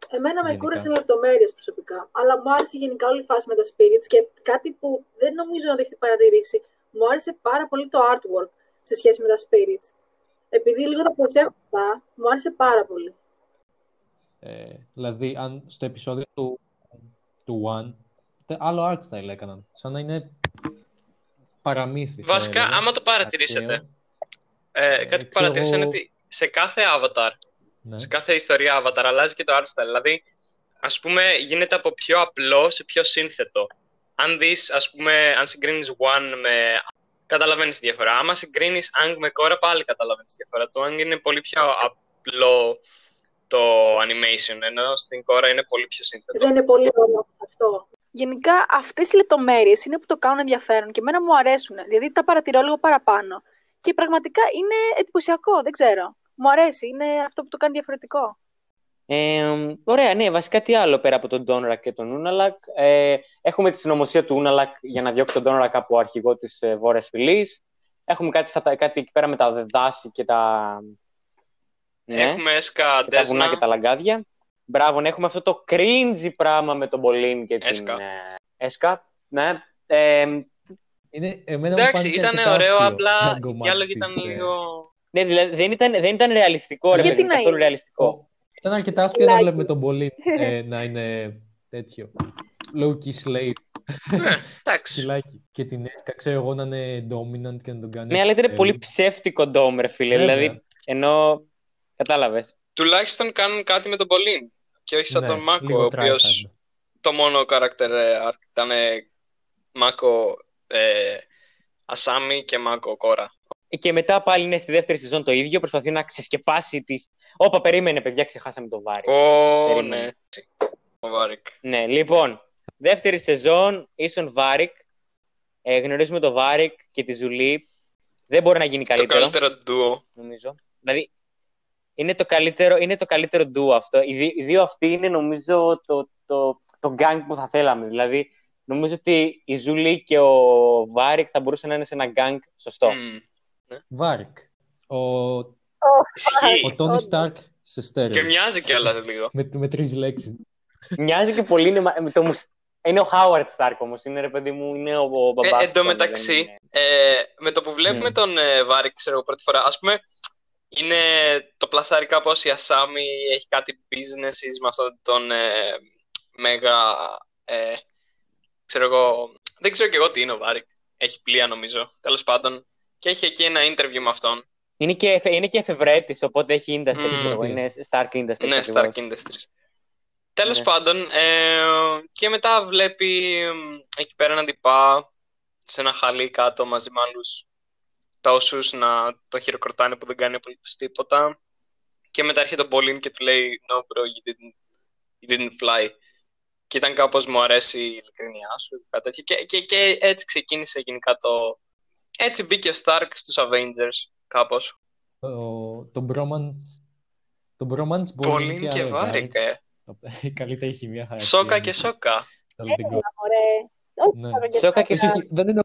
Εμένα με Γενικά. κούρασαν λεπτομέρειες προσωπικά. Αλλά μου άρεσε γενικά όλη η φάση με τα spirits και κάτι που δεν νομίζω να το έχετε παρατηρήσει. Μου άρεσε πάρα πολύ το artwork σε σχέση με τα spirits. Επειδή λίγο τα προσέχω αυτά, μου άρεσε πάρα πολύ. Ε, δηλαδή, αν στο επεισόδιο του, του One, τε- άλλο art style έκαναν. Σαν να είναι παραμύθι. θα βασικά έλεγα. άμα το παρατηρήσετε, Αρχαίο. Ε, Ε, κάτι που ξέρω παρατηρήσα είναι εγώ- ότι σε κάθε avatar, Ναι. σε κάθε ιστορία avatar αλλάζει και το art style, δηλαδή ας πούμε γίνεται από πιο απλό σε πιο σύνθετο. Αν δεις, ας πούμε, αν συγκρίνεις One με... Καταλαβαίνεις τη διαφορά. Άμα συγκρίνεις Ang με Korra, πάλι καταλαβαίνεις τη διαφορά. Το Ang είναι πολύ πιο απλό το animation, ενώ στην Korra είναι πολύ πιο σύνθετο. Δεν είναι πολύ ωραίο αυτό. Γενικά αυτές οι λεπτομέρειες είναι που το κάνουν ενδιαφέρον και εμένα μου αρέσουν. Δηλαδή τα παρατηρώ λίγο παραπάνω. Και πραγματικά είναι εντυπωσιακό, δεν ξέρω. Μου αρέσει, είναι αυτό που το κάνει διαφορετικό. Ε, ωραία, ναι, βασικά τι άλλο πέρα από τον Τόνρα και τον Ούναλακ. Ε, έχουμε τη συνωμοσία του Ούναλακ για να διώξει τον Τόνρακ από αρχηγό της ε, Βόρειας Φυλής. Έχουμε κάτι, στα- κάτι εκεί πέρα με τα δάση και τα... Ναι. Έχουμε έσκα και τα βουνά Ντέσνα. και τα λαγκάδια. Μπράβο, ναι, έχουμε αυτό το cringy πράγμα με τον Μπολίν και την Έσκα. ε, Έσκα. Ναι. Ε, Είναι, εμένα μου Εντάξει, φάνηκε ήταν αρκετά ωραίο, αστείο απλά σαν κομμάτι για λόγια ήταν της, ε, λίγο... ναι, δηλαδή δεν ήταν, δεν ήταν ρεαλιστικό, ρε Γιατί παιδί, να καθόλου είναι; ρεαλιστικό. Ήταν αρκετά αστείο να Σκυλάκι. βλέπουμε τον πολύ ε, να είναι τέτοιο. Low-key slave. Ναι, εντάξει. Σκυλάκι. Και την Έσκα ξέρω εγώ να είναι dominant και να τον κάνει. Ναι, αλλά ήταν elite. πολύ ψεύτικο ντόμ, ρε φίλε. Βέβαια. Δηλαδή, ενώ. Κατάλαβες. Τουλάχιστον κάνουν κάτι με τον Μπολίν. Και όχι σαν Ναι, τον Μάκο, λίγο ο οποίος tryhard. το μόνο character arc ήταν ε, Μάκο ε, Ασάμι και Μάκο Κόρα. Και μετά πάλι είναι στη δεύτερη σεζόν το ίδιο. Προσπαθεί να ξεσκεπάσει τι. Όπα, περίμενε, παιδιά, ξεχάσαμε το Βάρικ. Ω, Περίμενε. ναι. Ο Βάρικ. Ναι, λοιπόν. Δεύτερη σεζόν, ίσον Βάρικ. Ε, γνωρίζουμε το Βάρικ και τη Ζου Λι. Δεν μπορεί να γίνει Το καλύτερο, καλύτερο duo. νομίζω. Δηλαδή, είναι το καλύτερο, είναι το καλύτερο duo αυτό. Οι, δύ- οι δύο αυτοί είναι, νομίζω, το, το, το gang που θα θέλαμε. Δηλαδή, νομίζω ότι η Ζου Λι και ο Βάρικ θα μπορούσαν να είναι σε ένα gang σωστό. Μμ. Βάρικ. Ο, Ισχύει. ο Τόνι Όντως. Σταρκ σε στέρεο. Και μοιάζει κιόλας λίγο. Με, με τρεις λέξεις. Μοιάζει και πολύ. Είναι, μα- με το, μουσ- είναι ο Χάουαρτ Στάρκ όμως. Είναι ρε παιδί μου, είναι ο, ο μπαμπάς Ε, του, εν τω δεν μεταξύ, είναι- ε, με το που βλέπουμε Μμ. τον ε, Βάρικ, ξέρω εγώ, πρώτη φορά, ας πούμε, είναι το πλασάρι κάπως η Ασάμι έχει κάτι businesses με αυτόν τον ε, μέγα, ε, ξέρω εγώ, δεν ξέρω και εγώ τι είναι ο Βάρικ. Έχει πλοία νομίζω, τέλος πάντων. Και έχει εκεί ένα interview με αυτόν. Είναι και, εφε- είναι και εφευρέτης, οπότε έχει industry. Μμμ. ξέρω εγώ, είναι Stark Industries. Ναι, ακριβώς. Stark Industries. Τέλος Ναι. πάντων, ε, και μετά βλέπει εμ, εκεί πέρα έναν τυπά σε ένα χαλί κάτω μαζί με άλλους τόσους να το χειροκροτάνε που δεν κάνει απολύτως τίποτα. Και μετά έρχεται ο Μπολίν και του λέει No bro, you didn't, you didn't fly. Και ήταν κάπως μου αρέσει η ειλικρινιά σου κάτι τέτοιο. Και, και, και έτσι ξεκίνησε γενικά το... Έτσι μπήκε ο Stark στους Avengers κάπως. Το, το bromance. Το bromance μπορεί να είναι Μπολίν και άλλο, Βάρικ, ε. Βάρικ. Η καλύτερη χημεία χαρακτήρα. Σόκα και σόκα. Θέλω την Έλα, μωρέ. Όχι, Ναι. σόκα και Σόκα και σόκα. Όχι, Δεν είναι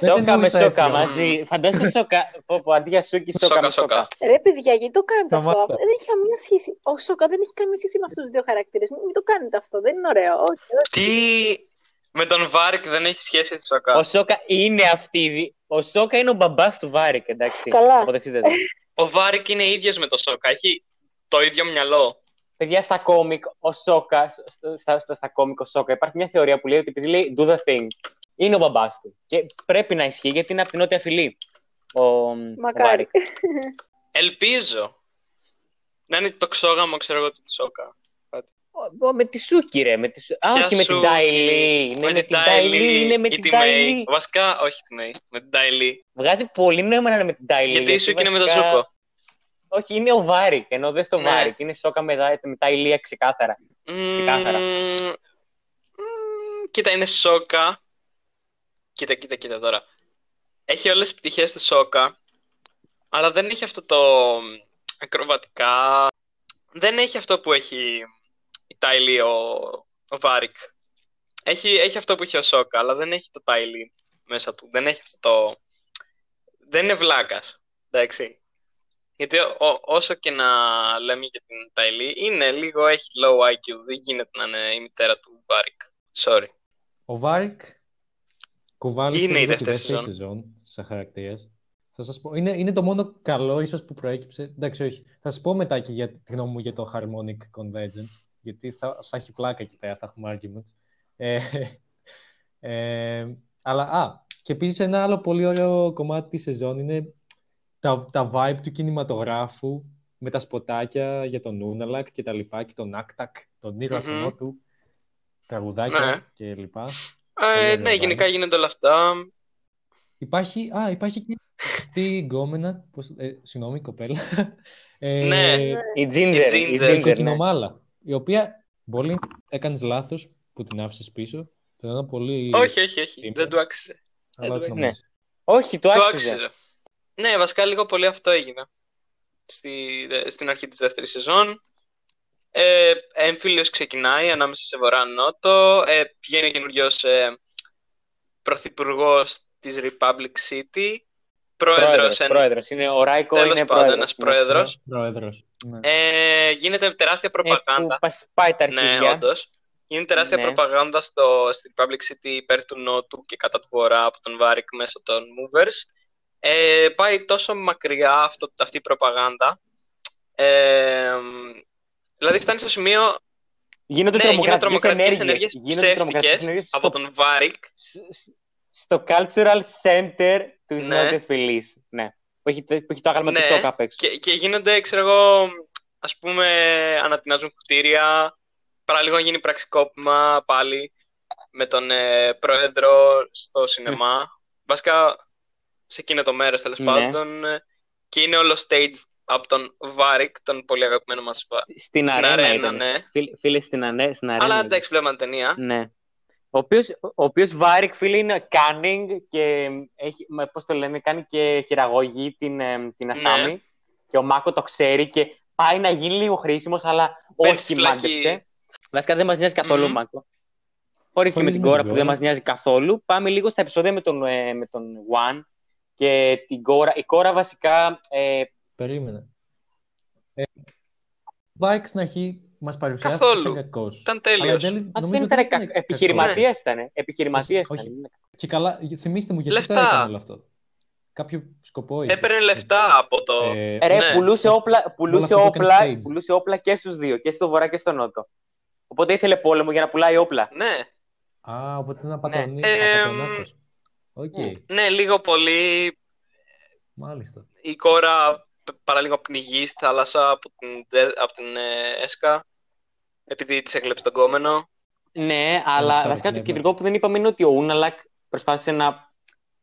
δεν Σόκα με εννοούσα σόκα έτσι, μαζί. Φαντάζεσαι σόκα. Πω, πω, αντί για σούκι, σόκα Σόκα, με σόκα. σόκα. Ρε παιδιά, γιατί το κάνετε Σταμάτα. αυτό. Δεν έχει καμία σχέση. Ο Σόκα δεν έχει καμία σχέση με αυτούς τους δύο χαρακτήρες. Μην, μην το κάνετε αυτό. Δεν είναι ωραίο. Όχι, όχι. Τι; Με τον Βάρικ δεν έχει σχέση η Σόκα; Ο Σόκα είναι αυτή. η δι- Ο Σόκα είναι ο μπαμπάς του Βάρικ, εντάξει. Καλά. Αποδεχτείτε το. Ο Βάρικ είναι ίδιος με τον Σόκα. Έχει το ίδιο μυαλό. Παιδιά, στα κόμικ, ο Σόκας, στο- στα, στα, στα κόμικ, ο Σόκα, υπάρχει μια θεωρία που λέει ότι επειδή λέει do the thing, είναι ο μπαμπάς του. Και πρέπει να ισχύει γιατί είναι από την νότια φυλή. Ο, ο Μακάρι. Βάρικ. Ελπίζω να είναι το 'ξώγαμο, ξέρω εγώ, του Σόκα. Ο- ο- Με τη Σούκη, ρε. Με τη... Σου- Α, Ποια όχι με την Σούκη; Τάιλι. Ναι, με την Ty Τάιλι. Lee Είναι με ή την τη Τάιλι. May. Βασικά, όχι τη May. Με την Τάιλι. Βγάζει πολύ νόημα να είναι με την Τάιλι. Γιατί η Σούκη είναι με τον βασικά- Ζούκο. Όχι, είναι ο Βάρικ, ενώ δεν στο Ναι. Βάρικ. Είναι Σόκα με, δα- με Τάιλι ξεκάθαρα. Ξεκάθαρα. Μμμ, μμμ, Κοίτα, είναι Σόκα. Κοίτα, κοίτα, κοίτα τώρα. Έχει όλες τις πτυχές του Σόκα, αλλά δεν έχει αυτό το ακροβατικά. Δεν έχει αυτό που έχει η Τάιλι, ο, ο Βάρικ. Έχει, έχει αυτό που έχει ο Σόκα, αλλά δεν έχει το Τάιλι μέσα του. Δεν έχει αυτό το... Δεν είναι βλάκας, εντάξει. Γιατί ο- ο- όσο και να λέμε για την Τάιλι, είναι λίγο, έχει low IQ. Δεν γίνεται να είναι η μητέρα του Βάρικ. Sorry. Ο Βάρικ κουβάλησε Είναι η λίγο τη δεύτερη δεύτερη σεζόν. σεζόν σαν χαρακτήρας. Θα σας πω, είναι, είναι το μόνο καλό ίσως που προέκυψε. Εντάξει, όχι. Θα σας πω μετά και για τη γνώμη μου για το Harmonic Convergence, γιατί θα, θα έχει πλάκα εκεί πέρα, θα έχουμε arguments. Ε, ε, αλλά, α, και επίσης ένα άλλο πολύ ωραίο κομμάτι της σεζόν είναι τα, τα vibe του κινηματογράφου με τα σποτάκια για τον Ούναλακ και τα λοιπά και τον Νάκτακ, τον ήρωα Μμμ. mm του, τραγουδάκια Ναι. και λοιπά. Ε, Πολύ ναι, ωραίο γενικά vibe. γίνονται όλα αυτά. Υπάρχει, α, υπάρχει και αυτή η γκόμενα, πώς, ε, συγγνώμη, κοπέλα, ε, Ναι. Η Ginger. Η Η Ginger. η Ginger, ναι. κοκκινομάλα, η οποία πολύ έκανες λάθος που την άφησες πίσω. Το ένα πολύ... Όχι, όχι, όχι. Τίμιο. Δεν του άξιζε. αλλά δεν το το- νομίζω. Όχι, το Του άξιζε. άξιζε. Ναι, βασικά λίγο πολύ αυτό έγινε. Στη, δε- στην αρχή της δεύτερης σεζόν. Ε, έμφυλιος ξεκινάει ανάμεσα σε βορρά-νότο. Ε, βγαίνει ο καινούριος ε, πρωθυπουργός της Republic City. Πρόεδρος. Πρόεδρος, εν- πρόεδρος. Είναι, ο Ράικο Τέλος είναι πάντων, πρόεδρος. ένας ναι. πρόεδρος. Πρόεδρος. Ναι. Ε, γίνεται τεράστια Ε, που προπαγάνδα. πας- πάει τα Ναι, αρχίδια. όντως. Είναι τεράστια Ναι. προπαγάνδα στο, στην Public City υπέρ του Νότου και κατά του Βορρά από τον Βάρικ μέσω των Movers. Ε, πάει τόσο μακριά αυτό, αυτή η προπαγάνδα. Ε, δηλαδή φτάνει στο σημείο Γίνονται Ναι, γίνονται τρομοκρατικές τρομοκρατικές ενέργειες. ενέργειες Γίνονται τρομοκρατικές ψεύτικες ενέργειες από στο, τον Βάρικ. στο Cultural Center του Ναι. Νότιας Φυλής. Ναι. Που έχει, το- που έχει το άγαλμα Ναι. του σοκ απ' έξω. Και, και γίνονται, ξέρω εγώ, ας πούμε, ανατινάζουν κτίρια. Παραλίγο γίνει πραξικόπημα πάλι με τον ε, πρόεδρο στο σινεμά. Βασικά, σε εκείνο το μέρος, τέλος Ναι. πάντων. ε, Και είναι όλο staged από τον Βάρικ, τον πολύ αγαπημένο μας Βα- Στην στην αρένα αρένα, ήταν. ναι. Φίλε, φίλε, στην, ανε, στην αρένα. Αλλά ήταν. εντάξει, βλέπαμε ταινία. Ναι. Ο οποίος, ο οποίος Βάρικ, φίλε, είναι cunning και έχει, μα, πώς το λένε, κάνει και χειραγωγή την, ε, την Ασάμι. Ναι. Και ο Μάκο το ξέρει και πάει να γίνει λίγο χρήσιμος, αλλά Μπαίνει όχι στη φυλακή. μάντεψε. Βασικά δεν μας νοιάζει καθόλου ο Μμμ. Μάκο. Χωρίς και με Χωρίς την με την κόρα που δεν κόρα. μας νοιάζει καθόλου. Πάμε λίγο στα επεισόδια με τον, ε, με τον One και την κόρα. Η κόρα βασικά ε, Περίμενε. Ε, Βάρικ στην αρχή μας παρουσιάστηκε Καθόλου. σαν κακός. Ήταν Αλλά εν τέλειος. τέλει Α, νομίζω δεν ότι ήταν κακ... επιχειρηματίας ήταν. Επιχειρηματίας Όχι, ήταν. Και καλά, θυμίστε μου γιατί Λεφτά. το έκανε όλο αυτό. Κάποιο σκοπό είχε. Έπαιρνε λεφτά από το... Ε, Ρε, Ναι. πουλούσε, όπλα, πουλούσε, αυτό το έκανε όπλα, stage. πουλούσε όπλα και στους δύο, και στο βορρά και στο νότο. Οπότε ήθελε πόλεμο για να πουλάει όπλα. Ναι, Α, οπότε είναι Ναι. απατεωνί, Ε, απατεωνάκος. Οκ, ναι, λίγο πολύ μάλιστα. η κόρα π- παραλίγο πνιγεί στη θάλασσα από την, Δε- από την ε, Έσκα επειδή της έκλεψε τον κόμενο. Ναι, αλλά ξέρω, βασικά το ναι, κεντρικό που δεν είπαμε είναι ότι ο Ούναλακ προσπάθησε να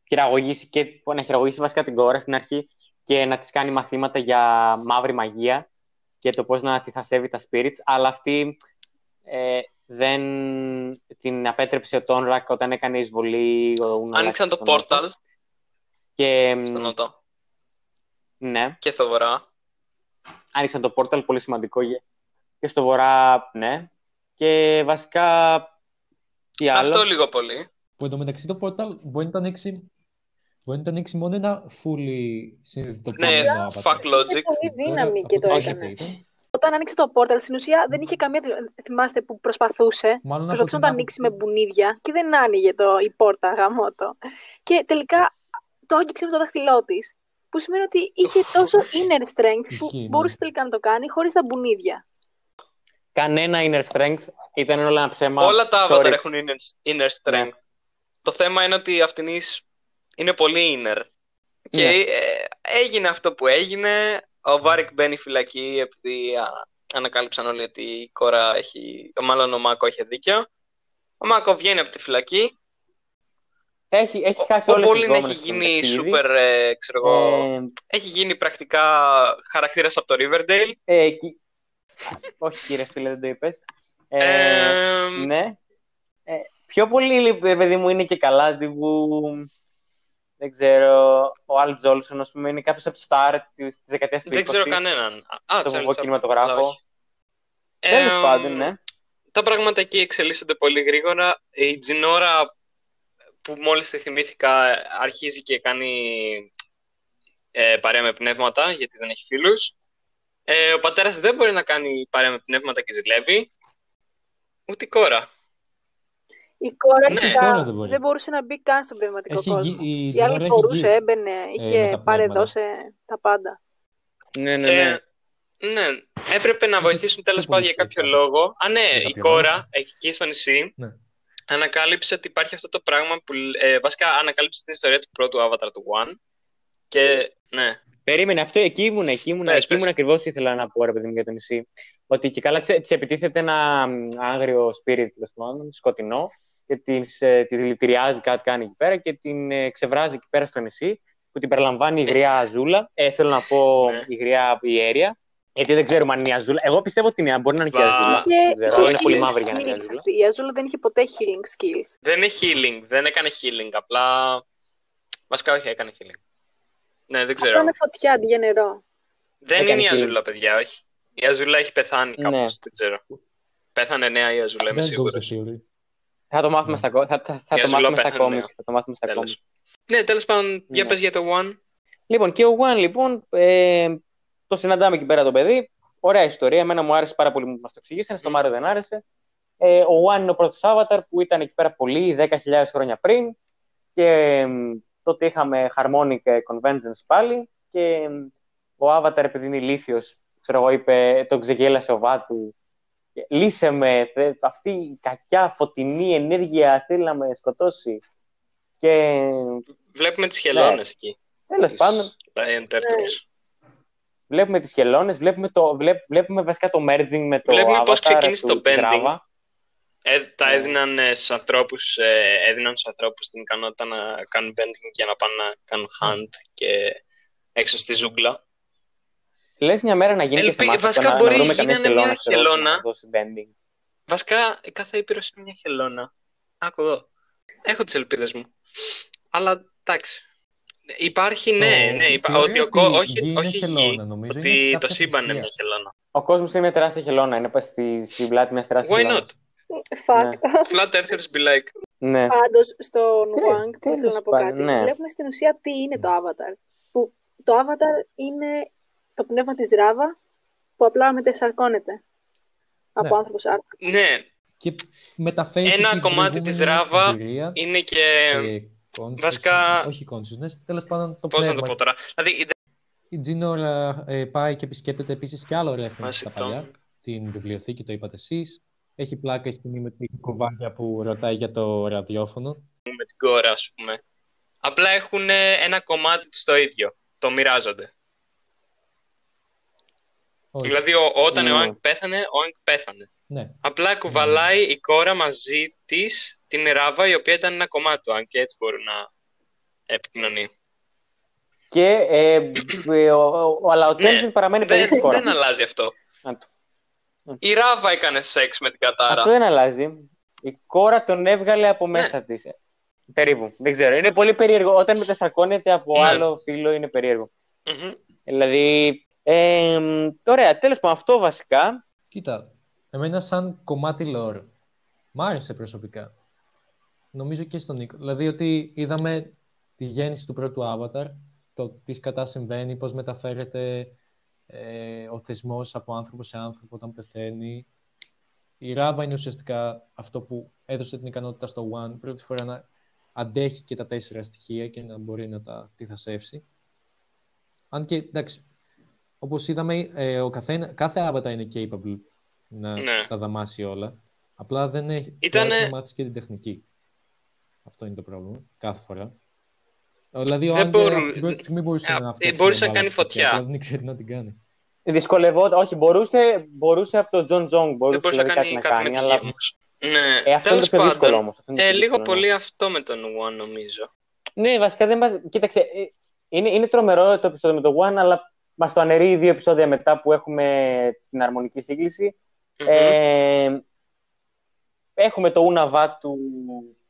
χειραγωγήσει, και, να χειραγωγήσει βασικά την κόρα στην αρχή και να της κάνει μαθήματα για μαύρη μαγεία και το πώς να τη θα σέβει τα spirits, αλλά αυτή ε, δεν την απέτρεψε ο Τόνρακ όταν έκανε εισβολή ο Ούναλακ Άνοιξαν το στο νότο. πόρταλ Και, στο νότο ναι, και στο βορρά. άνοιξαν το πόρταλ, πολύ σημαντικό για- και στο βορρά, ναι. Και βασικά, τι άλλο; Αυτό λίγο πολύ. Που εντωμεταξύ το portal μπορεί να το ανοίξει, μπορεί να το ανοίξει μόνο ένα fully συνειδητοποιημένο Ναι, avatar. fuck logic. Είναι πολύ δύναμη Τώρα, και από το ό,τι έκανε. Ήταν, Όταν άνοιξε το πόρταλ, στην ουσία δεν είχε καμία. Θυμάστε που προσπαθούσε. Μάλλον από Προσπαθούσε να την το ανοίξει με μπουνίδια και δεν άνοιγε το, η πόρτα γαμότο. Και τελικά το άγγιξε με το δάχτυλό της. Που σημαίνει ότι είχε τόσο inner strength που Ισχύει, ναι. μπορούσε τελικά να το κάνει χωρίς τα μπουνίδια. Κανένα inner strength, ήταν όλα ένα ψέμα. Όλα τα Sorry. avatar έχουν inner, inner strength. Ναι. Το θέμα είναι ότι αυτινής είναι πολύ inner. Και Ναι. ε, έγινε αυτό που έγινε. Ο Βάρικ μπαίνει φυλακή επειδή α, ανακάλυψαν όλοι ότι η κόρα έχει. Μάλλον ο Μάκο είχε δίκιο. Ο Μάκο βγαίνει από τη φυλακή. Έχει, έχει Ο, χάσει ο όλες τις Πόλιν δρόμενες έχει στο γίνει ταξίδι. super, ε, ξέρω εγώ, Ε, έχει γίνει πρακτικά χαρακτήρας από το Riverdale. ε, κι- Όχι κύριε φίλε, δεν το είπες. Ε, Ε, ναι. Ε, πιο πολύ, ε, παιδί μου, είναι και καλά τύπου... Δεν ξέρω, ο Αλ Τζόλσον, ας πούμε, είναι κάποιος από το start της, της δεκαετίας του 20. δεν ξέρω κανέναν. Α, Στο ξέρω, βουβό ξέρω, κινηματογράφο. αλλά όχι. Τέλος Ε, πάντων, ναι. Τα πράγματα εκεί εξελίσσονται πολύ γρήγορα. Η Τζινόρα που μόλις τη θυμήθηκα αρχίζει και κάνει ε, παρέα με πνεύματα γιατί δεν έχει φίλους. Ε, ο πατέρας δεν μπορεί να κάνει παρέα με πνεύματα και ζηλεύει. Ούτε η κόρα. Η κόρα Ναι. αρχικά Η κόρα δεν μπορεί. δεν μπορούσε να μπει καν στον πνευματικό Έχει κόσμο. γι- η Η άλλη Τζινόρα έχει μπορούσε, gift. έμπαινε, με είχε τα πάρε πνεύματα. δώσε τα πάντα. Ναι, ναι, ναι. Ε, ναι, έπρεπε να βοηθήσουν τέλος πιο πάντων πολύ για κάποιο σπίτι. λόγο. Α, ναι, Για η κάποιο κόρα λόγο. εκεί στο νησί Ναι. ανακάλυψε ότι υπάρχει αυτό το πράγμα που. Ε, βασικά ανακάλυψε την ιστορία του πρώτου avatar του One. Και ναι, Περίμενε, αυτό εκεί ήμουν, εκεί ήμουν, Πες, εκεί πες. ήμουν ακριβώς ήθελα να πω, ρε παιδί μου, για το νησί. Ότι και καλά της επιτίθεται ένα μ, άγριο spirit, τέλος πάντων, σκοτεινό, και της, ε, τη δηλητηριάζει κάτι κάνει εκεί πέρα και την ε, ξεβράζει εκεί πέρα στο νησί, που την περιλαμβάνει η γριά Αζούλα. Ε, θέλω να πω Ναι. η γριά Ιέρια. Γιατί δεν ξέρουμε αν είναι η Αζούλα. Εγώ πιστεύω ότι είναι, μπορεί να είναι και η Βα- Αζούλα. Είχε, Δεν ξέρω, είχε είναι πολύ healing μαύρη για να είναι η skills Αζούλα. αυτή. Η Αζούλα δεν είχε ποτέ healing skills. δεν είναι healing, δεν έκανε healing. Απλά. Βασικά, όχι, έκανε healing. Ναι, δεν ξέρω. Απλά με φωτιά αντί για νερό. Δεν έκανε είναι η healing. Αζούλα, παιδιά, όχι. Η Αζούλα έχει πεθάνει Ναι. κάπως, δεν ξέρω. Πέθανε νέα η Αζούλα, είμαι Δεν goes σίγουρος. the theory. Θα το μάθουμε Ναι. στα, κο- θα, θα, θα Η το Αζούλα μάθουμε στα πέθανε, κόμικ. ναι. Θα το μάθουμε στα κόμικ. Τέλος. Ναι, τέλος πάντων, για Ναι. πες για το One. Λοιπόν, και ο One, λοιπόν, ε, το συναντάμε εκεί πέρα το παιδί. Ωραία ιστορία. Εμένα μου άρεσε πάρα πολύ που μας το εξηγήσανε. Στο Μάριο δεν άρεσε. Ε, ο One είναι ο πρώτος Avatar που ήταν εκεί πέρα πολύ, 10.000 χρόνια πριν. Και ε, τότε είχαμε Harmonic Conventions πάλι. Και ε, ο Avatar, επειδή είναι ηλίθιος, ξέρω εγώ, είπε, τον ξεγέλασε ο Βάτου. Και Λύσε με, θε- αυτή η κακιά φωτεινή ενέργεια θέλει να με σκοτώσει. Και Βλέπουμε τις χελώνες εκεί. τέλος Τις πάντων, Lion Turtles. βλέπουμε τις χελώνες, βλέπουμε, το, βλέπ- βλέπουμε βασικά το merging με το Βλέπουμε πώς avatar ξεκίνησε του- το της bending. Rava. Ε, τα Ναι. έδιναν ε, στους ανθρώπους, ε, έδιναν στους ανθρώπους την ικανότητα να κάνουν bending για να πάνε να κάνουν hunt και έξω στη ζούγκλα. Λες μια μέρα να γίνει και σε Ελπι- εμάς βασικά αυτό, να, μπορεί να βρούμε να καμία γίνανε χελώνα, μια ξέρω, που να χελώνα. μας δώσει bending. Βασικά, κάθε ήπειρος είναι μια χελώνα. Άκου εδώ. Έχω τις ελπίδες μου. Αλλά, εντάξει. Υπάρχει, ναι, Το- ναι, η υπά- θεωρία ότι ο ότι κο- η όχι, γη είναι όχι η χελώνα, γη, νομίζω, είναι ότι σε το κάποια σύμπαν είναι μια θρησκεία. χελώνα. Ο κόσμος είναι μια τεράστια χελώνα, είναι πας στη, στην πλάτη μιας τεράστιας Why χελώνας. not? Fact. Flat earthers be like. Ναι. Πάντως, στον Τι- Wang, που τέλος ήθελα να πω πάντων, κάτι, ναι. βλέπουμε στην ουσία τι είναι το Avatar. Που το Avatar είναι το πνεύμα της Ράβα που απλά μετεσαρκώνεται από Ναι. άνθρωπος σε άνθρωπο. Ναι, Και μεταφέρει Ένα την κομμάτι της προηγούμενη Ράβα εμπειρία, είναι και. ε, consciousness, βασικά- όχι consciousness, τέλος πάντων το Πώς να το πνεύμα. πω τώρα. Δηλαδή, Η Τζίνόρα ε, πάει και επισκέπτεται επίσης και άλλο reference Βάσει στα των- παλιά. Την βιβλιοθήκη, το είπατε εσείς. Έχει πλάκα η σκηνή με την κοβάγια που ρωτάει για το ραδιόφωνο. με την κόρα, ας πούμε. Απλά έχουν ε, ένα κομμάτι τους το ίδιο. Το μοιράζονται. Όχι. Δηλαδή, ο- όταν Ναι. ο Άγκ πέθανε, ο Άγκ πέθανε. Ναι. Απλά κουβαλάει η κόρα μαζί της την Ράβα, η οποία ήταν ένα κομμάτι του Άγκ και έτσι μπορεί να επικοινωνεί. Και, ε, ε, ο, ο, ο- αλλά ο Ναι, Τένζιν παραμένει παιδί Δεν, της κόρας. δεν αλλάζει αυτό. Να το. Η Ράβα έκανε σεξ με την κατάρα. Αυτό δεν αλλάζει. Η κόρα τον έβγαλε από Ναι. μέσα της. Περίπου. Δεν ξέρω. Είναι πολύ περίεργο. Όταν μετασαρκώνεται από Ναι. άλλο φίλο είναι περίεργο. Μμμ. Δηλαδή. Ε, ωραία, τέλος πάντων, αυτό βασικά. Κοίτα, εμένα σαν κομμάτι lore, μ' άρεσε προσωπικά. Νομίζω και στον Νίκο. Δηλαδή ότι είδαμε τη γέννηση του πρώτου Avatar, το τι κατά συμβαίνει, πώς μεταφέρεται ε, ο θεσμός από άνθρωπο σε άνθρωπο όταν πεθαίνει. Η Ράβα είναι ουσιαστικά αυτό που έδωσε την ικανότητα στο One πρώτη φορά να αντέχει και τα τέσσερα στοιχεία και να μπορεί να τα τυθασεύσει. Αν και, εντάξει, όπως είδαμε, ε, ο καθένα, κάθε Avatar είναι capable να Ναι. τα δαμάσει όλα. Απλά δεν έχει Ήτανε- χρειάζεται να μάθεις και την τεχνική. Αυτό είναι το πρόβλημα, κάθε φορά. Ε, Δηλαδή, ο Δεν Άγκερ μπορού- από την πρώτη στιγμή μπορούσε Ε, να ε, φτιάξει μπορούσε μια να κάνει μπάλα φωτιά. Απλά δεν ήξερε να την κάνει. Δυσκολευόταν. Όχι, μπορούσε, μπορούσε από τον Τζον Τζόγκ. Μπορούσε, Δεν μπορούσε να δηλαδή κάνει κάτι με τη αλλά... γη όμως. Ναι, Ε, αυτό είναι τέλος το πιο δύσκολο πάντων. όμως. Αυτό είναι το Ε, πιο λίγο δύσκολο, ναι. πολύ αυτό με τον One, νομίζω. Ναι, βασικά δεν μας... Κοίταξε, ε, είναι, είναι τρομερό το επεισόδιο με το One, αλλά μας το αναιρεί δύο επεισόδια μετά που έχουμε την αρμονική σύγκληση. Μμμ. Ε, έχουμε το Unava του,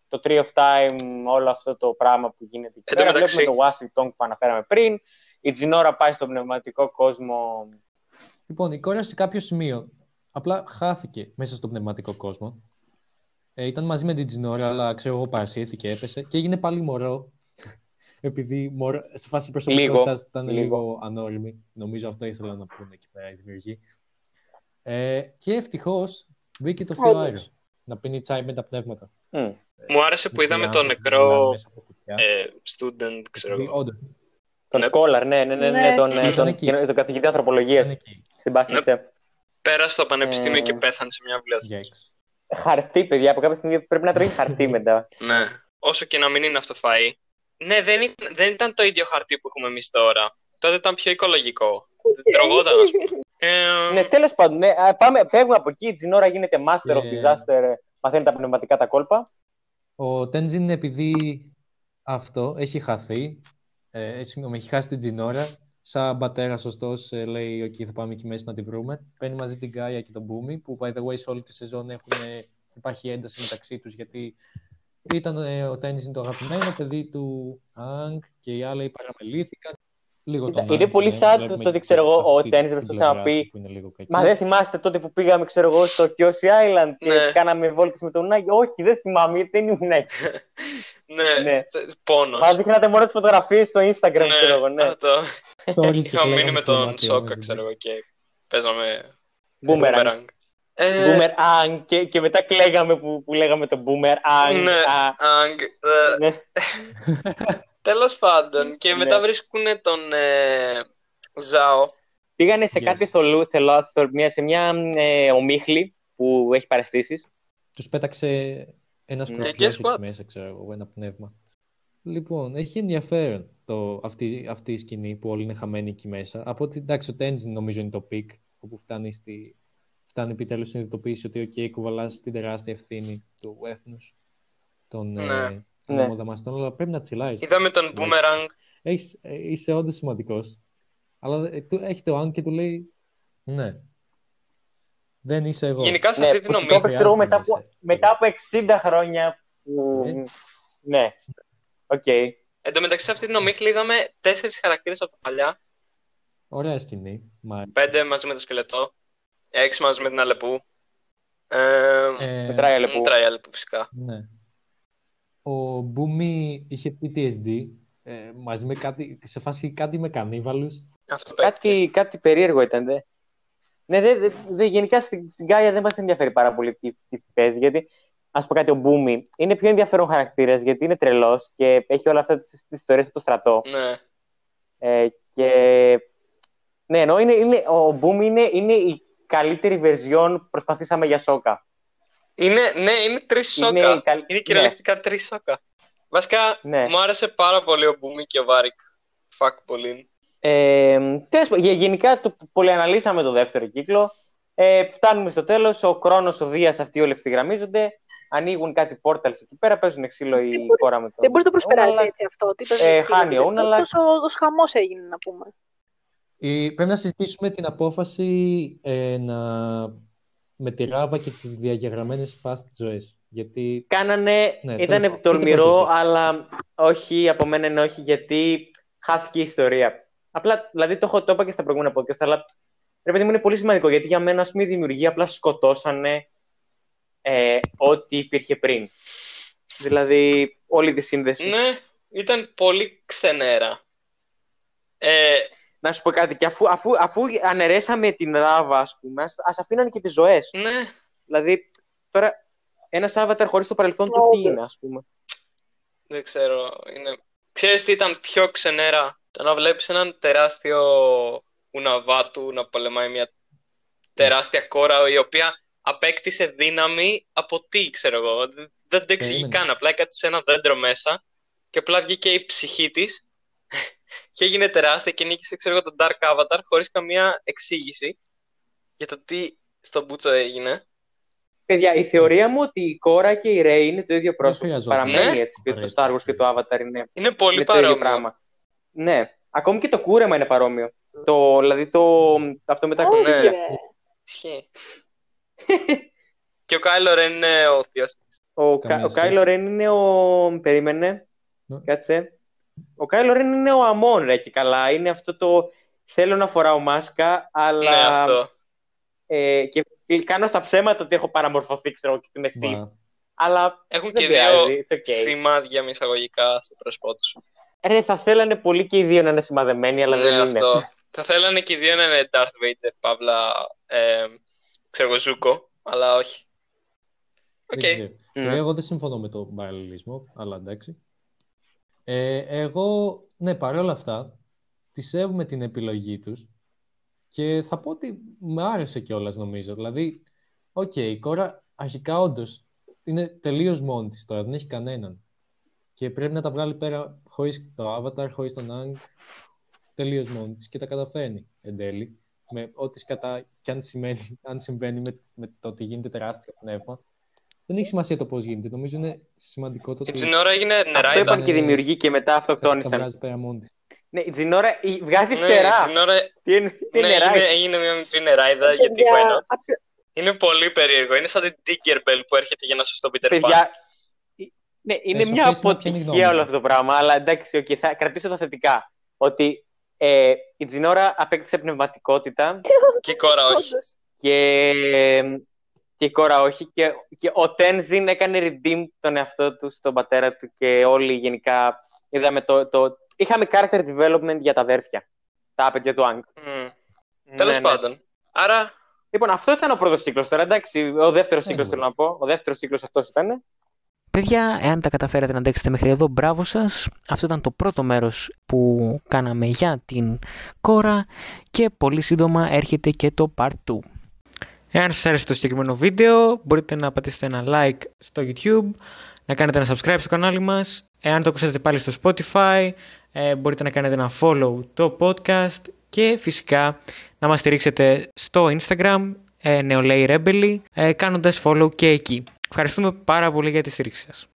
το Tree of Time, όλο αυτό το πράγμα που γίνεται εκεί Εν τω πέρα. μεταξύ- Βλέπουμε το Washington που αναφέραμε πριν. Η Τζινόρα πάει στον πνευματικό κόσμο. Λοιπόν, η κόρη σε κάποιο σημείο απλά χάθηκε μέσα στον πνευματικό κόσμο. Ε, ήταν μαζί με την Τζινόρα, αλλά ξέρω εγώ παρασύρθηκε, έπεσε και έγινε πάλι μωρό. Επειδή μωρό, σε φάση προσωπικότητας ήταν λίγο, λίγο. ανώριμη. Νομίζω αυτό ήθελα να πούνε εκεί πέρα οι δημιουργοί. Ε, και ευτυχώς μπήκε το θείο Όντως. Άιρο να πίνει τσάι με τα πνεύματα. Μμ. Μου άρεσε που Μικροί είδαμε τον άνθρωποι που μιλάνε νεκρό μέσα από κουτιά. ε, student, ξέρω Επειδή, εγώ. όντως, Τον Ναι. Σκόλαρ, ναι, ναι, ναι, ναι, Ναι. τον, ε, Ήταν τον, εκεί. τον καθηγητή ανθρωπολογίας ήταν εκεί. στην Πάστηξε. Πέρασε στο πανεπιστήμιο Ε, και πέθανε σε μια βιβλιοθήκη. Γιάξ. Χαρτί, παιδιά, από κάποια στιγμή πρέπει να τρώει χαρτί μετά. Ναι. Όσο και να μην είναι αυτό φαΐ. Ναι, δεν ήταν, δεν ήταν το ίδιο χαρτί που έχουμε εμείς τώρα. Τότε ήταν πιο οικολογικό. Τρογόταν, ας πούμε. Ε, ναι, τέλος πάντων, ναι, α, πάμε, φεύγουμε από εκεί. Η Τζινόρα γίνεται master of Και- disaster, ε, μαθαίνει τα πνευματικά τα κόλπα. Ο Τέντζιν επειδή αυτό έχει χαθεί, ε, συγγνώμη, έχει χάσει την Τζινόρα, σαν πατέρα σωστός λέει: OK, θα πάμε εκεί μέσα να τη βρούμε. Παίρνει μαζί την Γκάια και τον Μπούμι, που by the way σε όλη τη σεζόν έχουν, υπάρχει ένταση μεταξύ τους γιατί ήταν ε, ο Τέντζιν το αγαπημένο παιδί του Ανγκ και οι άλλοι παραμελήθηκαν. Λίγο Κοίτα, τον είναι Aang, πολύ ναι, sad βλέπουμε το ότι, και ξέρω εγώ, ο αυτή Tenzin την προσπαθούσε να πλευρά πει, του που είναι λίγο κακή. Μα δεν θυμάστε τότε που πήγαμε, ξέρω εγώ, στο Kyoshi Island και Ναι. κάναμε βόλτες με τον Νάγκη. Όχι, δεν θυμάμαι, γιατί δεν ήμουν εκεί. ναι, ναι. πόνος. Μα δείχνατε μόνο τις φωτογραφίες στο Instagram, Ναι, ξέρω εγώ, ναι. αυτό. Stories και Είχαμε μείνει λέγαμε με στο τον δωμάτιο Σόκα, μας, ξέρω εγώ, και παίζαμε Boomerang. Boomerang. Ε, Boomerang. Και, και μετά κλαίγαμε που, που λέγαμε το Boomerang. Ναι. Α, Αγκ, ε, ναι. Τέλος πάντων. Και Ναι. μετά βρίσκουν τον ε, Ζάο. Πήγανε σε Yes. κάτι θολού, θελά, θολ- μια- σε μια ε, ομίχλη που έχει παρεστήσεις. Τους πέταξε ένα Ναι, σκορπιός guess εκεί what? μέσα, ξέρω εγώ, ένα πνεύμα. Λοιπόν, έχει ενδιαφέρον το, αυτή, αυτή η σκηνή που όλοι είναι χαμένοι εκεί μέσα. Από ότι εντάξει, το Tenzin νομίζω είναι το peak, όπου φτάνει, στη, φτάνει επιτέλους η συνειδητοποίηση ότι okay, κουβαλάς την τεράστια ευθύνη του έθνους των Ναι. ε, Ναι. ανεμοδαμαστών, αλλά πρέπει να τσιλάρεις. Είδαμε τον Boomerang. Έχεις, ε, είσαι όντως σημαντικός. Αλλά ε, του- έχει το αν και του λέει ναι. Δεν είσαι εγώ. Γενικά σε Ναι, αυτή την που το ομιλία. έπαιξε εγώ μετά Χρειάζεται από, να είσαι. μετά από 60 χρόνια. που- Ε. Ναι. Οκ. Εν τω μεταξύ σε αυτή την ομίχλη είδαμε τέσσερις χαρακτήρες από τα παλιά. Ωραία σκηνή. Μα, Πέντε μαζί με το σκελετό. Έξι μαζί με την Αλεπού. Ε, ε, Μετράει αλεπού. Μετράει Αλεπού φυσικά. ναι. Ο Μπούμι είχε PTSD ε, μαζί με κάτι, σε φάση κάτι με κανίβαλους. Αυτό παίρνει. Κάτι, κάτι περίεργο ήταν, δε. Ναι, δε, δε, δε, γενικά στην, στην Γκάια δεν μας ενδιαφέρει πάρα πολύ τι, τι παίζει. Γιατί, ας πω κάτι, ο Μπούμι είναι πιο ενδιαφέρον χαρακτήρας γιατί είναι τρελός και έχει όλα αυτά τις ιστορίες από το στρατό. Ναι. Ε, και. Ναι, ενώ είναι, είναι, ο Μπούμι είναι, είναι η καλύτερη βερζιόν προσπαθήσαμε για σόκα. Είναι, ναι, είναι τρεις Είναι σόκα. η καλ- Είναι κυριολεκτικά τρεις σόκα. Βασικά, Ναι. μου άρεσε πάρα πολύ ο Μπούμι και ο Βάρικ. Fuck πολύ. Ε, τέλος πάντων, γε- γενικά το πολυαναλύσαμε το δεύτερο κύκλο. Ε, φτάνουμε στο τέλος. Ο Κρόνος, ο Δίας, αυτοί όλοι ευθυγραμμίζονται. Ανοίγουν κάτι πόρταλς εκεί πέρα. Παίζουν ξύλο η Δεν μπορείς- κόρα με τον. Δεν μπορεί να το προσπεράσει Ούναλα. έτσι αυτό. Τι πες, Ε, έτσι, χάνει ο γιατί Ούναλα. Τόσο, τόσο χαμός έγινε να πούμε. Η- πρέπει να συζητήσουμε την απόφαση ε, να, με τη Ράβα και τις διαγεγραμμένες past ζωές. Γιατί Κάνανε, Ναι, ήταν τέλος πάντων. τολμηρό, Πείτε πρώτα αλλά όχι, από μένα είναι όχι, γιατί χάθηκε η ιστορία. Απλά, δηλαδή το, έχω, το είπα και στα προηγούμενα podcast, αλλά ρε παιδί μου είναι πολύ σημαντικό, γιατί για μένα, ας πούμε, οι δημιουργοί απλά σκοτώσανε ε, ό,τι υπήρχε πριν. Δηλαδή, όλη τη σύνδεση. Ναι, ήταν πολύ ξενέρα. Ε, Να σου πω κάτι, και αφού, αφού, αφού αναιρέσαμε την Ράβα, ας πούμε, ας, ας αφήνανε και τις ζωές. ναι, Δηλαδή, τώρα, ένας avatar χωρίς το παρελθόν του τι Όντως. είναι, ας πούμε. δεν ξέρω. Είναι... Ξέρεις τι ήταν πιο ξενέρα; Το να βλέπεις έναν τεράστιο ουναβάτου να πολεμάει μια τεράστια κόρα η οποία απέκτησε δύναμη από τι, ξέρω εγώ. Δεν δεν το εξηγεί Περίμενε. καν. Απλά έκατσε σε ένα δέντρο μέσα και απλά βγήκε η ψυχή της και έγινε τεράστια και νίκησε, ξέρω εγώ, τον Dark Avatar χωρίς καμία εξήγηση για το τι στον Μπούτσο έγινε. Παιδιά, η θεωρία μου ότι η κόρα και η Ρέι είναι το ίδιο πρόσωπο. χρειαζόταν. Παραμένει Ναι. έτσι. Και το Ωραία, Star Wars και το ωραία. Avatar είναι, Είναι πολύ είναι το ίδιο παρόμοιο. πράγμα. Ναι. Ακόμη και το κούρεμα είναι παρόμοιο. Το, δηλαδή το, αυτό με τα Όχι, ναι. ρε. Ισχύει. και ο Κάιλο Ρεν είναι ο θείος. Ο, Καμία Κα- ο σχέση. Κάιλο Ρεν είναι ο. Περίμενε. Ναι. Κάτσε. Ο Κάιλο Ρεν είναι ο Αμόν, ρε και καλά. Είναι αυτό το. Θέλω να φοράω μάσκα, αλλά. Ναι, αυτό. Ε, και κάνω στα ψέματα ότι έχω παραμορφωθεί, ξέρω εγώ, και την εσύ. Μα, Αλλά Έχουν δεν και δύο πειράζει, it's okay. σημάδια με εισαγωγικά στο πρόσωπό του. Ρε, θα θέλανε πολύ και οι δύο να είναι σημαδεμένοι, αλλά Ναι, δεν είναι. αυτό. Θα θέλανε και οι δύο να είναι Darth Vader, Παύλα, ε, ξέρω εγώ, Ζούκο, αλλά όχι. Οκ. δεν ξέρω. Ναι. Εγώ δεν συμφωνώ με τον παραλληλισμό, αλλά εντάξει. Ε, εγώ, ναι, παρόλα αυτά, τη σέβομαι την επιλογή τους και θα πω ότι με άρεσε κιόλας νομίζω. Δηλαδή, οκ, η Κόρα αρχικά όντως είναι τελείως μόνη της τώρα, δεν έχει κανέναν. Και πρέπει να τα βγάλει πέρα χωρίς το Avatar, χωρίς τον Aang, τελείως μόνη της και τα καταφέρνει εν τέλει. Με ό,τι σκατά κι αν, σημαίνει, αν συμβαίνει με, με το ότι γίνεται τεράστιο πνεύμα. Δεν έχει σημασία το πώς γίνεται. Νομίζω είναι σημαντικό το Η ότι Τζινόρα έγινε Αυτό νεράιδα. είπαν και οι δημιουργοί και μετά τα, τα αυτοκτόνησαν. βγάζει πέρα μόνη της. Ναι, η Τζινόρα η- βγάζει Ναι, η φτερά. Τζινόρα Τι είναι, τι ναι, είναι, είναι, νεράκι. έγινε μια μικρή νεράιδα, γιατί Παιδιά, why not; απ- Είναι πολύ περίεργο. Είναι σαν την Tinkerbell που έρχεται για να σώσει τον Peter Pan. Παιδιά, ε, ναι, είναι Ε, μια Σοφία, να πιάνει γνώμη αποτυχία όλο σου. αυτό το πράγμα, αλλά εντάξει, okay, θα κρατήσω τα θετικά. Ότι ε, η Τζινόρα απέκτησε πνευματικότητα Και η κόρα όχι. όντως. και, και η κόρα όχι. Και, και ο Τένζιν έκανε redeem τον εαυτό του στον πατέρα του και όλοι γενικά είδαμε το, το... Είχαμε character development για τα αδέρφια. Τα παιδιά του Άγκ. Μμ. Τέλος Ναι, ναι. πάντων. Άρα, Λοιπόν, αυτό ήταν ο πρώτος κύκλος τώρα, εντάξει. Ο δεύτερος κύκλος Ναι. θέλω να πω. Ο δεύτερος κύκλος αυτός ήταν. Παιδιά, εάν τα καταφέρατε να αντέξετε μέχρι εδώ, μπράβο σας. Αυτό ήταν το πρώτο μέρος που κάναμε για την κόρα και πολύ σύντομα έρχεται και το part 2. Εάν σας άρεσε το συγκεκριμένο βίντεο, μπορείτε να πατήσετε ένα like στο YouTube, να κάνετε ένα subscribe στο κανάλι μας. Εάν το ακούσατε πάλι στο Spotify, ε, μπορείτε να κάνετε ένα follow το podcast και φυσικά να μας στηρίξετε στο Instagram, ε, νεολαίοι Rebelli, ε, κάνοντας follow και εκεί. Ευχαριστούμε πάρα πολύ για τη στήριξη σας.